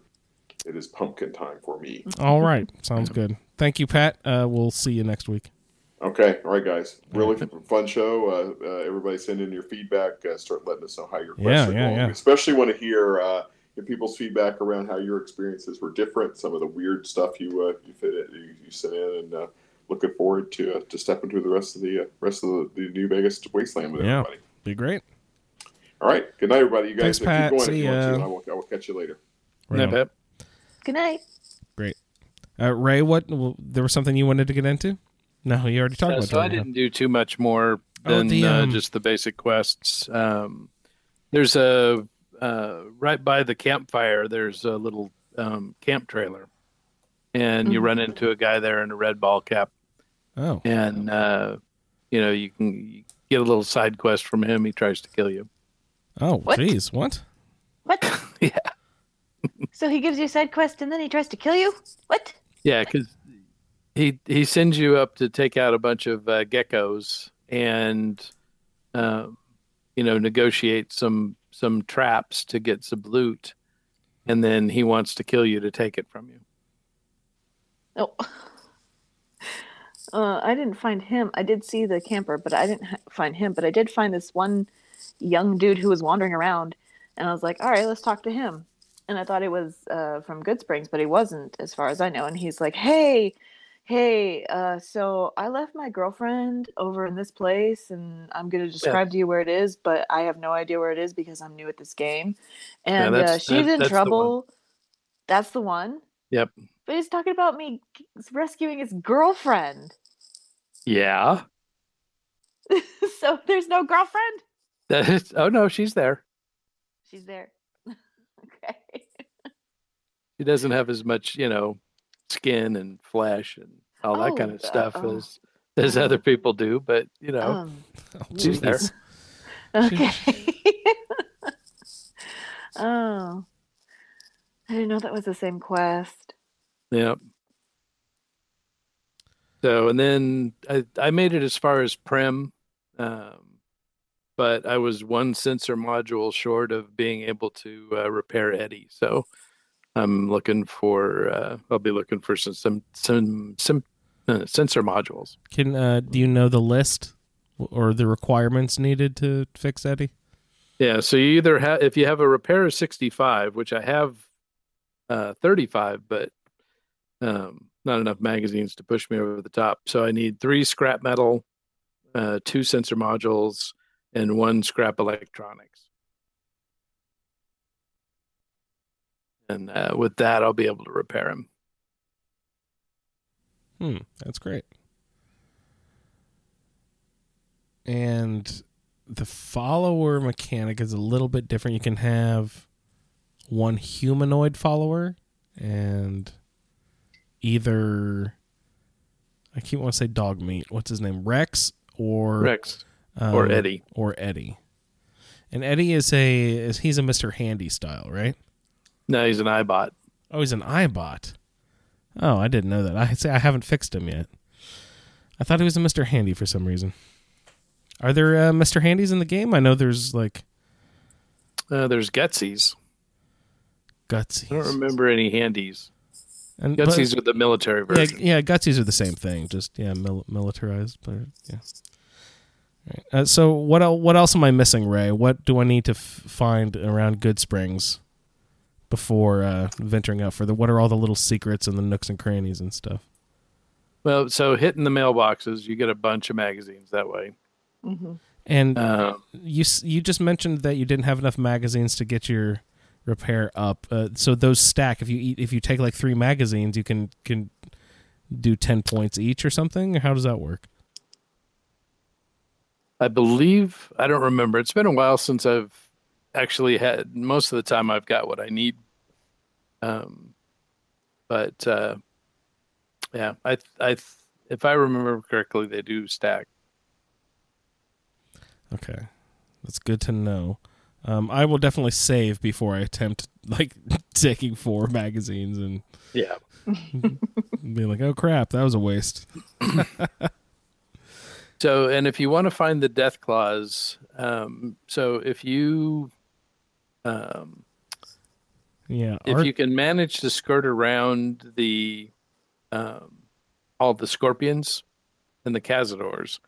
It is pumpkin time for me. All right, sounds good. Thank you, Pat. Uh, we'll see you next week. Okay, all right, guys. Really fun show. Uh, uh, everybody send in your feedback. Uh, start letting us know how your quests Yeah, are yeah, going. yeah. Especially want to hear uh, your people's feedback around how your experiences were different. Some of the weird stuff you uh, you fit you, you sent in, and uh, looking forward to uh, to stepping through the rest of the uh, rest of the, the New Vegas wasteland with Yeah. everybody. Be great. All right, good night, everybody. You guys Thanks, Pat. keep going See if you want ya. to. I will, I will catch you later. Right yeah, on. Pep. Good night. Great. Uh, Ray, what well, there was something you wanted to get into? No, you already talked Uh, about so I didn't do too much more Oh, than the, uh, um, just the basic quests. Um, there's a uh, right by the campfire. There's a little um, camp trailer, and you Hmm. run into a guy there in a red ball cap, Oh, and uh, you know you can get a little side quest from him. He tries to kill you. oh, What? jeez, what? What? yeah. So he gives you a side quest and then he tries to kill you? What? Yeah, because he he sends you up to take out a bunch of uh, geckos and, um, you know, negotiate some some traps to get some loot, and then he wants to kill you to take it from you. Oh. Uh, I didn't find him. I did see the camper, but I didn't ha- find him. But I did find this one young dude who was wandering around, and I was like, "All right, let's talk to him." And I thought it was uh, from Goodsprings, but he wasn't, as far as I know. And he's like, "Hey, hey, uh, so I left my girlfriend over in this place, and I'm going to describe to you where it is, but I have no idea where it is because I'm new at this game, and uh, she's that- in that's the trouble." That's the one. Yep. But he's talking about me rescuing his girlfriend. Yeah. so there's no girlfriend? Oh no, she's there. She's there. Okay. She doesn't have as much, you know, skin and flesh and all that Oh, kind of uh, stuff oh. as as other people do. But you know, Um, Oh, she's there. Jesus. okay. oh. I didn't know that was the same quest. Yep. So and then I I made it as far as Primm, um, but I was one sensor module short of being able to uh, repair Eddie. So I'm looking for uh, I'll be looking for some some some, some uh, sensor modules. Can uh, do you know the list or the requirements needed to fix Eddie? Yeah, so you either have if you have a repair of 65, which I have uh 35, but um not enough magazines to push me over the top. So I need 3 scrap metal, uh 2 sensor modules and 1 scrap electronics. And uh, with that I'll be able to repair him. Hmm, that's great. And the follower mechanic is a little bit different. You can have one humanoid follower and either I keep want to say dog meat. What's his name? Rex or Rex or um, Eddie. or Eddie. And Eddie is a is he's a Mr. Handy style, right? No, he's an Eyebot. Oh, he's an Eyebot. Oh, I didn't know that. I say I haven't fixed him yet. I thought he was a Mr. Handy for some reason. Are there uh, Mr. Handys in the game? I know there's like Uh, there's Gutsies. Gutsies. I don't remember any handies. And, but- Gutsies are the military yeah, version. yeah, Gutsies are the same thing. Just yeah, mil- militarized. But yeah. Right. Uh, so what el- what else am I missing, Ray? What do I need to f- find around Goodsprings before uh, venturing out further? What are all the little secrets and the nooks and crannies and stuff? Well, so hitting the mailboxes, you get a bunch of magazines that way. And Um, you you just mentioned that you didn't have enough magazines to get your repair up. Uh, so those stack. If you eat, if you take like three magazines, you can can do ten points each or something. Or how does that work? I believe I don't remember. It's been a while since I've actually had. Most of the time, I've got what I need. Um, but uh, yeah, I I if I remember correctly, they do stack. Okay, that's good to know. Um, I will definitely save before I attempt like taking four magazines and Yeah, be like, "Oh crap, that was a waste." So, and if you want to find the Deathclaws, um, so if you, um, Yeah, if Art- you can manage to skirt around the, um, all the scorpions and the cazadors,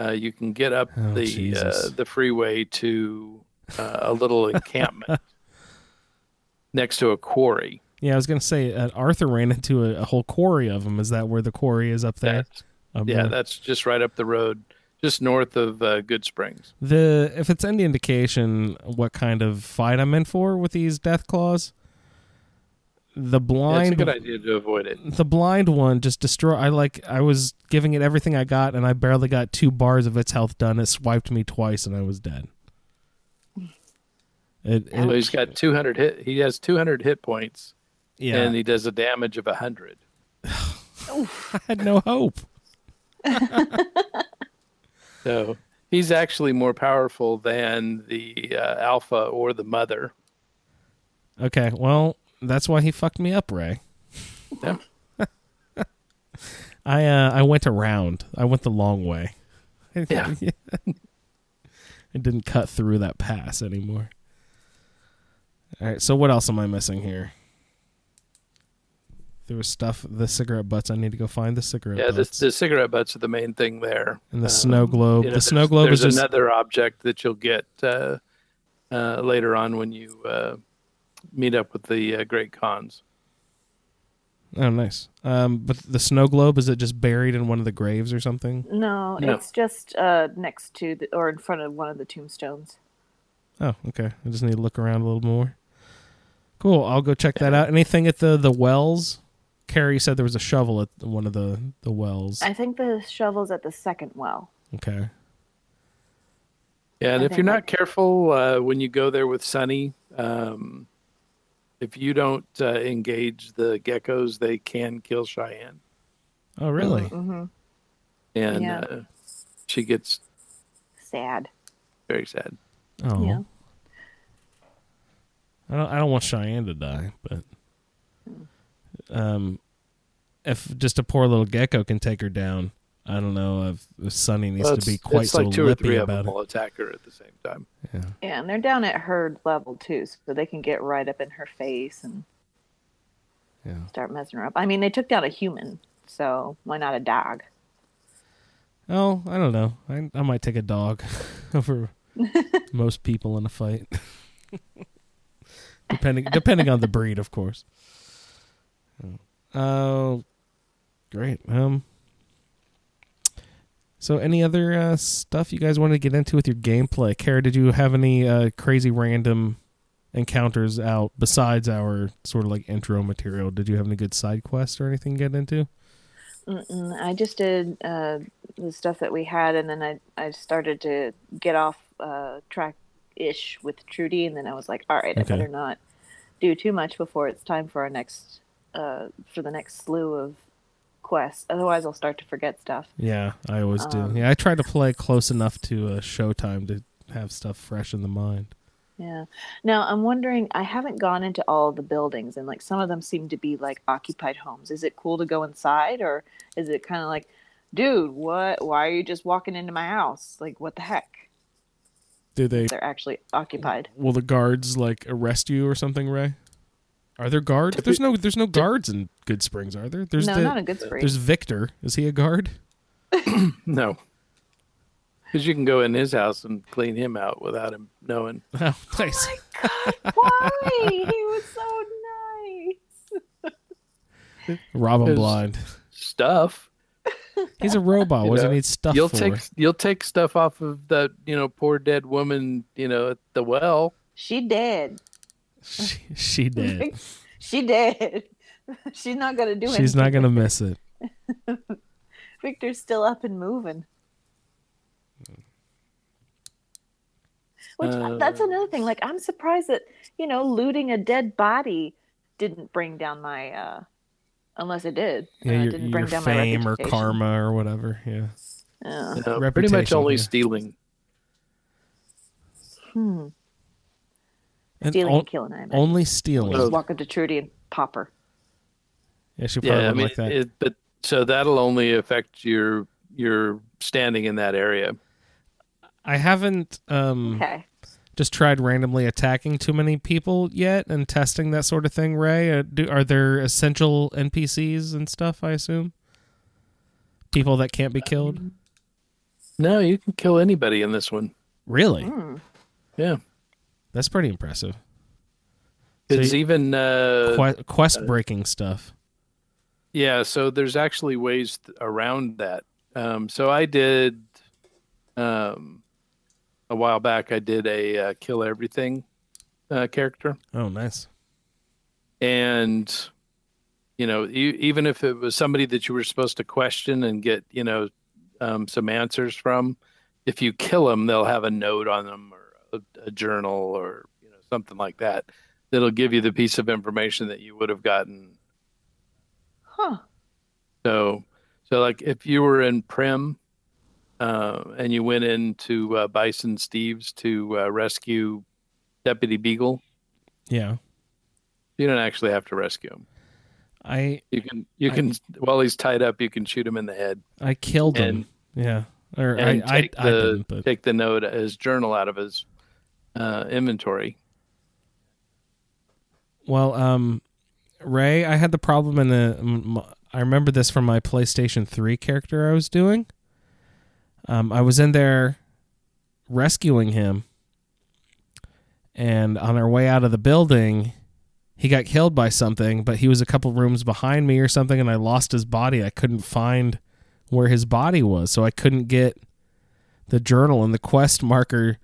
uh, you can get up Oh, the uh, the freeway to uh, a little encampment next to a quarry. yeah, I was gonna say uh, Arthur ran into a, a whole quarry of them. Is that where the quarry is up there? That's, Up yeah, there? that's just right up the road, just north of uh, Goodsprings. The if it's any indication what kind of fight I'm in for with these Deathclaws, the Yeah, it's a blind good idea to avoid it. the blind one just destroy I like I was giving it everything I got and I barely got two bars of its health done. It swiped me twice and I was dead. It, So it he's got 200 hit. He has 200 hit points, yeah. and he does a damage of 100. I had no hope. So he's actually more powerful than the uh, alpha or the mother. Okay, well, That's why he fucked me up, Ray. Yeah. I uh, I went around. I went the long way. Yeah. I didn't cut through that pass anymore. All right. So what else am I missing here? There was stuff. The cigarette butts. I need to go find the cigarette Yeah, the, butts. the cigarette butts are the main thing there. and the Um, snow globe. you know, the snow globe is just another object that you'll get uh, uh, later on when you uh, meet up with the uh, Great Khans. oh nice. Um, but the snow globe is it just buried in one of the graves or something? No, No. it's just uh, next to the, or in front of one of the tombstones. Oh, okay. I just need to look around a little more. Cool. I'll go check that out. Anything at the the wells? Carrie said there was a shovel at one of the the wells. I think the shovel's at the second well. Okay. Yeah, and I if you're not like- careful uh, when you go there with Sunny, um, if you don't uh, engage the geckos, they can kill Cheyenne, Oh, really? hmm and Yeah. uh, she gets Sad. very sad. Oh. Yeah. I don't. I don't want Cheyenne to die, but um, if just a poor little gecko can take her down, I don't know if, if Sunny needs Well, to be it's- quite it's so like two or lippy three of them about it. will attack her at the same time. Yeah. Yeah, and they're down at herd level too, so they can get right up in her face and Yeah. start messing her up. I mean, they took down a human, so why not a dog? Oh, I don't know. I I might take a dog over most people in a fight. depending depending on the breed, of course. Oh, great. Um. So, any other uh, stuff you guys want to get into with your gameplay? Cara, did you have any uh, crazy random encounters out besides our sort of like intro material? Did you have any good side quests or anything to get into? Mm-mm, I just did uh, the stuff that we had, and then I I started to get off uh, track ish with Trudy, and then I was like, all right, I better not do too much before it's time for our next uh, for the next slew of quests. Otherwise, I'll start to forget stuff. Yeah, I always do. Um, Yeah, I try to play close enough to uh, showtime to have stuff fresh in the mind. Yeah. Now I'm wondering. I haven't gone into all the buildings, and like some of them seem to be like occupied homes. Is it cool to go inside, or is it kind of like, dude, what? Why are you just walking into my house? Like, what the heck? Do they? They're actually occupied. Will the guards like arrest you or something, Ray? Are there guards? There's no. There's no guards in Goodsprings, are there? There's no, the, not a Goodsprings. There's Victor. Is he a guard? No, because you can go in his house and clean him out without him knowing. Oh, nice. Oh why? he was so nice. Rob him His- blind. Stuff. He's a robot. You What does he need stuff you'll for? take you'll take stuff off of that you know poor dead woman you know at the well. She dead. She, she did. she did. She's not gonna do it. She's not gonna miss it. Victor's still up and moving. Which that's Uh, another thing. Like I'm surprised that you know looting a dead body didn't bring down my. uh Unless it did. Yeah, uh, your, didn't your bring down my fame or karma or whatever. Yeah. Yeah. You pretty much Reputation, only yeah. stealing. Hmm. And Stealing on- and killing. I imagine. only stealing. Just walk up to Trudy and pop her. Yeah, she probably Yeah, I mean, like that. it, but so that'll only affect your your standing in that area. I haven't um Okay. just tried randomly attacking too many people yet and testing that sort of thing. Ray, uh, do, are there essential NPCs and stuff? I assume people that can't be killed. No, you can kill anybody in this one. Really, Hmm. Yeah, that's pretty impressive. So you- even uh, Que- quest breaking stuff. Yeah, so there's actually ways around that. Um, so I did um, a while back. I did a uh, kill everything uh, character, Oh, nice. and you know, e- even if it was somebody that you were supposed to question and get, you know, um, some answers from, if you kill them, they'll have a note on them or a, a journal or you know something like that that'll give you the piece of information that you would have gotten Huh. So, so like if you were in Primm, uh, and you went into uh, Bison Steve's to uh, rescue Deputy Beagle, Yeah. You don't actually have to rescue him. I You can you I- can while he's tied up, you can shoot him in the head I killed him. Yeah. Or and I, I, take I the didn't, but take the note his journal out of his uh, inventory. Well, um, Ray, I had the problem in the. I remember this from my PlayStation 3 character I was doing. Um, I was in there rescuing him, and on our way out of the building, he got killed by something, but he was a couple rooms behind me or something, and I lost his body. I couldn't find where his body was, so I couldn't get the journal and the quest marker.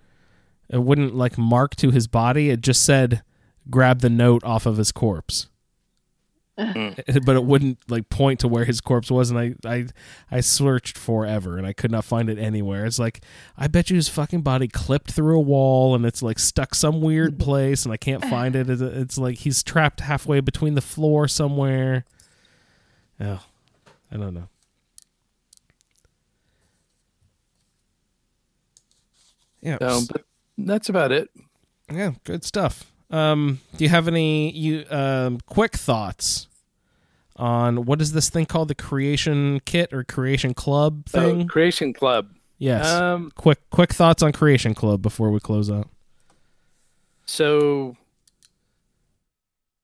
It wouldn't like mark to his body. It just said grab the note off of his corpse. Mm. but it wouldn't like point to where his corpse was and I, I I searched forever and I could not find it anywhere. It's like I bet you his fucking body clipped through a wall and it's like stuck some weird place and I can't find it. It's, it's like he's trapped halfway between the floor somewhere. Oh, I don't know. Yeah. So, but that's about it. Yeah, good stuff. Um, do you have any you um, quick thoughts on what is this thing called the creation kit or creation club So, thing? Creation Club. yes. Um, quick quick thoughts on creation club before we close out. So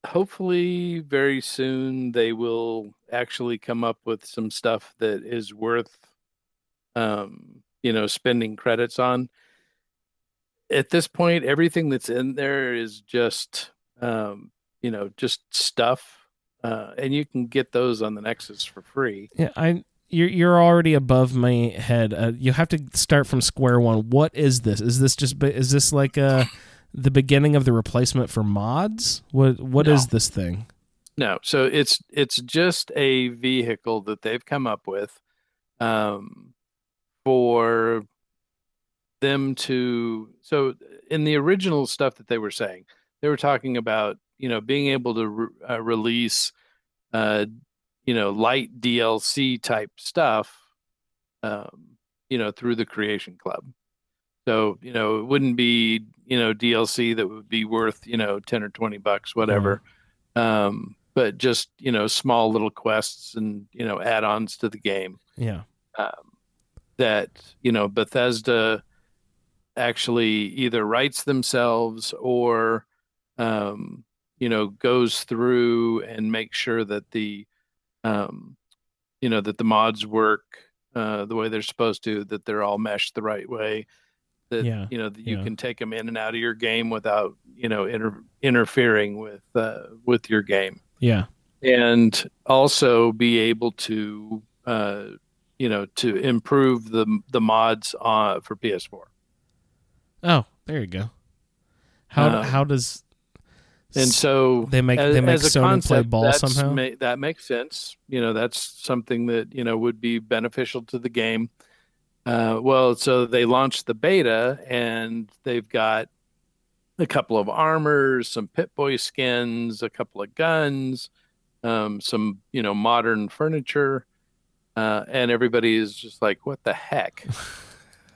hopefully very soon they will actually come up with some stuff that is worth um you know spending credits on at this point everything that's in there is just um you know just stuff uh and you can get those on the nexus for free Yeah, I you're you're already above my head. Uh, you have to start from square one. What is this? Is this just is this like uh the beginning of the replacement for mods? What what is No. this thing? No, so it's it's just a vehicle that they've come up with um, for them to. So in the original stuff that they were saying, they were talking about you know being able to re- uh, release uh, you know light DLC type stuff, um, you know through the Creation Club. So you know it wouldn't be you know DLC that would be worth you know ten or twenty bucks whatever um, but just you know small little quests and you know add-ons to the game Yeah. um, that you know Bethesda actually either writes themselves or um, you know goes through and makes sure that the um, you know that the mods work uh, the way they're supposed to that they're all meshed the right way that Yeah, you know that you yeah. can take them in and out of your game without you know inter- interfering with uh, with your game Yeah. and also be able to uh, you know to improve the the mods uh, for PS4. Oh, there you go. How Uh, how does And so They make- as, they make Sony play ball somehow? ma- that makes sense. You know, that's something that you know would be beneficial to the game. Uh, well, so they launched the beta, and they've got a couple of armors, some Pip-Boy skins, a couple of guns, um, some you know modern furniture, uh, and everybody is just like, "What the heck?"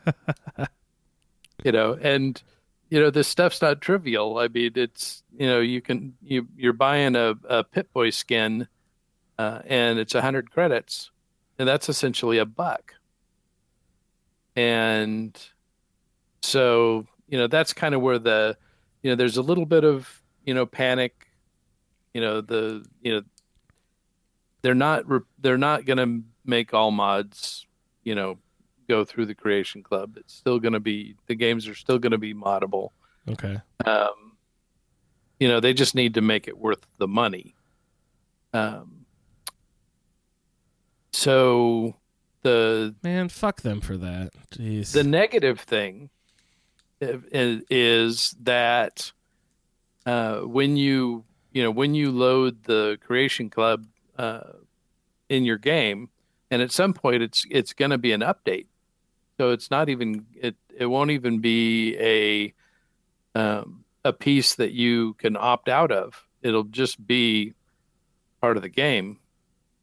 you know, and you know this stuff's not trivial. I mean, it's you know you can you you're buying a, a Pip-Boy skin, uh, and it's a hundred credits, and that's essentially a buck. And so you know that's kind of where the you know there's a little bit of you know panic. You know the you know they're not re- they're not going to make all mods you know go through the creation club it's still going to be the games are still going to be moddable okay? um, you know they just need to make it worth the money um, so the Man, fuck them for that. Jeez. the negative thing i- is that uh, when you you know when you load the creation club uh, in your game and at some point it's it's going to be an update so it's not even it it won't even be a um, a piece that you can opt out of it'll just be part of the game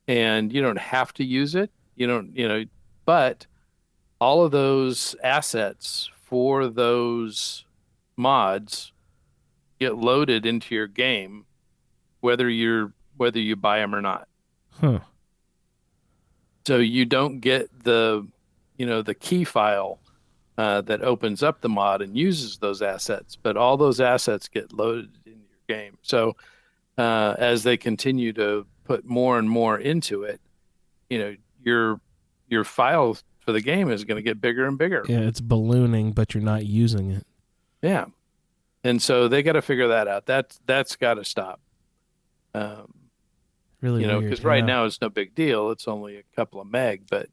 and you don't have to use it you don't you know but all of those assets for those mods get loaded into your game whether you're whether you buy them or not. Huh. So you don't get the, you know, the key file uh, that opens up the mod and uses those assets, but all those assets get loaded in your game. So uh, as they continue to put more and more into it, you know, your your file for the game is going to get bigger and bigger. Yeah, it's ballooning, but you're not using it. Yeah. And so they got to figure that out. That's that's got to stop. Um, Really, you know, because right Yeah. now it's no big deal. It's only a couple of meg, but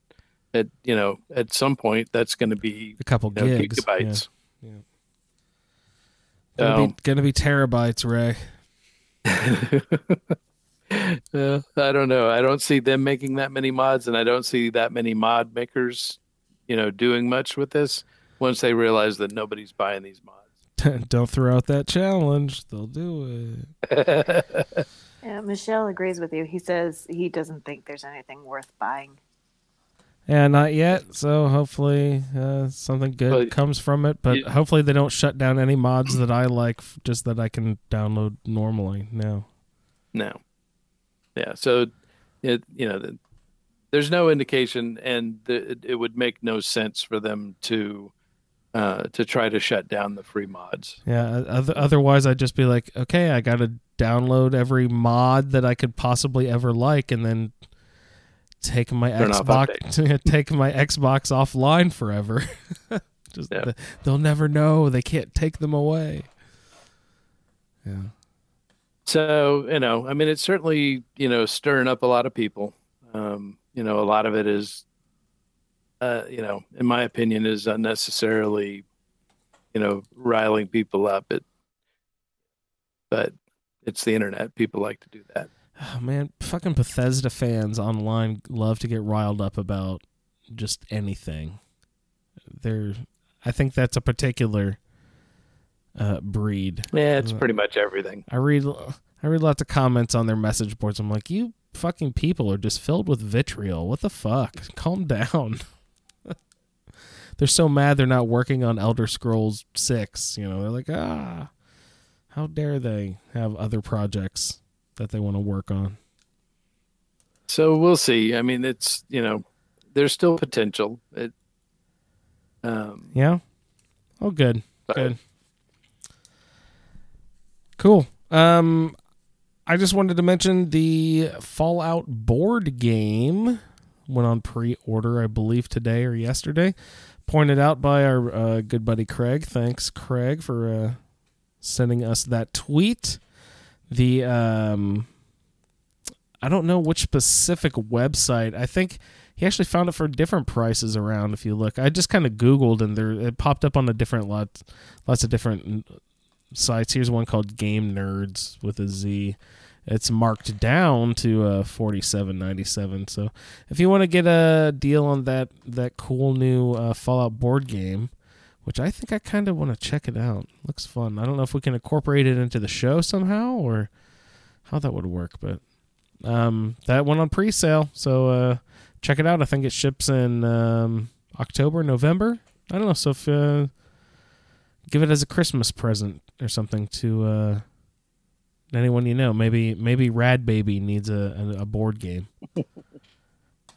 at you know, at some point that's going to be a couple you know, gigs, yeah. gigabytes. Gonna, So, be, gonna be terabytes, Ray. uh, I don't know. I don't see them making that many mods, and I don't see that many mod makers, you know, doing much with this once they realize that nobody's buying these mods. Don't throw out that challenge; they'll do it. Yeah, Michelle agrees with you. He says he doesn't think there's anything worth buying. Yeah, not yet. So hopefully uh, something good Well, comes from it. But you- hopefully they don't shut down any mods that I like, just that I can download normally. No. No. Yeah. So, it you know, the, there's no indication, and the, it, it would make no sense for them to uh, to try to shut down the free mods. Yeah. Otherwise, I'd just be like, okay, I got to download every mod that I could possibly ever like, and then take my off Xbox, take my Xbox offline forever. just Yeah. th- they'll never know. They can't take them away. Yeah. So you know, I mean, it's certainly you know stirring up a lot of people. Um, you know, a lot of it is, uh, you know, in my opinion, is unnecessarily, you know, riling people up. It, but it's the internet. People like to do that. Oh man, fucking Bethesda fans online love to get riled up about just anything. They're I think that's a particular uh breed. Yeah, it's pretty much everything. I read I read lots of comments on their message boards. I'm like, "You fucking people are just filled with vitriol. What the fuck? Calm down." they're so mad they're not working on Elder Scrolls 6, you know. They're like, "Ah, how dare they have other projects that they want to work on?" So we'll see. I mean, it's you know, there's still potential. It, um, Yeah. Oh, good. Good. Cool. Um, I just wanted to mention the Fallout board game went on pre-order, I believe today or yesterday. Pointed out by our uh, good buddy Craig. Thanks, Craig, for uh, sending us that tweet. The um, I don't know which specific website. I think he actually found it for different prices around. If you look, I just kind of Googled and there it popped up on a different lot, lots of different sites. Here's one called Game Nerds with a Z. It's marked down to uh, forty seven ninety seven. So if you want to get a deal on that that cool new uh, Fallout board game, which I think I kind of want to check it out. Looks fun. I don't know if we can incorporate it into the show somehow or how that would work, but um, that went on pre-sale. So uh, check it out. I think it ships in um, October, November. I don't know. So if uh, give it as a Christmas present or something to uh, anyone you know. Maybe maybe Rad Baby needs a, a, a board game. I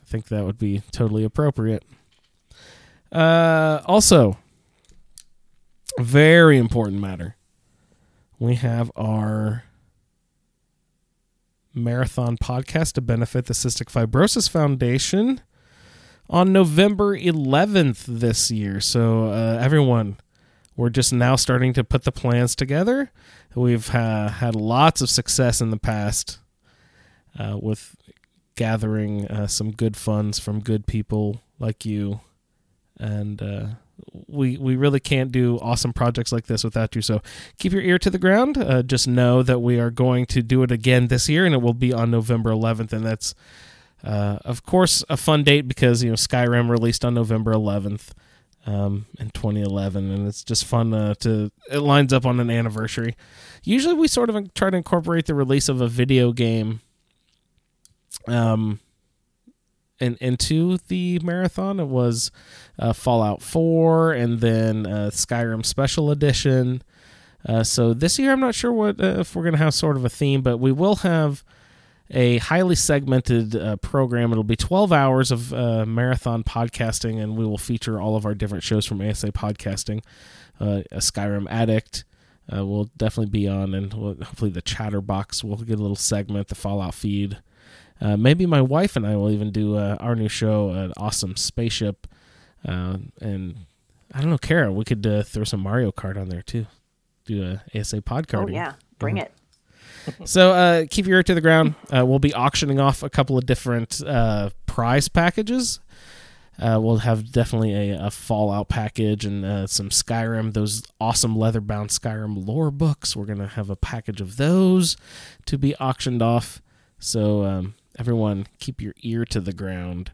think that would be totally appropriate. Uh, also, very important matter. We have our marathon podcast to benefit the Cystic Fibrosis Foundation on November 11th this year. So, uh, everyone, we're just now starting to put the plans together. We've uh, had lots of success in the past uh, with gathering uh, some good funds from good people like you. And uh, we we really can't do awesome projects like this without you. So keep your ear to the ground. Uh, just know that we are going to do it again this year, and it will be on November 11th. And that's, uh, of course, a fun date because you know Skyrim released on November 11th um, in 2011, and it's just fun uh, to. It lines up on an anniversary. Usually, we sort of try to incorporate the release of a video game. Um, in, into the marathon. It was uh, Fallout 4 and then uh, Skyrim Special Edition. Uh, so this year, I'm not sure what uh, if we're going to have sort of a theme, but we will have a highly segmented uh, program. It'll be 12 hours of uh, marathon podcasting, and we will feature all of our different shows from ASA Podcasting. A Skyrim Addict will definitely be on, and we'll, hopefully the Chatterbox will get a little segment, the Fallout feed. Uh, maybe my wife and I will even do uh, our new show, an awesome spaceship, uh, and I don't know, Cara. We could uh, throw some Mario Kart on there too. Do a ASA pod Oh yeah, bring it. So uh, keep your ear to the ground. Uh, we'll be auctioning off a couple of different uh, prize packages. Uh, we'll have definitely a, a Fallout package and uh, some Skyrim, those awesome leather bound Skyrim lore books. We're going to have a package of those to be auctioned off. So, um, everyone, keep your ear to the ground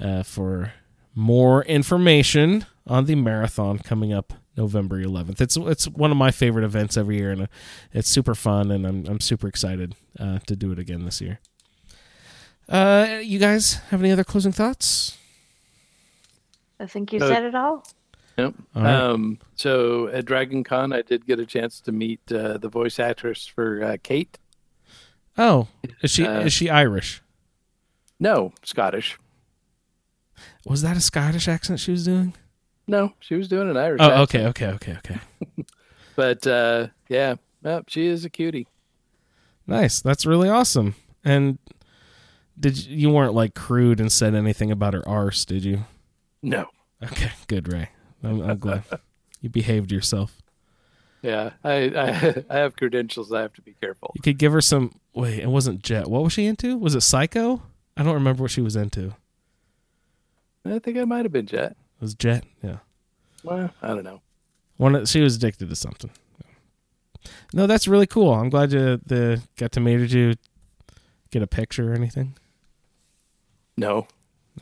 uh, for more information on the marathon coming up November 11th. It's it's one of my favorite events every year, and uh, it's super fun, and I'm I'm super excited uh, to do it again this year. Uh, you guys have any other closing thoughts? I think you No. said it all. Yep. All right. Um, so at Dragon Con, I did get a chance to meet uh, the voice actress for uh, Kate. Oh, is she Uh, is she Irish? No, Scottish. Was that a Scottish accent she was doing? No, she was doing an Irish. Oh, accent. okay, okay, okay, okay. But uh, yeah, she is a cutie. Nice. That's really awesome. And did you, you weren't like crude and said anything about her arse, did you? No. Okay, good, Ray. I'm, I'm glad you behaved yourself. Yeah, I, I I have credentials. I have to be careful. You could give her some. Wait, it wasn't Jet. What was she into? Was it Psycho? I don't remember what she was into. I think I might have been Jet. was Jet. Yeah, Well, I don't know. one. of- She was addicted to something. No, that's really cool. I'm glad you the got to meet you get a picture or anything? No,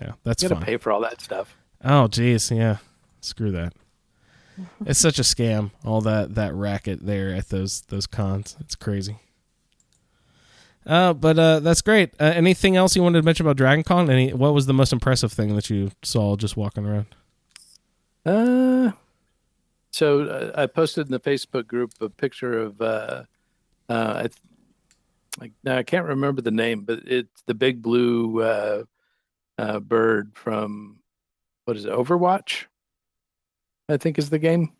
Yeah, that's you gotta fine. pay for all that stuff. Oh, jeez, yeah. Screw that. It's such a scam. All that that racket there at those those cons. It's crazy. Uh, but uh, that's great. Uh, anything else you wanted to mention about Dragon Con? Any? What was the most impressive thing that you saw just walking around? Uh, so uh, I posted in the Facebook group a picture of uh, uh, I like now I can't remember the name, but it's the big blue uh, uh, bird from what is it? Overwatch, I think is the game.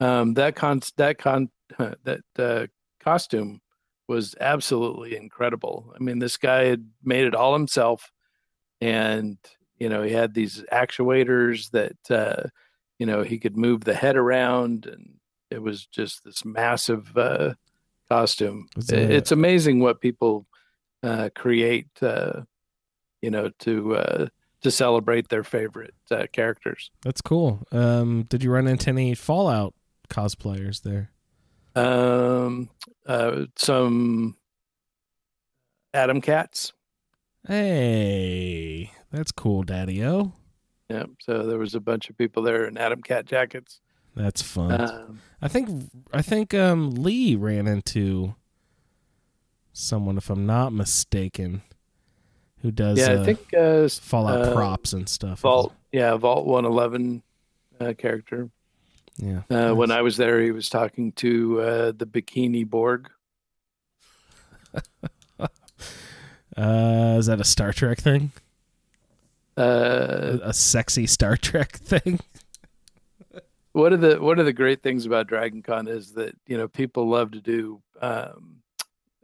Um, that con that con that uh, costume was absolutely incredible. I mean, this guy had made it all himself, and you know he had these actuators that uh, you know he could move the head around, and it was just this massive uh, costume. Was I- it- It's amazing what people uh, create, uh, you know, to uh, to celebrate their favorite uh, characters. That's cool. Um, did you run into any Fallout cosplayers there? Um, uh, some Atom Cats. Hey, that's cool, Daddy O. Yeah, so there was a bunch of people there in Atom Cat jackets. That's fun. Um, I think I think um, Lee ran into someone, if I'm not mistaken, who does yeah, uh, I think uh, Fallout uh, props and stuff. Vault. Yeah, Vault One Eleven uh, character. Yeah. Uh, When. I was there, he was talking to uh, the Bikini Borg. uh, is that a Star Trek thing? Uh, A, sexy Star Trek thing? one of the one of the great things about Dragon Con is that you know people love to do um,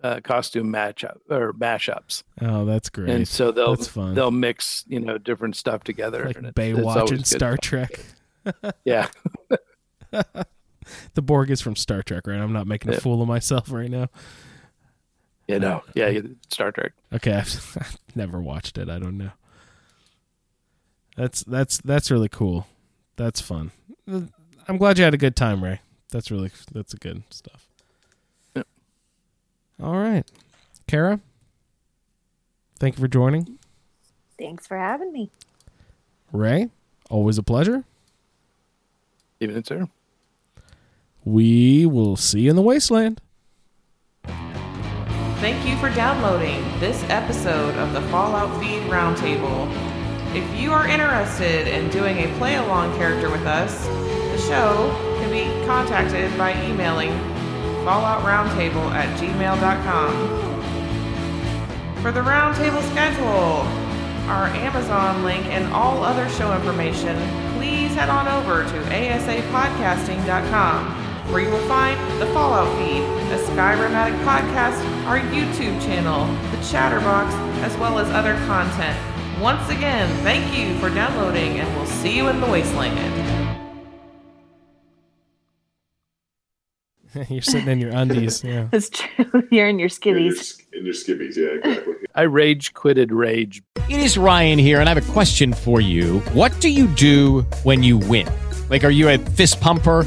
uh, costume match up or mashups, Oh, that's great. and so they'll That's fun. they'll mix you know different stuff together. like and it's- it's Baywatch and Star. Trek. Yeah, The Borg is from Star Trek, right? I'm not making a Yeah. fool of myself right now. Yeah, no. yeah, Star Trek. Okay, I've, I've never watched it. I don't know. That's that's that's really cool. That's fun. I'm glad you had a good time, Ray. That's really that's good stuff. Yep. All right, Cara. Thank you for joining, Thanks for having me. Ray. Always a pleasure. Even it's there. We will see you in the wasteland. Thank you for downloading this episode of the Fallout Feed Roundtable. If you are interested in doing a play along character with us, the show can be contacted by emailing falloutroundtable at gmail.com. For the roundtable schedule, our Amazon link, and all other show information, please head on over to asapodcasting.com, where you will find the Fallout feed, a Skyrim Addict podcast, our YouTube channel, the Chatterbox, as well as other content. Once again, thank you for downloading, and we'll see you in the wasteland. You're sitting in your undies. Yeah. That's true. You're in your In your, in your skivvies, yeah, exactly. I rage quitted rage. It is Ryan here, and I have a question for you. What do you do when you win? Like, are you a fist pumper?